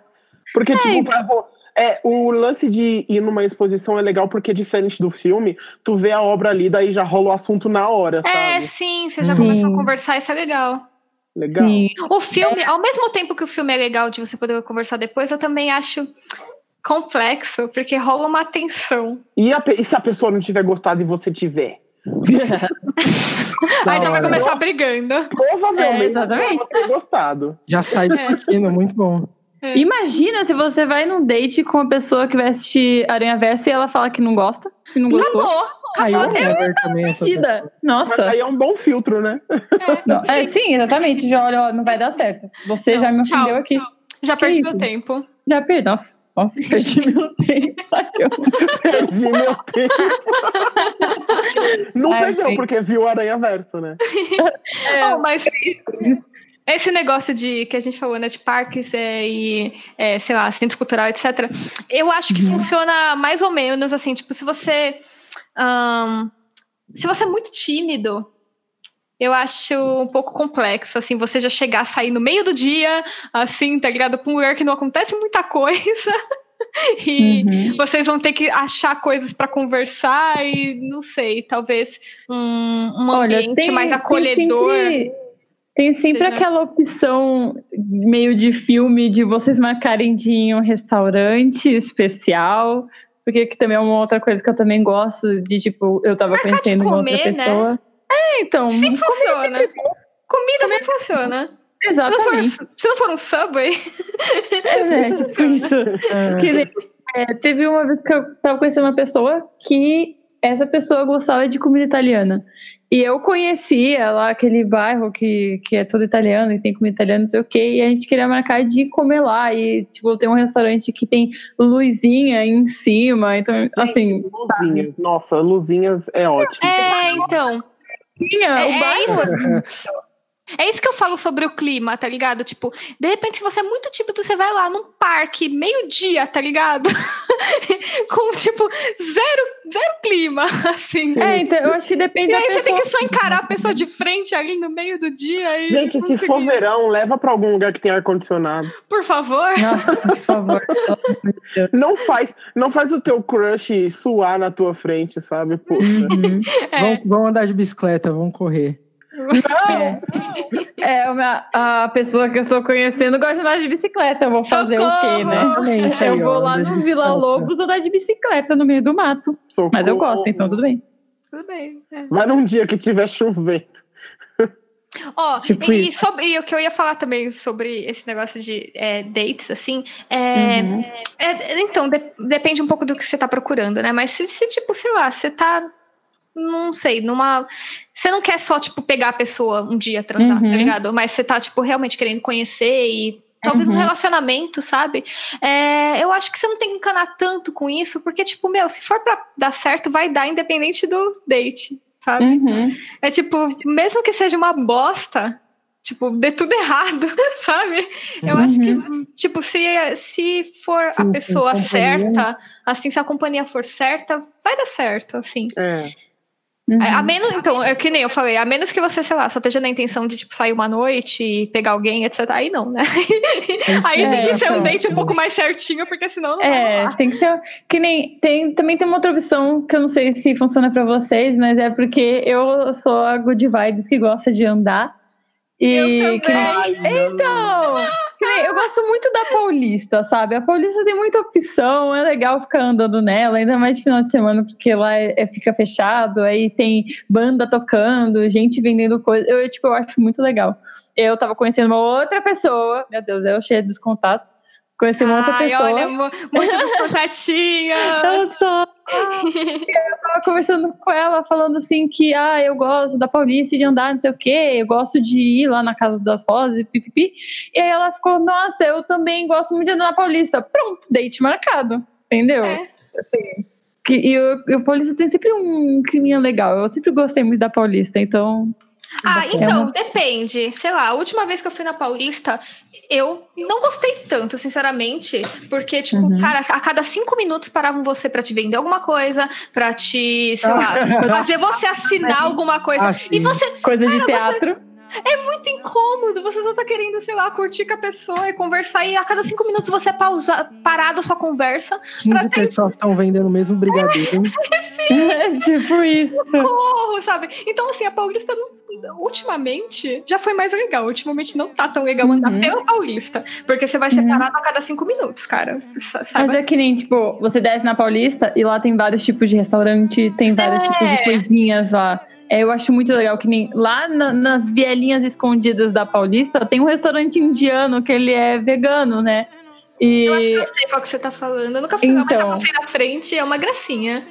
Porque, tipo, vai ro- é, o lance de ir numa exposição é legal porque, diferente do filme, tu vê a obra ali, daí já rola o assunto na hora, É, sabe? sim, vocês já Sim. começam a conversar, isso é legal. Legal. Sim. O filme, ao mesmo tempo que o filme é legal de você poder conversar depois, eu também acho complexo, porque rola uma tensão. E, a e se a pessoa não tiver gostado e você tiver? *laughs* Aí já vai começar brigando. Provavelmente É, exatamente. eu vou ter gostado. Já sai discutindo, muito bom. Imagina se você vai num date com uma pessoa que vai assistir Aranha Verso e ela fala que não gosta, que não gostou. Acabou. Aí. Ever também essa. Mentira. Mas Nossa. aí é um bom filtro, né? Não, é, sim, exatamente. Já olha, ó, não vai dar certo. Você já me Tchau. ofendeu aqui. Já Que perdi isso? meu tempo. Já perdi. Nossa, nossa, *laughs* perdi meu tempo. Perdi meu tempo. *laughs* Não Ai, perdeu, porque viu Aranha Verso, né? *laughs* É, Oh, mas esse negócio de que a gente falou, né, de parques é, e, é, sei lá, centro cultural, etc. Eu acho que Uhum. funciona mais ou menos assim, tipo, se você. ahn, se você é muito tímido, eu acho um pouco complexo, assim, você já chegar a sair no meio do dia, assim, tá ligado? Pra um lugar que não acontece muita coisa. *laughs* e Uhum. vocês vão ter que achar coisas pra conversar e não sei, talvez um, um Olha, ambiente tem, mais tem acolhedor. sempre, tem sempre Seja- aquela opção meio de filme de vocês marcarem de ir em um restaurante especial. Porque que também é uma outra coisa que eu também gosto de, tipo, eu tava Marcar conhecendo uma outra comer, né? pessoa. É, então. Sempre funciona. Comida sempre funciona. Se não, for, Exatamente. se não for um Subway, É, *laughs* tipo isso. É, Que é, teve uma vez que eu tava conhecendo uma pessoa que essa pessoa gostava de comida italiana. E eu conhecia lá aquele bairro que, que é todo italiano e tem comida italiana, não sei o quê, e a gente queria marcar de comer lá. E, tipo, tem um restaurante que tem luzinha em cima. Então, assim, Luzinhas. Nossa, Luzinhas é ótimo. é, então. tinha É, o é bairro. isso. É isso que eu falo sobre o clima, tá ligado? Tipo, de repente, se você é muito tímido, você vai lá num parque, meio-dia, tá ligado? *laughs* Com, tipo, zero, zero clima, *laughs* assim. É, então, eu acho que depende E da aí você tem pessoa. que só encarar a pessoa de frente ali no meio do dia e. Gente, se for verão, leva pra algum lugar que tem ar-condicionado. Por favor. Nossa, por *laughs* favor. Não faz, não faz o teu crush suar na tua frente, sabe? Puta. Uhum. É. Vamos, vamos andar de bicicleta, vamos correr. É, é uma- a pessoa que eu estou conhecendo gosta de andar de bicicleta. Eu vou fazer o quê, né? Eu aí, vou lá no Vila. Lobos andar de bicicleta no meio do mato. Mas eu Socorro. gosto, então tudo bem. Tudo bem. é. Vai num dia que tiver chovendo. Ó, Tipo e, sobre, e o que eu ia falar também sobre esse negócio de é, dates, assim, é, Uhum. é- então, de- depende um pouco do que você tá procurando, né? Mas se, se, tipo, sei lá, você tá, não sei, numa... Você não quer só, tipo, pegar a pessoa um dia, transar, Uhum. tá ligado? Mas você tá, tipo, realmente querendo conhecer e... Talvez um Uhum. relacionamento, sabe? É, eu acho que você não tem que encanar tanto com isso, porque, tipo, meu, se for pra dar certo, vai dar independente do date, sabe? Uhum. É tipo, mesmo que seja uma bosta, tipo, dê tudo *laughs* errado, sabe? Eu acho que, tipo, se, se for a Sim, sim, pessoa companhia. certa, assim, se a companhia for certa, vai dar certo, assim. É. Uhum. A menos, então, é que nem eu falei, a menos que você, sei lá, só esteja na intenção de, tipo, sair uma noite e pegar alguém, etc. Aí não, né? *laughs* Aí tem que ser um date um pouco mais certinho, porque senão não vai É, tem que ser. Que nem. Tem, também tem uma outra opção que eu não sei se funciona pra vocês, mas é porque eu sou a good vibes que gosta de andar. E Eu que nem- Ai, não. Então, *laughs* eu gosto muito da Paulista, sabe? A Paulista tem muita opção, é legal ficar andando nela, ainda mais de final de semana, porque lá é, é- fica fechado, aí tem banda tocando, gente vendendo coisa. Eu, tipo, eu acho muito legal. Eu tava conhecendo uma outra pessoa, meu Deus, eu cheia dos contatos. Conheci uma outra Ai, pessoa. olha, mo- muitas contatinhas. *laughs* Eu só. eu tava conversando com ela, falando assim que ah, eu gosto da Paulista de andar, não sei o quê, eu gosto de ir lá na Casa das Rosas e pipipi. E aí ela ficou, nossa, eu também gosto muito de andar na Paulista. Pronto, date marcado. Entendeu? É. Assim, que, e o, e o Paulista tem sempre um climinha legal. Eu sempre gostei muito da Paulista, então. Ah, É então, uma- depende. Sei lá, a última vez que eu fui na Paulista, eu não gostei tanto, sinceramente. Porque, tipo, Uhum. cara, a cada cinco minutos paravam você pra te vender alguma coisa, pra te, sei lá, *laughs* fazer você assinar alguma coisa. Ah, E sim. você Coisa de Cara, teatro. É muito incômodo, você só tá querendo, sei lá, curtir com a pessoa e conversar, e a cada cinco minutos você é pausa, parado a sua conversa, 15 pessoas estão vendendo o mesmo brigadeiro. *laughs* É tipo isso. porra, sabe? Então, assim, a Paulista, ultimamente, já foi mais legal. Ultimamente não tá tão legal andar Uhum. pela Paulista, porque você vai ser Uhum. parado a cada cinco minutos, cara. Sa- Mas Sabe? é que nem, tipo, você desce na Paulista e lá tem vários tipos de restaurante, tem vários É. tipos de coisinhas lá. É, eu acho muito legal que nem lá na- nas vielinhas escondidas da Paulista tem um restaurante indiano que ele é vegano, né? E Eu acho que eu sei qual que você tá falando. Eu nunca fui lá, mas já Então. passei na frente, é uma gracinha.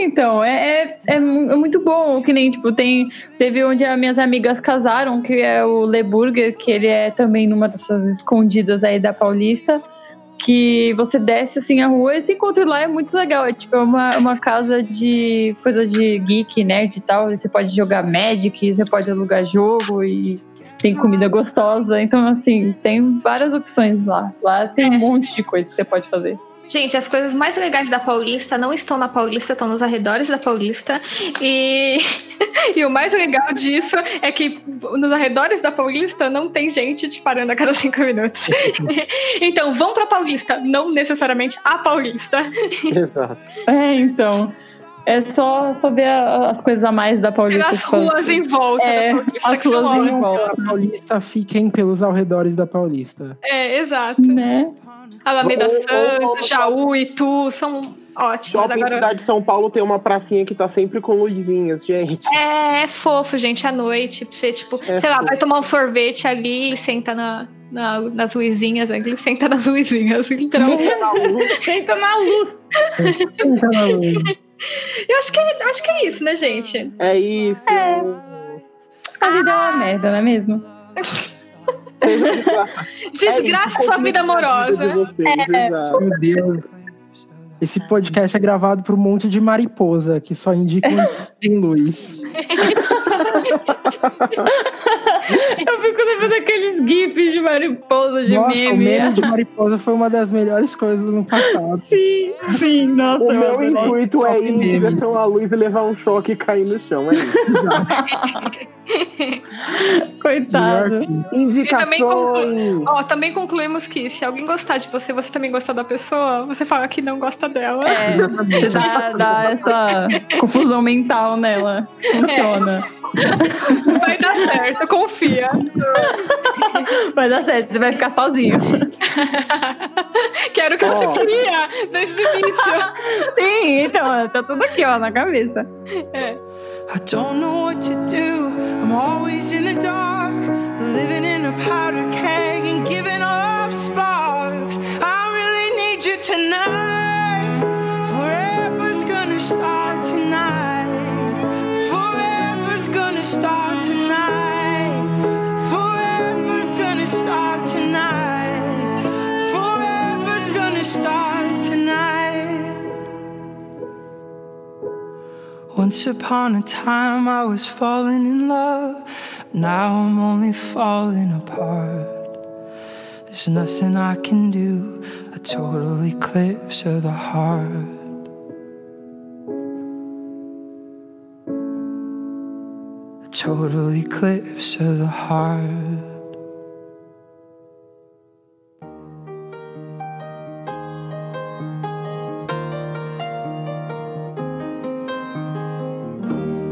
então, é, é, é é muito bom, que nem, tipo, tem. Teve onde as minhas amigas casaram, que é o Le Burger, que ele é também numa dessas escondidas aí da Paulista. Que você desce assim a rua e se encontra lá, é muito legal. É tipo é uma, uma casa de coisa de geek, nerd e tal. Você pode jogar Magic, você pode alugar jogo e tem comida gostosa. Então, assim, tem várias opções lá. Lá tem um monte de coisa que você pode fazer. Gente, as coisas mais legais da Paulista não estão na Paulista, estão nos arredores da Paulista. E, *laughs* e o mais legal disso é que nos arredores da Paulista não tem gente te parando a cada cinco minutos. *laughs* então, vão pra Paulista, não necessariamente a Paulista. *laughs* Exato. É, então. É só, só ver a- as coisas a mais da Paulista. Pelas que faz- ruas em volta É, da Paulista. as que são ruas em volta. Pela Paulista, fiquem pelos arredores da Paulista. É, exato. Né? Alameda Santos, Jaú, Itu, são ótimas. Shopping Agora, Cidade de São Paulo tem uma pracinha que tá sempre com luzinhas, gente. é, é fofo, gente, à noite. Pra você, tipo, É sei lá, fofo. vai tomar um sorvete ali e senta na, na- nas luzinhas, ali, *laughs* senta nas luzinhas, literalmente. Senta na luz. *laughs* Senta na luz. *laughs* Eu acho que, é, acho que é isso, né, gente? É isso. É. A vida é uma merda, não é mesmo? *laughs* Desgraça- é sua vida amorosa. vocês, exato. Meu Deus. Esse podcast é gravado por um monte de mariposa que só indicam tem luz. Eu fico lembrando daqueles gifs de mariposa de Nossa, o meme. meme de mariposa foi uma das melhores coisas do ano passado. Sim, sim, nossa. O eu meu adorei. intuito é ir em direção à luz e levar um choque e cair no chão. É isso. *laughs* Coitado. Fim. também Indicações. Ó, também concluímos que se alguém gostar de você, você também gostar da pessoa, você fala que não gosta dela. É, você dá, dá essa confusão mental nela. Funciona. Vai dar certo, confia. Vai dar certo, você vai ficar sozinho. *laughs* que era o que Ó. você queria desde o início. Sim, então, tá tudo aqui, ó, na cabeça. É. I don't know what to do. I'm always in the dark, living in a powder keg and giving off sparks. I really need you tonight. Forever's gonna start tonight. Forever's gonna start tonight. Once upon a time, I was falling in love. Now I'm only falling apart. There's nothing I can do. A total eclipse of the heart. A total eclipse of the heart.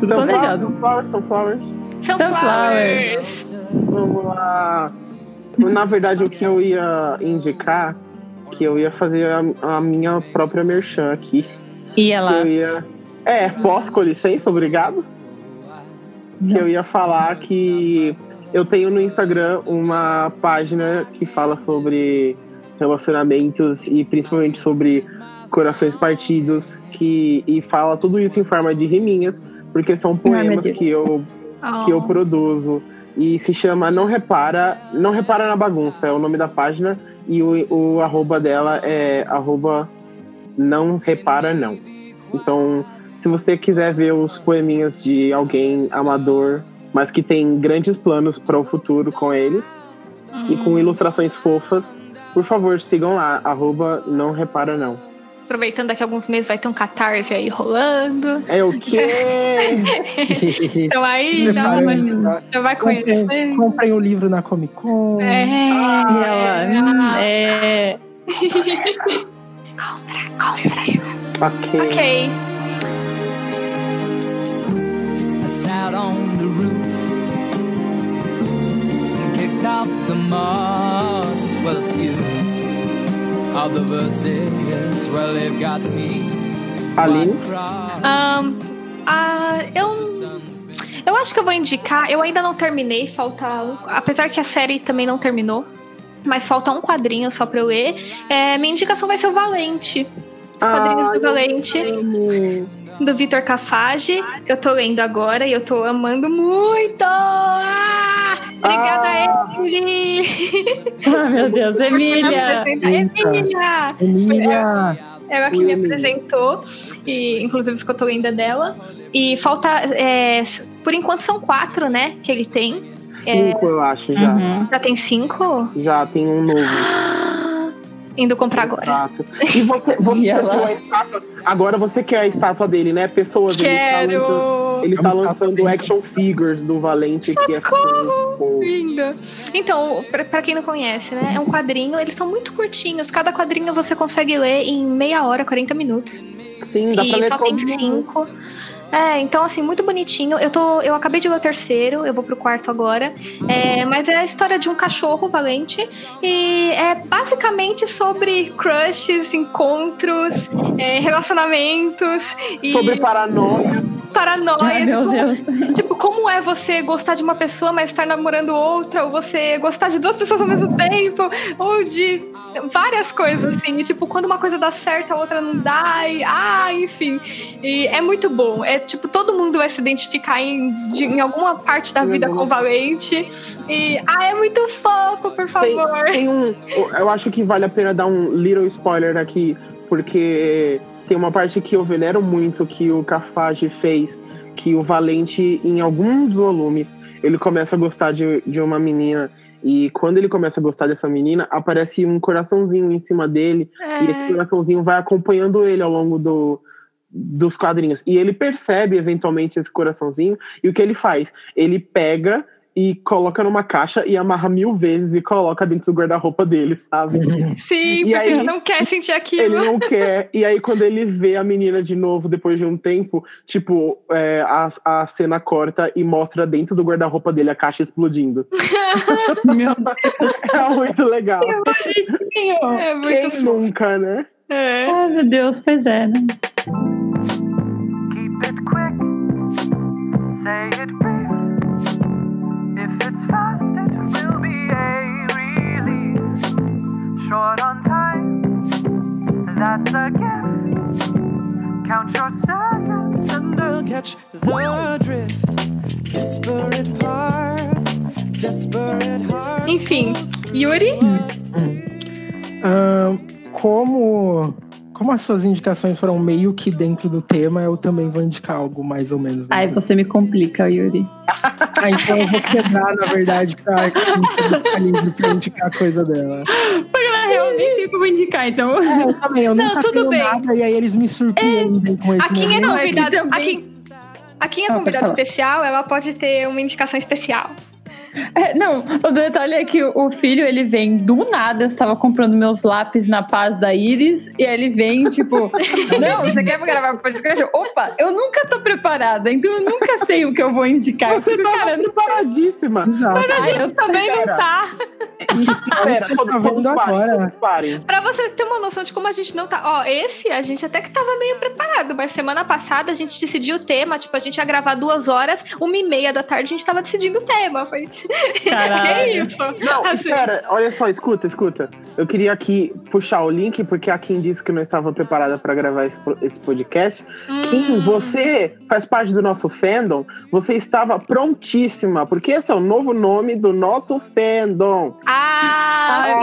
Planejado. Sunflowers, Sunflowers. Sunflowers. Vamos lá. Na verdade, o que eu ia indicar, que eu ia fazer a, a minha própria merchan aqui. Ia lá. Eu ia. É, posso com licença, obrigado. Que eu ia falar que eu tenho no Instagram uma página que fala sobre relacionamentos e principalmente sobre corações partidos, que e fala tudo isso em forma de riminhas, porque são meu poemas Deus. que eu que eu Oh. produzo e se chama Não Repara, Não Repara na Bagunça, é o nome da página e o, o arroba dela é arroba Não Repara Não. Então, se você quiser ver os poeminhas de alguém amador, mas que tem grandes planos para o futuro com eles e com ilustrações fofas, por favor, sigam lá, arroba Não Repara Não. Aproveitando daqui a alguns meses vai ter um catarse aí rolando. É o quê? *laughs* Então aí já, Preparem- já vai conhecer. Comprem, comprem o livro na Comic Con. É. E ela, Ah, é. ok. Ok. I sat on the roof and kicked out the moss. Well, a few Aline? Ah, eu, eu acho que eu vou indicar. Eu ainda não terminei, falta um. Apesar que a série também não terminou. Mas falta um quadrinho só pra eu ler. É, minha indicação vai ser o Valente. Os quadrinhos Ah, do Valente. Do Vitor Cafage, que eu tô lendo agora e eu tô amando muito! Ah, obrigada, Ah. Emily! *laughs* Ah, meu Deus, Emília! Emília! Emília! Ela que me apresentou, e inclusive isso que eu tô lendo é dela. E falta. é, por enquanto são quatro, né? Que ele tem. Cinco, eu acho, já. Uhum. Já tem cinco? Já tem um novo. *gasps* Indo comprar agora. Exato. E você, *laughs* você E ela? estátua, agora você quer a estátua dele, né? Pessoas, ele tá lançando, Quero! ele tá Vamos lançando tá- action figures do Valente, que é fofo. Lindo. Então, pra, pra quem não conhece, né? É um quadrinho, eles são muito curtinhos. Cada quadrinho você consegue ler em meia hora, 40 minutos. Sim, dá pra E ler só tem mundo. É, então assim, muito bonitinho. Eu tô, eu acabei de ler o terceiro, eu vou pro quarto agora. É, mas é a história de um cachorro valente e é basicamente sobre crushes, encontros, é, relacionamentos e Sobre paranoia. Paranoia. Ai, meu Como- Deus. Tipo, como é você gostar de uma pessoa, mas estar namorando outra, ou você gostar de duas pessoas ao mesmo tempo, ou de várias coisas, assim. E, tipo, quando uma coisa dá certo, a outra não dá, e, ah, enfim. E é muito bom. É tipo, todo mundo vai se identificar em, de- em alguma parte da vida com o Valente. E, ah, é muito fofo, por Tem, favor. tem um. Eu acho que vale a pena dar um little spoiler aqui, porque tem uma parte que eu venero muito que o Cafage fez, que o Valente, em alguns volumes, ele começa a gostar de, de uma menina. E quando ele começa a gostar dessa menina, aparece um coraçãozinho em cima dele. E esse É, coraçãozinho vai acompanhando ele ao longo do, dos quadrinhos. E ele percebe eventualmente esse coraçãozinho, e o que ele faz? Ele pega e coloca numa caixa e amarra mil vezes e coloca dentro do guarda-roupa dele, sabe? Sim, E porque aí- ele não quer sentir Ele aquilo. não quer. E aí, quando ele vê a menina de novo, depois de um tempo, tipo, é, a, a cena corta e mostra dentro do guarda-roupa dele a caixa explodindo. *laughs* Meu É muito legal. Deus. É muito Quem fofo. nunca, né? É. Ai, meu Deus, pois é, né? Keep it quick, say it brief. Enfim, Yuri, Ahn, como, como as suas indicações foram meio que dentro do tema, eu também vou indicar algo mais ou menos. Ai, dentro. você me complica, Yuri. Ah, então eu vou quebrar, na verdade, pra *laughs* ficar livre pra indicar a coisa dela. Porque na real eu nem sei como indicar, então. É, eu também, eu Não, nunca tudo tenho bem. nada, e aí eles me surpreendem com esse a é momento. também. A Kim, a Kim é Ah, convidada falar. especial, ela pode ter uma indicação especial. É, não, o detalhe é que o filho, ele vem do nada. Eu estava comprando meus lápis na paz da Iris. E aí ele vem, tipo, *laughs* não, você quer gravar podcast? Opa, eu nunca tô preparada. Então eu nunca sei o que eu vou indicar. Você tava cara, não preparadíssima. Exato. Mas a gente também não Pera. tá. Você todos, tá vendo todos parem, agora. Pra vocês terem uma noção de como a gente não tá. Ó, esse a gente até que tava meio preparado, mas semana passada a gente decidiu o tema. Tipo, a gente ia gravar duas horas, uma e meia da tarde a gente tava decidindo o tema. Foi. *laughs* Caralho. isso? Não, Assim. espera, olha só, escuta, escuta. Eu queria aqui puxar o link, porque a Kim disse que não estava preparada para gravar esse, podcast. Kim, Hum. você faz parte do nosso fandom, você estava prontíssima, porque esse é o novo nome do nosso fandom. Ah, meu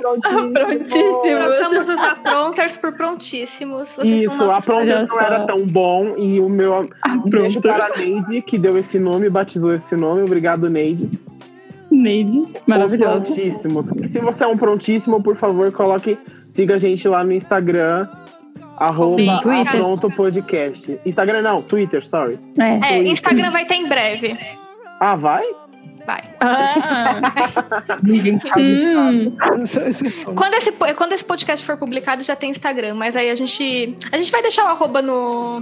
prontíssimo! Prontíssimo. Trocamos os apronters por prontíssimos. Vocês Isso, a olha não era tão bom e o meu beijo Pronters. para a Neide, que deu esse nome, batizou esse nome. Obrigado, Neide. Neide, Os maravilhosa. prontíssimos. Se você é um prontíssimo, por favor, coloque, siga a gente lá no Instagram, arroba Twitter. Pronto Podcast. Instagram não, Twitter, sorry. É. É, Instagram vai ter em breve. Ah, vai? Vai. Ah, *laughs* Ninguém sabe de hum, nada. Quando esse, quando esse podcast for publicado, já tem Instagram, mas aí a gente. A gente vai deixar o arroba no.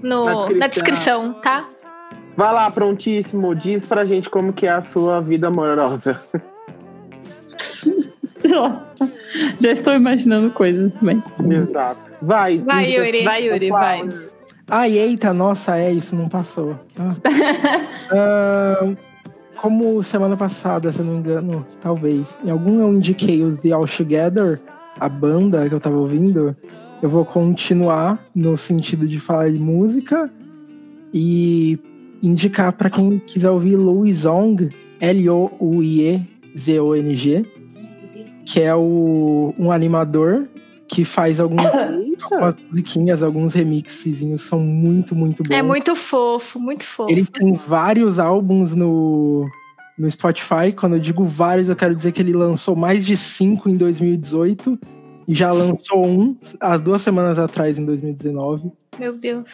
no Na na, descrição. descrição. tá? Vai lá, prontíssimo, diz pra gente como que é a sua vida amorosa. sei *laughs* lá. Já estou imaginando coisas também. Exato. Vai. Vai, Yuri. Vai, Yuri, vai. Ai, eita, nossa, é, isso não passou. Ah. *laughs* Ah, como semana passada, se eu não me engano, talvez, em algum eu indiquei os The All Together, a banda que eu tava ouvindo, eu vou continuar no sentido de falar de música e indicar pra quem quiser ouvir Louis Zong, L-O-U-I-E-Z-O-N-G, que é o, um animador que faz alguns algumas musiquinhas, alguns remixezinhos são muito, muito bons. É muito fofo, muito fofo. Ele tem vários álbuns no, no Spotify. Quando eu digo vários, eu quero dizer que ele lançou mais de cinco em 2018 e já lançou um há duas semanas atrás, em 2019. Meu Deus.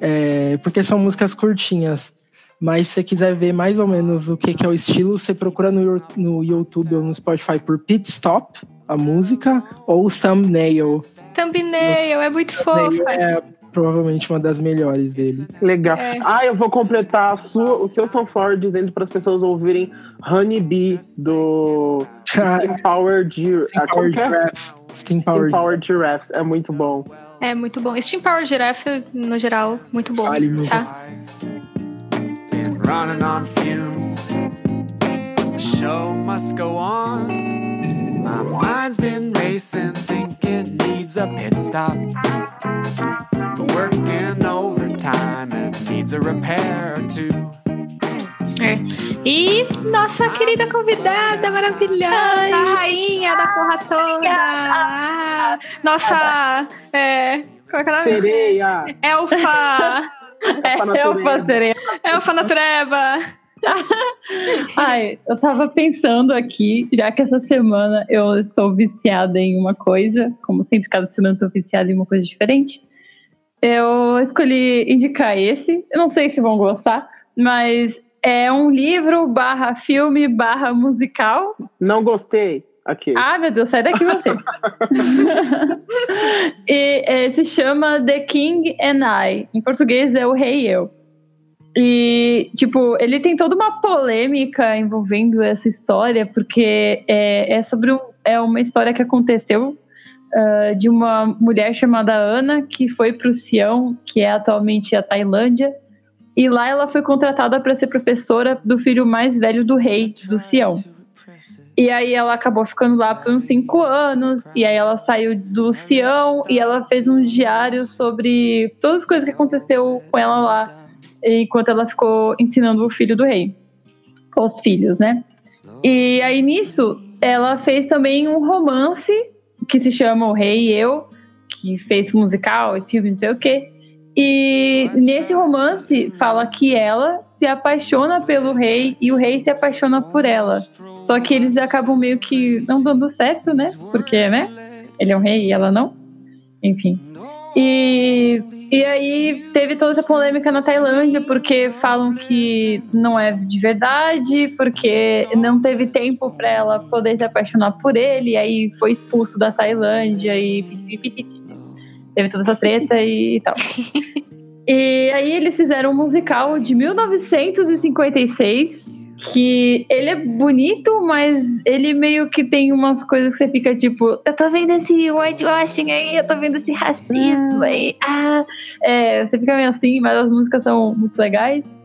É, porque são músicas curtinhas. Mas se você quiser ver mais ou menos o que, que é o estilo, você procura no, no YouTube ou no Spotify por Pit Stop, a música, ou Thumbnail. Thumbnail, é muito fofa. É provavelmente uma das melhores dele. Legal. É. Ah, eu vou completar a sua, o seu Sunflower dizendo para as pessoas ouvirem Honey Bee do *laughs* Steam Power Giraffe. Steam Power Giraffe. Steam Power Steam Power Giraffes. É muito bom. É muito bom. Steam Power Giraffe, no geral, muito bom. Vale muito. Tá? Been running on fumes. The show must go on. My mind's been racing, thinking needs a pit stop. Working overtime and needs a repair or two. É. E nossa querida convidada maravilhosa, Ai. a rainha da porra toda. Ah, Nossa. É, como é que é nome? Sereia! Elfa. É, natureba. fazer. Elfa Natureba. *laughs* Ai, eu tava pensando aqui, já que essa semana eu estou viciada em uma coisa, como sempre, cada semana eu tô viciada em uma coisa diferente. eu escolhi indicar esse. Eu não sei se vão gostar, mas é um livro barra filme barra musical. Não gostei. Aqui. Ah, meu Deus, sai daqui você. *laughs* e é, se chama The King and I. Em português é O Rei e Eu. E, tipo, ele tem toda uma polêmica envolvendo essa história, porque é, é sobre um, é uma história que aconteceu uh, de uma mulher chamada Ana, que foi para o Sião, que é atualmente a Tailândia, e lá ela foi contratada para ser professora do filho mais velho do rei do Sião. E aí ela acabou ficando lá por uns cinco anos, e aí ela saiu do Sião e ela fez um diário sobre todas as coisas que aconteceu com ela lá, enquanto ela ficou ensinando o filho do rei. Os filhos, né? E aí nisso, ela fez também um romance que se chama O Rei e Eu, que fez musical e filme, não sei o quê. E nesse romance fala que ela se apaixona pelo rei e o rei se apaixona por ela. Só que eles acabam meio que não dando certo, né? Porque, né? Ele é um rei e ela não. Enfim. E, e aí teve toda essa polêmica na Tailândia, porque falam que não é de verdade, porque não teve tempo para ela poder se apaixonar por ele, e aí foi expulso da Tailândia e. Teve toda essa treta e tal. *laughs* E aí eles fizeram um musical de 1956 que ele é bonito, mas ele meio que tem umas coisas que você fica tipo, eu tô vendo esse whitewashing aí, eu tô vendo esse racismo aí. Ah, é, você fica meio assim, mas as músicas são muito legais.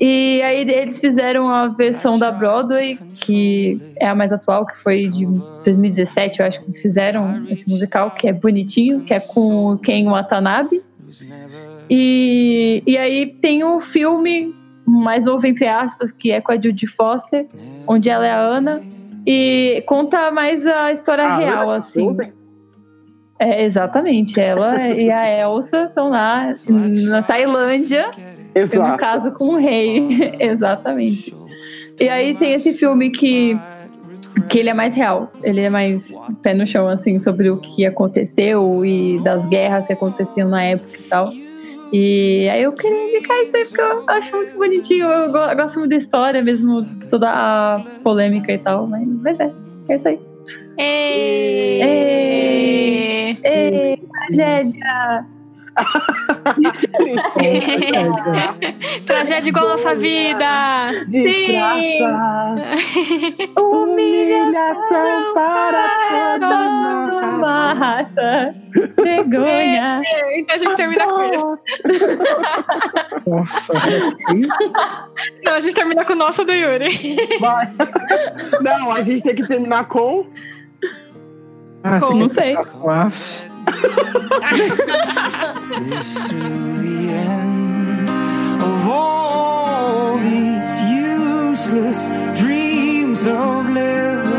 E aí eles fizeram a versão da Broadway, que é a mais atual, que foi de 2017, eu acho que eles fizeram esse musical, que é bonitinho, que é com o Ken Watanabe. E, e aí tem o filme mais novo, entre aspas, que é com a Judy Foster, onde ela é a Ana. E conta mais a história Ah, real, Ana assim. É, exatamente. Ela e a Elsa estão lá *laughs* na Tailândia, no Exato. caso com o rei. *laughs* exatamente. E aí tem esse filme que, que ele é mais real. Ele é mais pé no chão, assim, sobre o que aconteceu e das guerras que aconteciam na época e tal. E aí eu queria indicar isso aí porque eu acho muito bonitinho. Eu go- gosto muito da história, mesmo toda a polêmica e tal. Mas, mas é, é isso aí. Ê! Ei, tragédia! Tragédia igual a nossa vida! Desgraça. Humilhação para toda uma raça. Vergonha. Então a gente termina com isso. Nossa, Não, a gente termina com o nosso do Yuri. Vai. Não, a gente tem que terminar com. ah, Como? Não sei. com a- Is to the end of all these useless dreams of living.